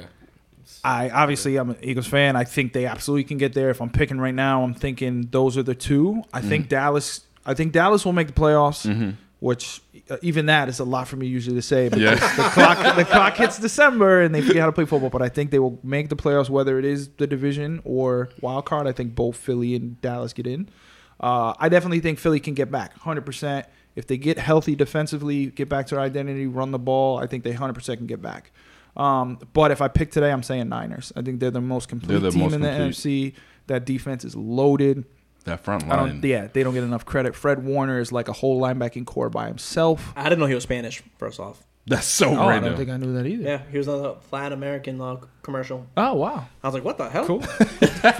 I obviously I'm an Eagles fan. I think they absolutely can get there. If I'm picking right now, I'm thinking those are the two. I think Dallas. I think Dallas will make the playoffs, which uh, even that is a lot for me usually to say. Because Yeah. the clock the clock hits December and they forget how to play football. But I think they will make the playoffs, whether it is the division or wild card. I think both Philly and Dallas get in. Uh, I definitely think Philly can get back 100%. If they get healthy defensively, get back to their identity, run the ball, I think they 100% can get back. Um, but if I pick today, I'm saying Niners. I think they're the most complete the team most in the complete. NFC. That defense is loaded. That front I line. don't. Yeah, they don't get enough credit. Fred Warner is like a whole linebacking core by himself. I didn't know he was Spanish. First off, That's so Oh, I don't think I knew that either. yeah, he was on the Flat American uh, commercial. Oh wow. I was like, what the hell? Cool.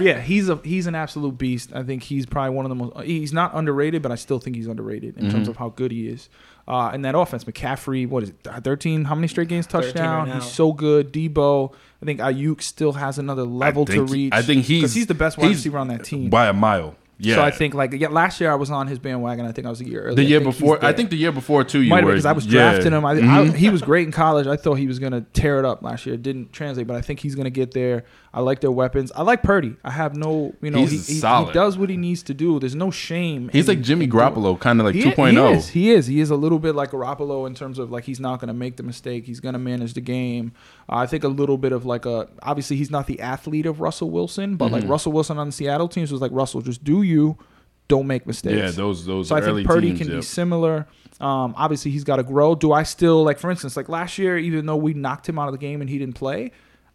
yeah, he's a he's an absolute beast. I think he's probably one of the most. He's not underrated, but I still think he's underrated in terms of how good he is. Uh, and that offense, McCaffrey, what is it, thirteen? How many straight games 13 right touchdown? he's so good. Deebo, I think Aiyuk still has another level think to reach. I think he's he's the best wide he's receiver on that team. by a mile. Yeah. So I think like yeah, last year I was on his bandwagon. I think I was a year early. the year he's before. I think the year before too. You Might because I was yeah. drafting him. I, I, Mhm. he was great in college. I thought he was going to tear it up last year. It didn't translate, but I think he's going to get there. I like their weapons. I like Purdy. I have no, you know, he, he, he does what he needs to do. There's no shame. He's like Jimmy Garoppolo, kind of like He, 2.0. he is. He is. He is a little bit like Garoppolo in terms of like he's not going to make the mistake. He's going to manage the game. Uh, I think a little bit of like a. Obviously, he's not the athlete of Russell Wilson, but Mm-hmm. like Russell Wilson on the Seattle teams was like Russell, just do you, don't make mistakes. Yeah, those those So I early think Purdy teams. can be similar. Um, obviously, he's got to grow. Do I still like, for instance, like last year, even though we knocked him out of the game and he didn't play,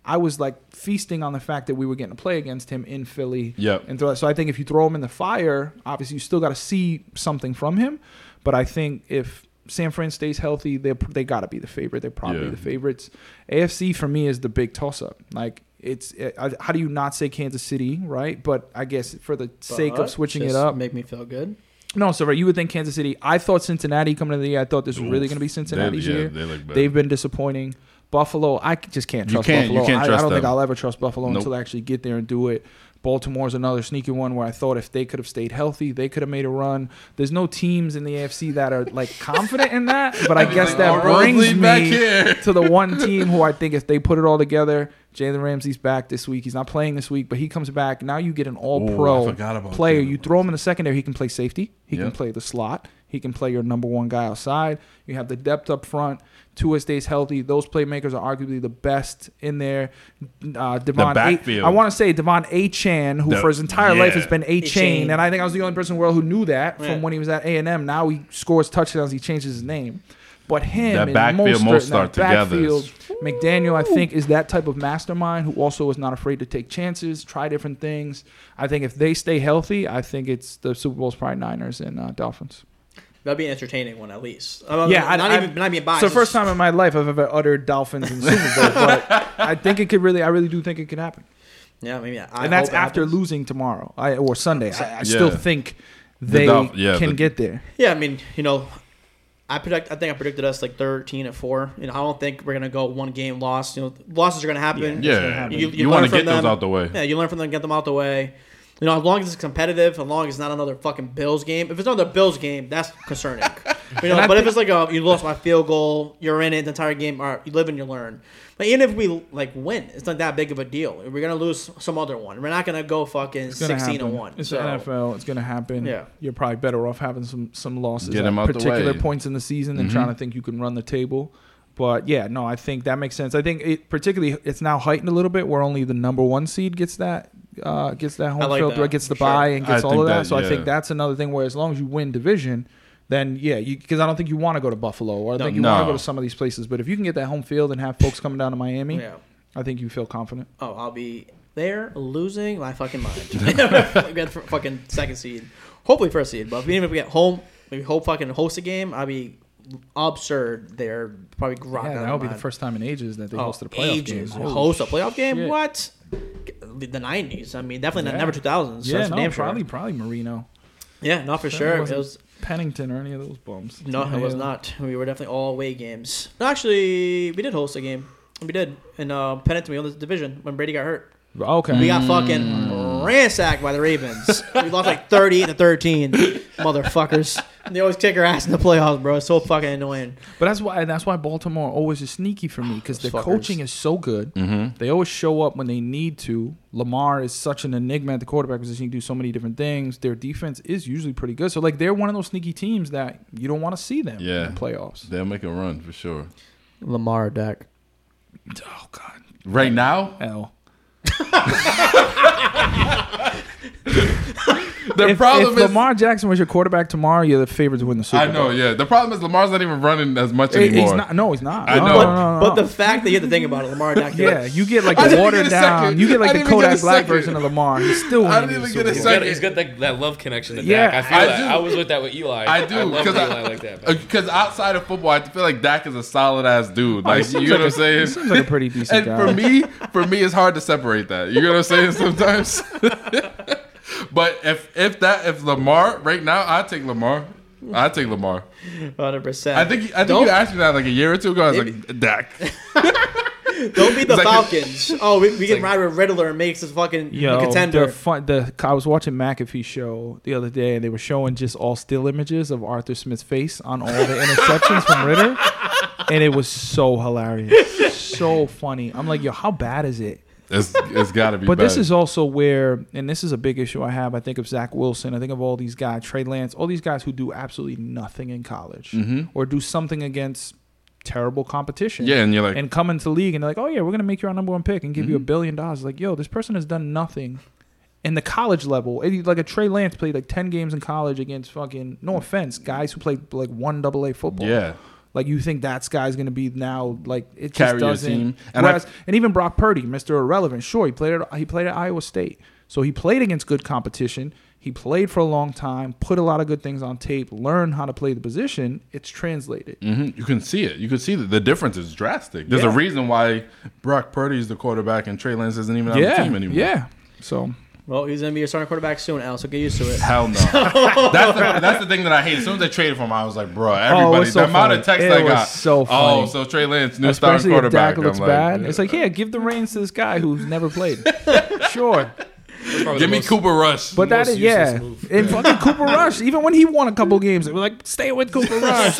I was like feasting on the fact that we were getting to play against him in Philly. Yep. And throw, so I think if you throw him in the fire, obviously you still got to see something from him. But I think if San Fran stays healthy, they they got to be the favorite. They're probably Yeah. the favorites. AFC for me is the big toss up. Like it's it, I, how do you not say Kansas City, right? But I guess for the sake of But switching it up, make me feel good. no, so right, you would think Kansas City. I thought Cincinnati coming into the year. I thought this was really going to be Cincinnati's They- yeah, year. they look. They've been disappointing. Buffalo, I just can't trust can't- Buffalo. can't I, I don't think. I'll ever trust Buffalo Nope. until I actually get there and do it. Baltimore's another sneaky one where I thought if they could have stayed healthy, they could have made a run. There's no teams in the AFC that are like confident in that, but I guess all that brings me to the one team who I think if they put it all together, Jalen Ramsey's back this week. He's not playing this week, but he comes back. Now you get an forgot about player. Jalen You throw him in the secondary, he can play safety. He can play the slot. He can play your number one guy outside. You have the depth up front. Tua stays healthy. Those playmakers are arguably the best in there. Uh, Devon, backfield. A- I want to say Devon A. Chan, who The- for his entire life has been A. Chain, and I think I was the only person in the world who knew that Yeah. from when he was at A and M. Now he scores touchdowns. He changes his name. But him That and backfield, Mostert, and Mostert that together backfield, McDaniel, I think, is that type of mastermind who also is not afraid to take chances, try different things. I think if they stay healthy, I think it's the Super Bowl's probably Niners and uh, Dolphins. That'd be an entertaining one at least. Uh, Yeah, I- not I- even not being biased. It's the first time in my life I've ever uttered Dolphins in Super Bowl, but I think it could really, I really do think it could happen. Yeah, maybe. I and that's after happens. losing tomorrow I, or Sunday. I, I still Yeah. think The they Dolph- yeah, can the- get there. Yeah, I mean, you know, I predict. I think I predicted us like thirteen at four. You know, I don't think we're gonna go one game lost. You know, losses are gonna happen. Yeah, happen. you, You- you want to get from those them. out the way. Yeah, you learn from them, get them out the way. You know, as long as it's competitive, as long as it's not another fucking Bills game. If it's not another Bills game, that's concerning. you know, And I but if it's like a you lost my field goal, you're in it the entire game, or you live and you learn. Like even if we like win, it's not that big of a deal. We're gonna lose some other one. We're not gonna go fucking It's gonna sixteen and happen. one. It's so, the NFL. It's gonna happen. Yeah. You're probably better off having some some losses Get at 'em out the particular way. points in the season than Mhm. trying to think you can run the table. But yeah, no, I think that makes sense. I think it particularly it's now heightened a little bit where only the number one seed gets that uh, gets that home like field, that, gets the for sure. bye, and gets I all of that. that- So I think that's another thing where as long as you win division, then yeah, because I don't think you want to go to Buffalo or I No. think you want to go to some of these places. But if you can get that home field and have folks coming down to Miami, Yeah. I think you feel confident. Oh, I'll be there losing my fucking mind. we get fucking second seed, hopefully first seed. But even if we get home, maybe hope fucking host a game, I'll be absurd there. Probably grok Yeah, that would be my the first time in ages that they Oh, hosted a playoff ages. game. Holy Host a playoff game? shit. What? The nineties. I mean, definitely Yeah. never two thousands. Yeah, no, damn sure. probably probably Marino. Yeah, not for sure. It wasn't Pennington or any of those bums. no, it was not. We were definitely all away games. No, actually, we did host a game. We did in uh, Pennington. We won the division when Brady got hurt. Okay. We got fucking ransacked by the Ravens. we lost like 38 to 13, motherfuckers. And they always kick our ass in the playoffs, bro. It's so fucking annoying. But that's why that's why Baltimore always is sneaky for me because their Those fuckers. coaching is so good. Mm-hmm. They always show up when they need to. Lamar is such an enigma at the quarterback position. He can do so many different things. Their defense is usually pretty good. So like they're one of those sneaky teams that you don't want to see them Yeah. in the playoffs. They'll make a run for sure. Lamar Dak. Oh God, Right now, L. the if, problem if is Lamar Jackson was your quarterback tomorrow, you're the favorite to win the Super Bowl. I Bowl. know, yeah. The problem is Lamar's not even running as much He- anymore. He's not. No, he's not. I No, know. no, But, no, no, but the fact that you have to think about it, Lamar Dak. Yeah, you get like the watered down. You get like the didn't even get a Kodak Black version of Lamar. He's still I winning. didn't even the get a Super Bowl. second. he's got that, that love connection to Yeah, Dak. I feel I that. do. I was with that with Eli. I do because Eli I, like that. because uh, outside of football, I feel like Dak is a solid ass dude. Oh, Like seems you know like what I'm saying? he seems like a pretty decent and guy. for me, for me, it's hard to separate that. You know what I'm saying? Sometimes. but if if that if Lamar right now, I take Lamar. I take Lamar. 100%. I think I think Don't- you asked me that like a year or two ago. I was like Dak. Don't be the It's like Falcons. oh, we, we can ride with Ridder and makes us fucking Yo, a contender. Fun, the I was watching McAfee show the other day, and they were showing just all still images of Arthur Smith's face on all the interceptions from Ridder, and it was so hilarious, so funny. I'm like, yo, how bad is it? It's it's got to be. But this is also where, and this is a big issue I have. I think of Zach Wilson. I think of all these guys, Trey Lance, all these guys who do absolutely nothing in college Mhm. or do something against terrible competition. Yeah, and you're like- and come into the league and they're like, oh yeah, we're gonna make you our number one pick and give you a Mhm. billion dollars. Like, yo, this person has done nothing in the college level. Like a Trey Lance played like ten games in college against fucking no offense, guys who played like one double A football. Yeah. Like you think that guy's gonna be now like it just Carry doesn't. team. And, And I- and even Brock Purdy, Mr. Irrelevant, sure he played at he played at Iowa State, so he played against good competition. He played for a long time, put a lot of good things on tape, learned how to play the position. It's translated. hmm You can see it. You can see that the difference is drastic. There's Yeah. a reason why Brock Purdy is the quarterback and Trey Lance isn't even on yeah, the team anymore. yeah. So well, he's going to be your starting quarterback soon, Al, so get used to it. Hell no. that's, the, that's the thing that I hate. As soon as they traded for him, I was like, bro, Oh, everybody. was so the amount funny. of text It I got. so Oh, so Trey Lance, new starting especially if quarterback. Dak looks I'm like, bad, yeah. it's like yeah, give the reins to this guy who's never played. sure. Give me Cooper Rush. But that is yeah, and fucking Cooper Rush. Even when he won a couple games, they were like, "Stay with Cooper Rush."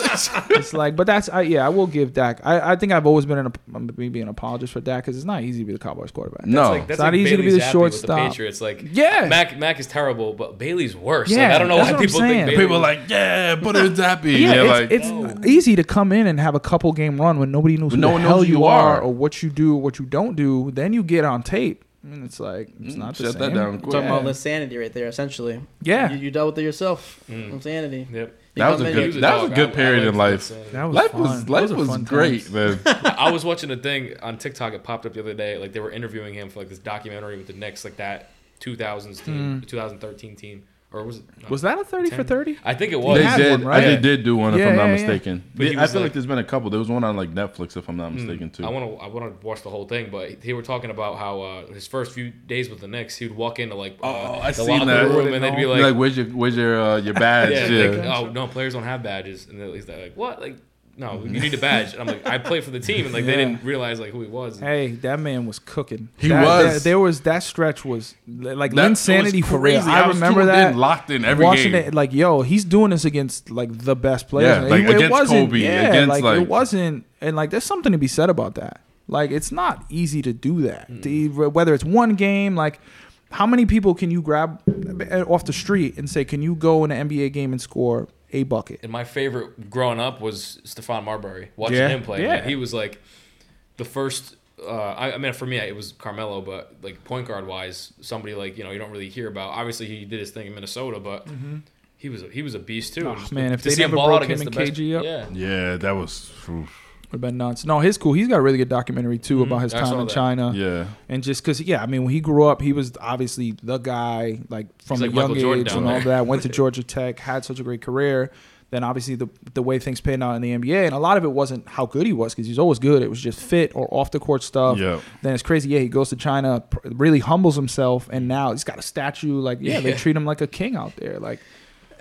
it's like, but that's I, yeah, I will give Dak. I, I think I've always been an um, I'm maybe an apologist for Dak because it's not easy to be the Cowboys quarterback. No. That's it's that's not like easy to be the shortstop. With the Patriots, like Yeah. Mac Mac is terrible, but Bailey's worse. Yeah, like, I don't know why people saying. think Bailey People are like, yeah, but it in Zappe. Yeah, Yeah, it's, like, it's easy to come in and have a couple game run when nobody knows who no the one hell knows who you you are are. or what you do, or what you don't do. Then you get on tape, and it's like it's Mm, not the shut same. that down quick. Talking Yeah. about Linsanity right there, essentially. Yeah. You, you dealt with it yourself. Mm. Linsanity. Yep. You that was a good. you- That was a dog. good I- I period in life. That was life fun. was life are was great, times. man. I was watching a thing on TikTok. It popped up the other day. Like they were interviewing him for like this documentary with the Knicks, like that 2000s team, 2013 team, or was it? no, Was that a thirty for thirty? I think it was. They had did. one, right? They did do one, if Yeah, I'm not yeah, yeah. mistaken. But he I feel like, like- there's been a couple. There was one on like Netflix, if I'm not mistaken, too. I want to I want to watch the whole thing, but they were talking about how uh, his first few days with the Knicks, he would walk into like uh, Oh, I the seen locker that. room and they'd be like, like, where's your where's your uh, your badge? yeah, Yeah, like, oh no, players don't have badges, and he's like, what? Like no, mm-hmm. you need a badge. And I'm like, I play for the team, and like they Yeah. didn't realize like who he was. Hey, that man was cooking. He That- was. There, there was that stretch was like That Linsanity was for real. crazy. I, I was remember tuned that in, locked in every watching game. it. Like, yo, he's doing this against like the best players. Yeah, like, it, it against wasn't. Kobe, yeah, against, like, like- it wasn't. And like, there's something to be said about that. Like, it's not easy to do that. Mm. To- whether it's one game, like. How many people can you grab eh, off the street and say, "Can you go in an NBA game and score a bucket?" And my favorite growing up was Stephon Marbury. Watching Yeah. him play, Yeah. man, he was like the first. Uh, I, I mean, for me, it was Carmelo, but like point guard wise, somebody like you know you don't really hear about. Obviously, he did his thing in Minnesota, but he was a, he was a beast too. Oh, And just man, to if they see him never ball broke him against and the best- KG up. yeah, Yeah, that was. oof. Would have been nuts. No, his cool. He's got a really good documentary too about mm-hmm. his I time in that. China. Yeah. And just because, yeah, I mean, when he grew up, he was obviously the guy, like from He's a like young Michael age and all that. Went to Georgia Tech, had such a great career. Then obviously the the way things panned out in the NBA, and a lot of it wasn't how good he was because he's always good. It was just fit or off the court stuff. Yeah. Then it's crazy. Yeah, he goes to China, pr- really humbles himself, and mm. now he's got a statue. Like, yeah, they treat him like a king out there. Like,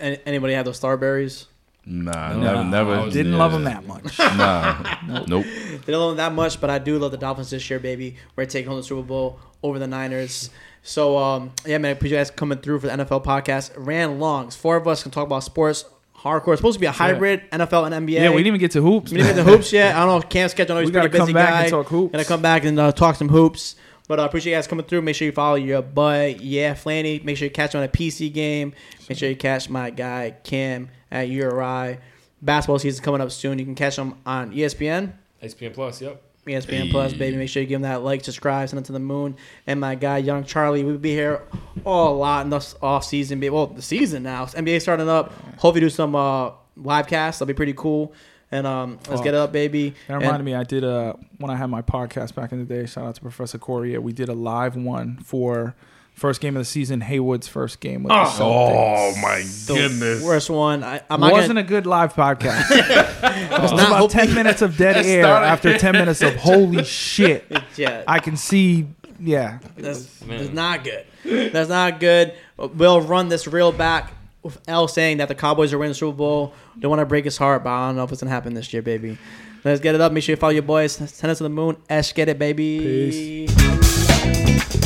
anybody have those Starburys? Nah, No. never, Nah, never. Didn't yeah. love him that much. Nah, nope. They don't love them that much, but I do love the Dolphins this year, baby. We're taking home the Super Bowl over the Niners. So, um, yeah, man, I appreciate you guys coming through for the NFL podcast. Ran long. Four of us can talk about sports. Hardcore. It's supposed to be a hybrid NFL and NBA. yeah, we didn't even get to hoops. We didn't get the hoops yet. I don't know. Cam's schedule. I know he's We gotta pretty busy come back guy. and talk hoops. Gonna come back and uh, talk some hoops. But I uh, appreciate you guys coming through. Make sure you follow your boy, yeah, Flanny. Make sure you catch him on a PC game. Make sure you catch my guy Cam at URI. Basketball season coming up soon. You can catch them on ESPN. ESPN Plus. Yep. ESPN Plus, baby. Make sure you give them that like, subscribe, send it to the moon. And my guy, Young Charlie, we'll be here all a lot in this off season. baby. Well, the season now. NBA starting up. Hopefully, do some uh, live casts. That'll be pretty cool. And um, let's get it up, baby. That reminded me, I did a when I had my podcast back in the day. Shout out to Professor Correa. We did a live one for first game of the season. Hayward's first game with the oh. Celtics. Oh my The goodness. worst one. I, I'm not wasn't gonna, a good live podcast. it was not about hope- ten minutes of dead It air started- after ten minutes of holy shit. Yeah, I can see. Yeah, that's, that's not good. That's not good. We'll run this real back with L saying that the Cowboys are winning the Super Bowl. Don't want to break his heart, but I don't know if it's gonna happen this year, baby. Let's get it up. Make sure you follow your boys. Send us to the moon. Esh, get it, baby. Peace.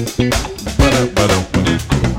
Barão, barão, barão.